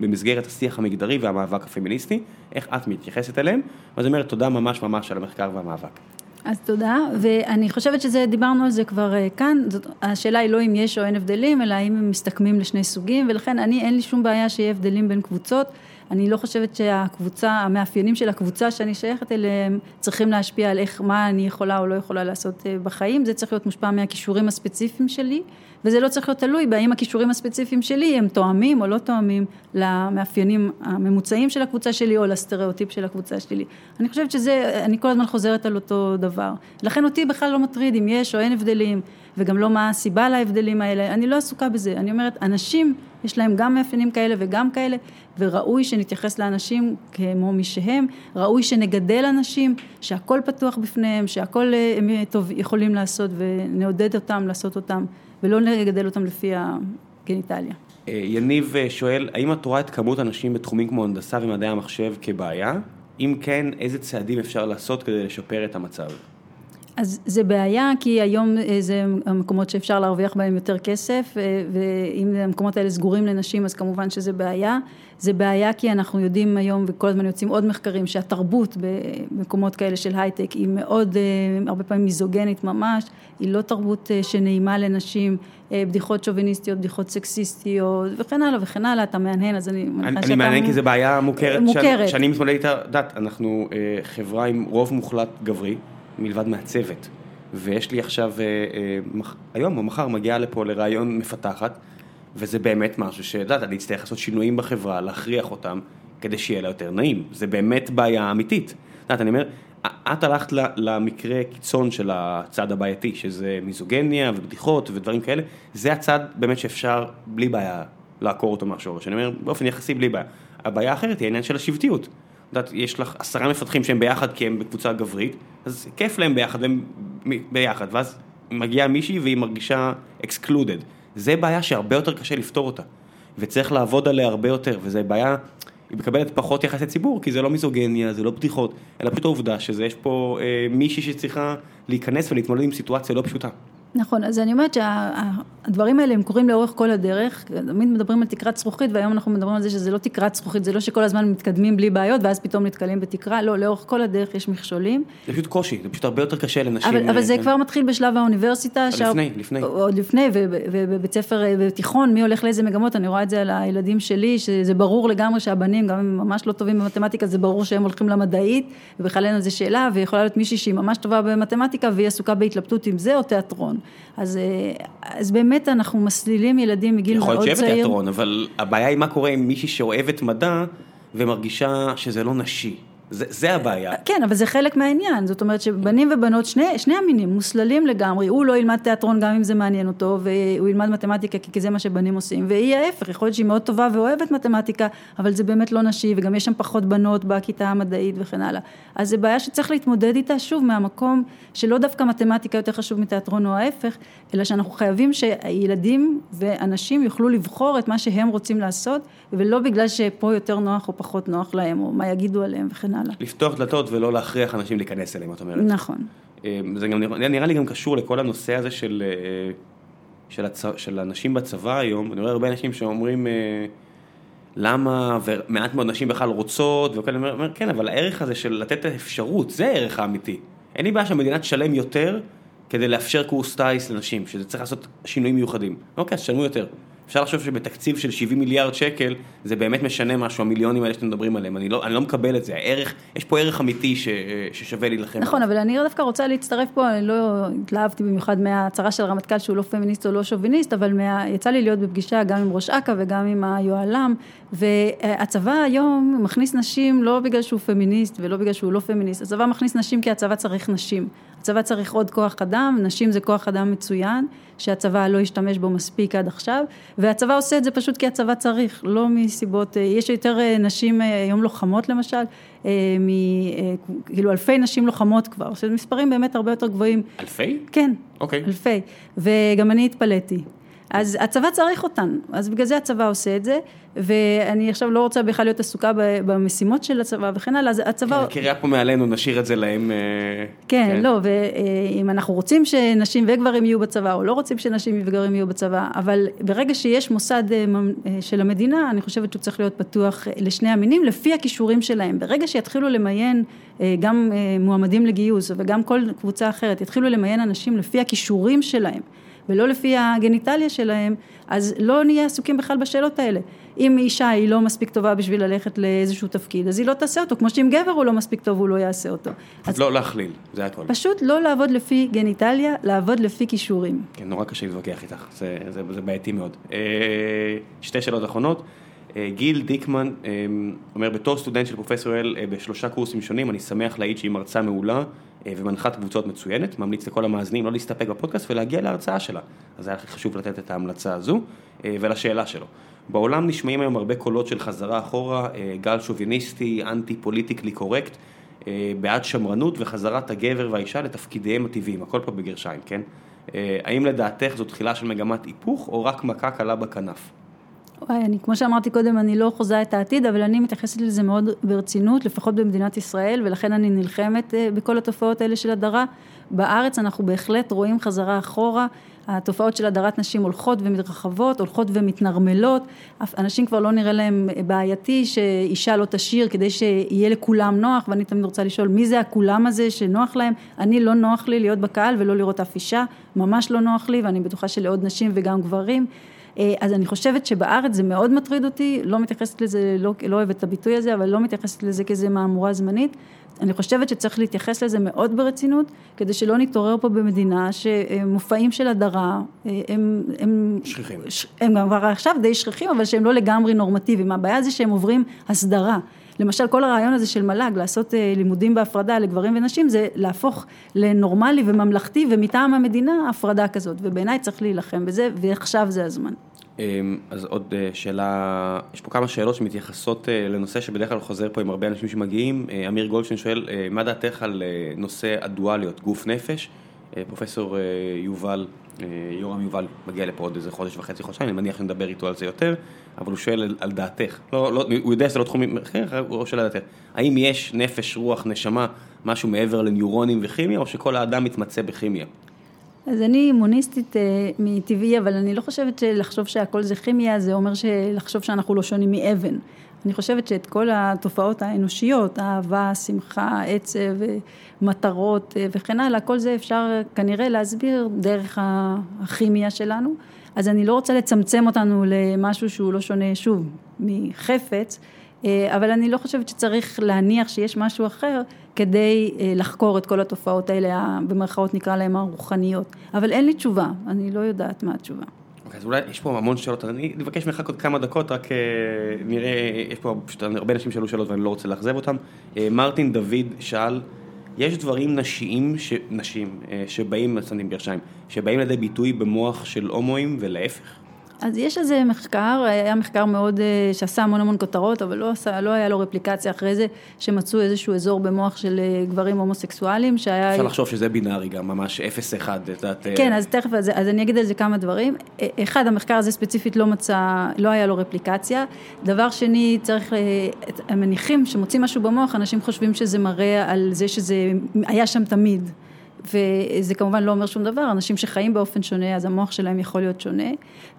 במסגרת השיח המגדרי והמאבק הפמיניסטי, איך את מתייחסת אליהם, ואז אומרת תודה ממש ממש על המחקר והמאבק. אז תודה, ואני חושבת שזה, דיברנו על זה כבר כאן, זאת, השאלה היא לא אם יש או אין הבדלים, אלא אם הם מסתכמים לשני סוגים, ולכן אני אין לי שום בעיה שיהיה הבדלים בין קבוצות, אני לא חושבת שהקבוצה, המאפיינים של הקבוצה שאני שייכת אליהם, צריכים להשפיע על איך, מה אני יכולה או לא יכולה לעשות בחיים, זה צריך להיות מושפע מהכישורים הספציפיים שלי, וזה לא צריך להיות תלוי בהאם הכישורים הספציפיים שלי הם תואמים או לא תואמים למאפיינים הממוצעים של הקבוצה שלי או לסטריאוטיפ של הקבוצה שלי. אני חושבת שזה, אני כל הזמן חוזרת על אותו דבר. לכן אותי בכלל לא מטריד אם יש או אין הבדלים, וגם לא מה הסיבה להבדלים האלה, אני לא עסוקה בזה. אני אומרת, אנשים, יש להם גם מאפיינים כאלה וגם כאלה, וראוי שנתייחס לאנשים כמו מי שהם, ראוי שנגדל אנשים, שהכל פתוח בפניהם, שהכל הם טוב, יכולים לעשות ונעודד אותם לעשות אותם. ולא לגדל אותם לפי הגניטליה. יניב שואל, האם את רואה את כמות האנשים בתחומים כמו הנדסה ומדעי המחשב כבעיה? אם כן, איזה צעדים אפשר לעשות כדי לשפר את המצב? אז זה בעיה, כי היום זה המקומות שאפשר להרוויח בהם יותר כסף, ואם המקומות האלה סגורים לנשים, אז כמובן שזה בעיה. זה בעיה כי אנחנו יודעים היום, וכל הזמן יוצאים עוד מחקרים, שהתרבות במקומות כאלה של הייטק היא מאוד, הרבה פעמים מיזוגנית ממש, היא לא תרבות שנעימה לנשים, בדיחות שוביניסטיות, בדיחות סקסיסטיות, וכן הלאה וכן הלאה, אתה מהנהן, אז אני מניחה שאתה... אני מהנהן כי זו בעיה מוכרת, שאני מתמודד איתה, את יודעת, אנחנו חברה עם רוב מוחלט גברי. מלבד מהצוות, ויש לי עכשיו, היום או מחר מגיעה לפה לרעיון מפתחת, וזה באמת משהו שאת יודעת, אני אצטרך לעשות שינויים בחברה, להכריח אותם, כדי שיהיה לה יותר נעים, זה באמת בעיה אמיתית. את יודעת, אני אומר, את הלכת למקרה קיצון של הצד הבעייתי, שזה מיזוגניה ובדיחות ודברים כאלה, זה הצד באמת שאפשר בלי בעיה לעקור אותו מהשורש, אני אומר באופן יחסי בלי בעיה. הבעיה האחרת היא העניין של השבטיות. יודעת, יש לך עשרה מפתחים שהם ביחד כי הם בקבוצה גברית, אז כיף להם ביחד, והם ביחד, ואז מגיעה מישהי והיא מרגישה excluded. זה בעיה שהרבה יותר קשה לפתור אותה, וצריך לעבוד עליה הרבה יותר, וזו בעיה, היא מקבלת פחות יחסי ציבור, כי זה לא מיזוגניה, זה לא בדיחות, אלא פשוט העובדה שזה, יש פה אה, מישהי שצריכה להיכנס ולהתמודד עם סיטואציה לא פשוטה. נכון, אז אני אומרת שהדברים האלה הם קורים לאורך כל הדרך, תמיד מדברים על תקרת זכוכית והיום אנחנו מדברים על זה שזה לא תקרת זכוכית, זה לא שכל הזמן מתקדמים בלי בעיות ואז פתאום נתקלים בתקרה, לא, לאורך כל הדרך יש מכשולים. זה פשוט קושי, זה פשוט הרבה יותר קשה לנשים. אבל, אבל זה כבר מתחיל בשלב האוניברסיטה. לפני, לפני. עוד לפני, ובבית ספר, בתיכון, מי הולך לאיזה מגמות, אני רואה את זה על הילדים שלי, שזה ברור לגמרי שהבנים, גם אם הם ממש לא טובים במתמטיקה, זה ברור שהם הולכים למדעית, ובכלל אין על זה שאלה, ויכולה להיות מישהי שהיא ממש טובה במתמטיקה, והיא עסוקה בהתלבטות עם זה או תיאטרון. אז, אה, אז באמת אנחנו מסלילים ילדים מגיל מאוד צעיר. יכול להיות שאוהבת תיאטרון, אבל הבעיה היא מה קורה עם מישהי שאוהבת מדע ומרגישה שזה לא נשי. זה, זה הבעיה. כן, אבל זה חלק מהעניין, זאת אומרת שבנים ובנות, שני, שני המינים מוסללים לגמרי, הוא לא ילמד תיאטרון גם אם זה מעניין אותו, והוא ילמד מתמטיקה כי זה מה שבנים עושים, והיא ההפך, יכול להיות שהיא מאוד טובה ואוהבת מתמטיקה, אבל זה באמת לא נשי, וגם יש שם פחות בנות בכיתה המדעית וכן הלאה. אז זו בעיה שצריך להתמודד איתה שוב מהמקום שלא דווקא מתמטיקה יותר חשוב מתיאטרון או ההפך, אלא שאנחנו חייבים שילדים ואנשים יוכלו לבחור את מה שהם רוצים לעשות, ולא בגלל שפה יותר נוח או פחות נוח להם, או מה יגידו עליהם וכן הלאה. לפתוח דלתות ולא להכריח אנשים להיכנס אליהם, את אומרת. נכון. אה, זה גם נראה, נראה לי גם קשור לכל הנושא הזה של, אה, של, הצ... של אנשים בצבא היום, אני רואה הרבה אנשים שאומרים אה, למה, ומעט מאוד נשים בכלל רוצות, וכאלה, אני אומר, כן, אבל הערך הזה של לתת את האפשרות, זה הערך האמיתי. אין לי בעיה שהמדינה תשלם יותר כדי לאפשר קורס טיס לנשים, שזה צריך לעשות שינויים מיוחדים. אוקיי, אז תשלמו יותר. אפשר לחשוב שבתקציב של 70 מיליארד שקל, זה באמת משנה משהו, המיליונים האלה שאתם מדברים עליהם, אני לא, אני לא מקבל את זה, הערך, יש פה ערך אמיתי ש, ששווה להילחם. נכון, אבל אני דווקא רוצה להצטרף פה, אני לא התלהבתי במיוחד מההצהרה של הרמטכ"ל שהוא לא פמיניסט או לא שוביניסט, אבל מה, יצא לי להיות בפגישה גם עם ראש אכ"א וגם עם היוהל"ם, והצבא היום מכניס נשים לא בגלל שהוא פמיניסט ולא בגלל שהוא לא פמיניסט, הצבא מכניס נשים כי הצבא צריך נשים. הצבא צריך עוד כוח אדם, נשים זה כוח אדם מצוין, שהצבא לא השתמש בו מספיק עד עכשיו, והצבא עושה את זה פשוט כי הצבא צריך, לא מסיבות, אה, יש יותר אה, נשים אה, היום לוחמות למשל, מ, כאילו אלפי נשים לוחמות כבר, שזה מספרים באמת הרבה יותר גבוהים. אלפי? כן, אוקיי. אלפי, וגם אני התפלאתי. אז הצבא צריך אותן, אז בגלל זה הצבא עושה את זה, ואני עכשיו לא רוצה בכלל להיות עסוקה במשימות של הצבא וכן הלאה, אז הצבא... כן, הקריאה פה מעלינו, נשאיר את זה להם. אה, כן, כן, לא, ואם אנחנו רוצים שנשים וגברים יהיו בצבא, או לא רוצים שנשים וגברים יהיו בצבא, אבל ברגע שיש מוסד אה, אה, של המדינה, אני חושבת שהוא צריך להיות פתוח לשני המינים, לפי הכישורים שלהם. ברגע שיתחילו למיין גם מועמדים לגיוס, וגם כל קבוצה אחרת, יתחילו למיין אנשים לפי הכישורים שלהם. ולא לפי הגניטליה שלהם, אז לא נהיה עסוקים בכלל בשאלות האלה. אם אישה היא לא מספיק טובה בשביל ללכת לאיזשהו תפקיד, אז היא לא תעשה אותו, כמו שאם גבר הוא לא מספיק טוב, הוא לא יעשה אותו. אז לא להכליל, זה הכל. פשוט לא לעבוד לפי גניטליה, לעבוד לפי כישורים. כן, נורא קשה להתווכח איתך, זה, זה, זה בעייתי מאוד. אה, שתי שאלות אחרונות. אה, גיל דיקמן אה, אומר, בתור סטודנט של פרופסור אל בשלושה קורסים שונים, אני שמח להעיד שהיא מרצה מעולה. אה, ומנחת קבוצות מצוינת, ממליץ לכל המאזינים לא להסתפק בפודקאסט ולהגיע להרצאה שלה. אז היה חשוב לתת את ההמלצה הזו אה, ולשאלה שלו. בעולם נשמעים היום הרבה קולות של חזרה אחורה, אה, גל שוביניסטי, אנטי politically correct, בעד שמרנות וחזרת הגבר והאישה לתפקידיהם הטבעיים, הכל פה בגרשיים, כן? האם לדעתך זו תחילה של מגמת היפוך או רק מכה קלה בכנף? אני, כמו שאמרתי קודם, אני לא חוזה את העתיד, אבל אני מתייחסת לזה מאוד ברצינות, לפחות במדינת ישראל, ולכן אני נלחמת אה, בכל התופעות האלה של הדרה. בארץ אנחנו בהחלט רואים חזרה אחורה, התופעות של הדרת נשים הולכות ומתרחבות, הולכות ומתנרמלות, אנשים כבר לא נראה להם בעייתי שאישה לא תשאיר כדי שיהיה לכולם נוח, ואני תמיד רוצה לשאול מי זה הכולם הזה שנוח להם, אני לא נוח לי להיות בקהל ולא לראות אף אישה, ממש לא נוח לי, ואני בטוחה שלעוד נשים וגם גברים. אה, אז אני חושבת שבארץ זה מאוד מטריד אותי, לא מתייחסת לזה, לא, לא אוהבת את הביטוי הזה, אבל לא מתייחסת לזה כאיזה מהמורה זמנית. אני חושבת שצריך להתייחס לזה מאוד ברצינות, כדי שלא נתעורר פה במדינה שמופעים של הדרה, אה, הם... הם שכיחים. הם גם כבר עכשיו די שכיחים, אבל שהם לא לגמרי נורמטיביים. הבעיה זה שהם עוברים הסדרה. למשל, כל הרעיון הזה של מל"ג, לעשות לימודים בהפרדה לגברים ונשים, זה להפוך לנורמלי וממלכתי ומטעם המדינה הפרדה כזאת, ובעיניי צריך להילחם בזה, ועכשיו זה הזמן. אמ, אז עוד אה, שאלה, יש פה כמה שאלות שמתייחסות אה, לנושא שבדרך כלל חוזר פה עם הרבה אנשים שמגיעים. אה, אמיר גולדשטיין שואל, מה דעתך על נושא הדואליות, גוף נפש? פרופסור יובל, יורם יובל מגיע לפה עוד איזה חודש וחצי, חודשיים, אני מניח שנדבר איתו על זה יותר, אבל הוא שואל על, דעתך, לא, לא, הוא יודע שזה לא תחום אחר, הוא שואל על דעתך. האם יש נפש, רוח, נשמה, משהו מעבר לניורונים וכימיה, או שכל האדם מתמצא בכימיה? אז אני מוניסטית אה, מטבעי, אבל אני לא חושבת שלחשוב שהכל זה כימיה, זה אומר לחשוב שאנחנו לא שונים מאבן. אני חושבת שאת כל התופעות האנושיות, אהבה, שמחה, עצב, מטרות אה, וכן הלאה, כל זה אפשר כנראה להסביר דרך הכימיה שלנו. אז אני לא רוצה לצמצם אותנו למשהו שהוא לא שונה, שוב, מחפץ, אה, אבל אני לא חושבת שצריך להניח שיש משהו אחר כדי אה, לחקור את כל התופעות האלה, במרכאות נקרא להן הרוחניות. אבל אין לי תשובה, אני לא יודעת מה התשובה. אוקיי, אז אולי יש פה המון שאלות, אני אבקש ממך עוד כמה דקות, רק אה, נראה, יש פה פשוט הרבה אנשים שאלו שאלות ואני לא רוצה לאכזב אותם. מרטין דוד שאל, יש דברים נשיים, ש... נשיים, שבאים, שמים גרשיים, שבאים לידי ביטוי במוח של הומואים ולהפך? אז יש איזה מחקר, היה מחקר מאוד, אה, שעשה המון המון כותרות, אבל לא, עשה, לא היה לו רפליקציה אחרי זה, שמצאו איזשהו אזור במוח של אה, גברים הומוסקסואלים, שהיה... אפשר לחשוב שזה בינארי גם, ממש 0-1, את יודעת... אה, כן, אז תכף, אז, אז אני אגיד על זה כמה דברים. אחד, המחקר הזה ספציפית לא מצא, לא היה לו רפליקציה. דבר שני, צריך, הם מניחים שמוצאים משהו במוח, אנשים חושבים שזה מראה על זה שזה היה שם תמיד. וזה כמובן לא אומר שום דבר, אנשים שחיים באופן שונה אז המוח שלהם יכול להיות שונה.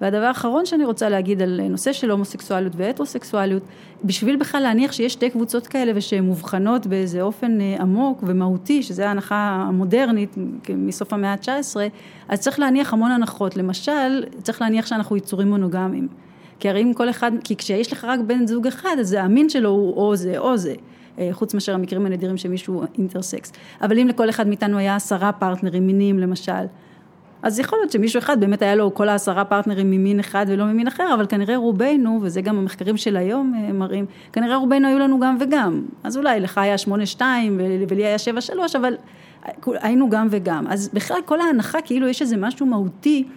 והדבר האחרון שאני רוצה להגיד על נושא של הומוסקסואליות והטרוסקסואליות, בשביל בכלל להניח שיש שתי קבוצות כאלה ושהן מובחנות באיזה אופן אה, עמוק ומהותי, שזו ההנחה המודרנית מסוף המאה ה-19, אז צריך להניח המון הנחות, למשל צריך להניח שאנחנו יצורים מונוגמיים. כי הרי אם כל אחד, כי כשיש לך רק בן זוג אחד, אז המין שלו הוא או זה או זה. אה, חוץ מאשר המקרים הנדירים שמישהו אינטרסקס. אבל אם לכל אחד מאיתנו היה עשרה פרטנרים מיניים למשל, אז יכול להיות שמישהו אחד באמת היה לו כל העשרה פרטנרים ממין אחד ולא ממין אחר, אבל כנראה רובנו, וזה גם המחקרים של היום אה, מראים, כנראה רובנו היו לנו גם וגם. אז אולי לך היה שמונה שתיים ולי היה שבע שלוש, אבל היינו גם וגם. אז בכלל כל ההנחה כאילו יש איזה משהו מהותי אה,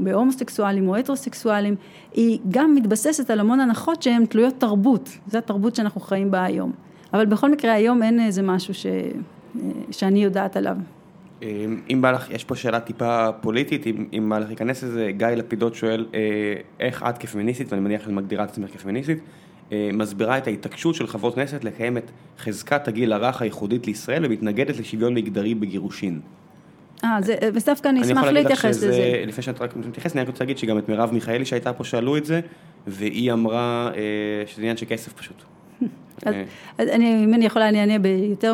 בהומוסקסואלים או הטרוסקסואלים, היא גם מתבססת על המון הנחות שהן תלויות תרבות, זו התרבות שאנחנו חיים בה היום. אבל בכל מקרה היום אין איזה משהו ש... אה, שאני יודעת עליו. אה, אם בא לך, יש פה שאלה טיפה פוליטית, אם, אם בא לך להיכנס לזה, גיא לפידות שואל, איך את כפמיניסטית, ואני מניח שאת מגדירה את עצמך כפמיניסטית, מסבירה את ההתעקשות של חברות כנסת לקיים את חזקת הגיל הרך הייחודית לישראל ומתנגדת לשוויון מגדרי בגירושין. אה, זה דווקא אני אשמח להתייחס לזה. לפני שאת רק מתייחסת, אני רק רוצה להגיד שגם את מרב מיכאלי שהייתה פה שאלו את זה, והיא אמרה אה, שזה עניין של כסף פשוט. אז אני, אם אני יכולה, אני אענה ביותר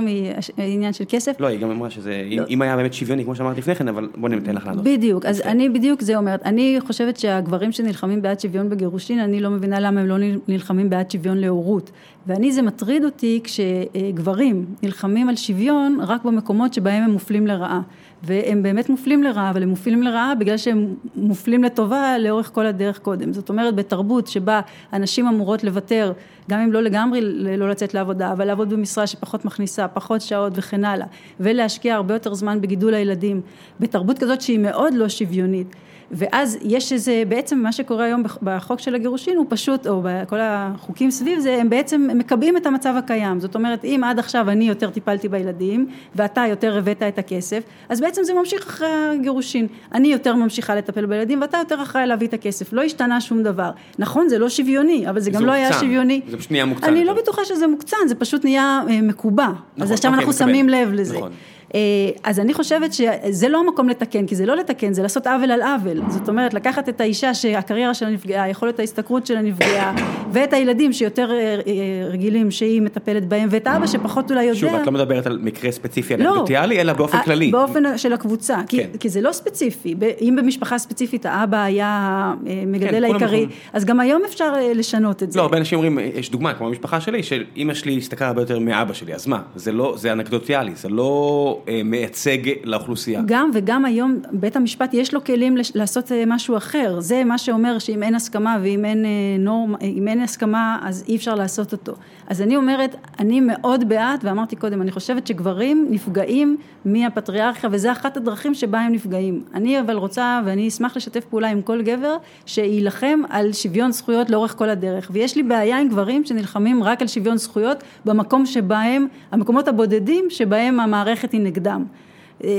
מעניין של כסף. לא, היא גם אמרה שזה, לא. אם היה באמת שוויוני, כמו שאמרת לפני כן, אבל בוא ניתן לך לענות. בדיוק, אז אני בדיוק זה אומרת, אני חושבת שהגברים שנלחמים בעד שוויון בגירושין, אני לא מבינה למה הם לא נלחמים בעד שוויון להורות. ואני, זה מטריד אותי כשגברים נלחמים על שוויון רק במקומות שבהם הם מופלים לרעה. והם באמת מופלים לרעה, אבל הם מופלים לרעה בגלל שהם מופלים לטובה לאורך כל הדרך קודם. זאת אומרת, בתרבות שבה הנשים אמורות לוותר, גם אם לא לגמרי לא לצאת לעבודה, אבל לעבוד במשרה שפחות מכניסה, פחות שעות וכן הלאה, ולהשקיע הרבה יותר זמן בגידול הילדים, בתרבות כזאת שהיא מאוד לא שוויונית. ואז יש איזה, בעצם מה שקורה היום בחוק של הגירושין הוא פשוט, או בכל החוקים סביב זה, הם בעצם מקבעים את המצב הקיים. זאת אומרת, אם עד עכשיו אני יותר טיפלתי בילדים, ואתה יותר הבאת את הכסף, אז בעצם זה ממשיך אחרי הגירושין. אני יותר ממשיכה לטפל בילדים, ואתה יותר אחראי להביא את הכסף. לא השתנה שום דבר. נכון, זה לא שוויוני, אבל זה, זה גם לא מוקצן. היה שוויוני. זה פשוט נהיה מוקצן. אני לא בטוחה שזה מוקצן, זה פשוט נהיה אה, מקובע. נכון, אז עכשיו אוקיי, אנחנו שמים לב לזה. נכון. אה, אז אני חושבת שזה לא המקום לתקן, כי זה לא לתקן, זה לעשות עוול על עוול. זאת אומרת, לקחת את האישה שהקריירה שלה נפגעה, יכולת ההשתכרות שלה נפגעה, ואת הילדים שיותר אה, אה, רגילים שהיא מטפלת בהם, ואת האבא שפחות אולי יודע... שוב, את לא מדברת על מקרה ספציפי לא, אנקדוטיאלי, אלא באופן כללי. באופן של הקבוצה, כי, כן. כי זה לא ספציפי. אם במשפחה ספציפית האבא היה מגדל כן, העיקרי, אז גם היום אפשר לשנות את זה. לא, הרבה אנשים אומרים, יש דוגמה, כמו המשפחה שלי, שאימא שלי השתכרה הרבה יותר מאבא שלי, אז מה? זה לא, זה אנקדוטיאלי, זה לא... או מייצג לאוכלוסייה. גם וגם היום בית המשפט יש לו כלים לעשות משהו אחר, זה מה שאומר שאם אין הסכמה ואם אין נורם, אם אין הסכמה אז אי אפשר לעשות אותו. אז אני אומרת, אני מאוד בעד, ואמרתי קודם, אני חושבת שגברים נפגעים מהפטריארכיה וזה אחת הדרכים שבה הם נפגעים. אני אבל רוצה ואני אשמח לשתף פעולה עם כל גבר שיילחם על שוויון זכויות לאורך כל הדרך ויש לי בעיה עם גברים שנלחמים רק על שוויון זכויות במקום שבהם, המקומות הבודדים שבהם המערכת היא иногда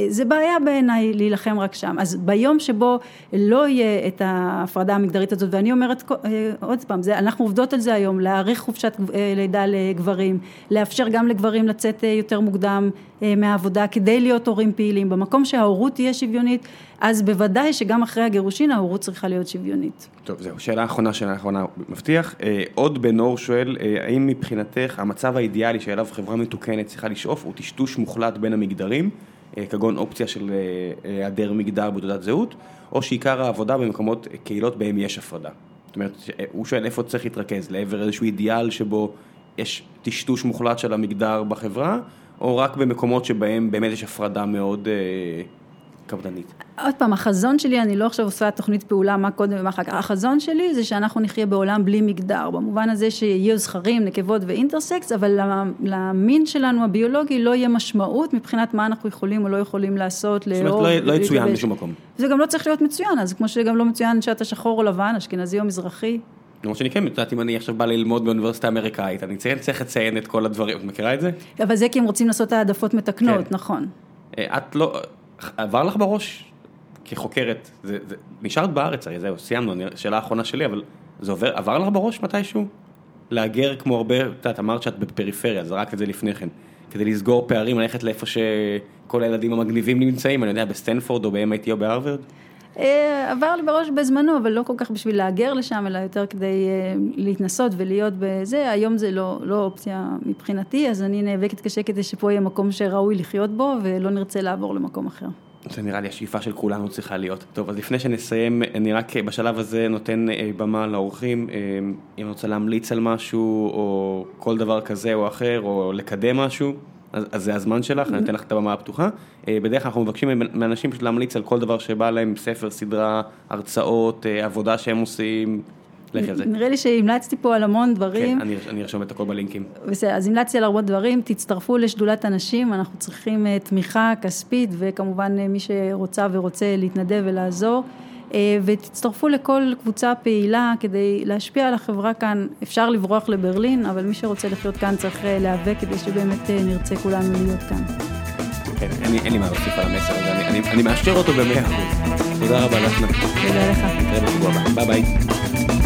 זה בעיה בעיניי להילחם רק שם, אז ביום שבו לא יהיה את ההפרדה המגדרית הזאת ואני אומרת עוד פעם, זה, אנחנו עובדות על זה היום, להאריך חופשת לידה לגברים, לאפשר גם לגברים לצאת יותר מוקדם מהעבודה כדי להיות הורים פעילים, במקום שההורות תהיה שוויונית אז בוודאי שגם אחרי הגירושין ההורות צריכה להיות שוויונית. טוב זהו, שאלה אחרונה, שאלה אחרונה מבטיח, עוד בן אור שואל, האם מבחינתך המצב האידיאלי שאליו חברה מתוקנת צריכה לשאוף הוא טשטוש מוחלט בין המגדרים כגון אופציה של היעדר מגדר בתעודת זהות, או שעיקר העבודה במקומות, קהילות בהם יש הפרדה. זאת אומרת, הוא שואל איפה צריך להתרכז, לעבר איזשהו אידיאל שבו יש טשטוש מוחלט של המגדר בחברה, או רק במקומות שבהם באמת יש הפרדה מאוד קפדנית. עוד פעם, החזון שלי, אני לא עכשיו עושה תוכנית פעולה מה קודם ומה אחר כך, החזון שלי זה שאנחנו נחיה בעולם בלי מגדר, במובן הזה שיהיו זכרים, נקבות ואינטרסקס, אבל למין שלנו הביולוגי לא יהיה משמעות מבחינת מה אנחנו יכולים או לא יכולים לעשות. זאת אומרת, לא יצוין בשום מקום. זה גם לא צריך להיות מצוין, אז כמו שגם לא מצוין שאתה שחור או לבן, אשכנזי או מזרחי. למרות שאני כן יודעת, אם אני עכשיו בא ללמוד באוניברסיטה האמריקאית, אני צריך לציין את כל הדברים, את מכירה את זה? אבל זה כי הם רוצים לעשות העדפות מתקנות, נכון. את לא, עבר לך בראש כחוקרת, זה, זה, נשארת בארץ, הרי זהו, סיימנו, שאלה האחרונה שלי, אבל זה עובר, עבר לך בראש מתישהו? להגר כמו הרבה, את יודעת, אמרת שאת בפריפריה, זרקת את זה לפני כן, כדי לסגור פערים, ללכת לאיפה שכל הילדים המגניבים נמצאים, אני יודע, בסטנפורד או ב-MIT או בהרווארד? עבר לי בראש בזמנו, אבל לא כל כך בשביל להגר לשם, אלא יותר כדי להתנסות ולהיות בזה, היום זה לא, לא אופציה מבחינתי, אז אני נאבקת קשה כדי שפה יהיה מקום שראוי לחיות בו, ולא נרצה לעבור למקום אחר. זה נראה לי השאיפה של כולנו צריכה להיות. טוב, אז לפני שנסיים, אני רק בשלב הזה נותן במה לאורחים, אם אני רוצה להמליץ על משהו, או כל דבר כזה או אחר, או לקדם משהו. אז זה הזמן שלך, אני אתן לך את הבמה הפתוחה. בדרך כלל אנחנו מבקשים מאנשים פשוט להמליץ על כל דבר שבא להם, ספר, סדרה, הרצאות, עבודה שהם עושים. לכי על זה. נראה לי שהמלצתי פה על המון דברים. כן, אני ארשום את הכל בלינקים. בסדר, אז המלצתי על הרבה דברים, תצטרפו לשדולת הנשים, אנחנו צריכים תמיכה כספית, וכמובן מי שרוצה ורוצה להתנדב ולעזור. ותצטרפו לכל קבוצה פעילה כדי להשפיע על החברה כאן, אפשר לברוח לברלין, אבל מי שרוצה לחיות כאן צריך להיאבק כדי שבאמת נרצה כולנו להיות כאן. כן, אין לי מה להוסיף על המסר הזה, אני מאשר אותו במאה אחוז. תודה רבה דפנה. תודה לך. נתראה בשבוע הבא, ביי ביי.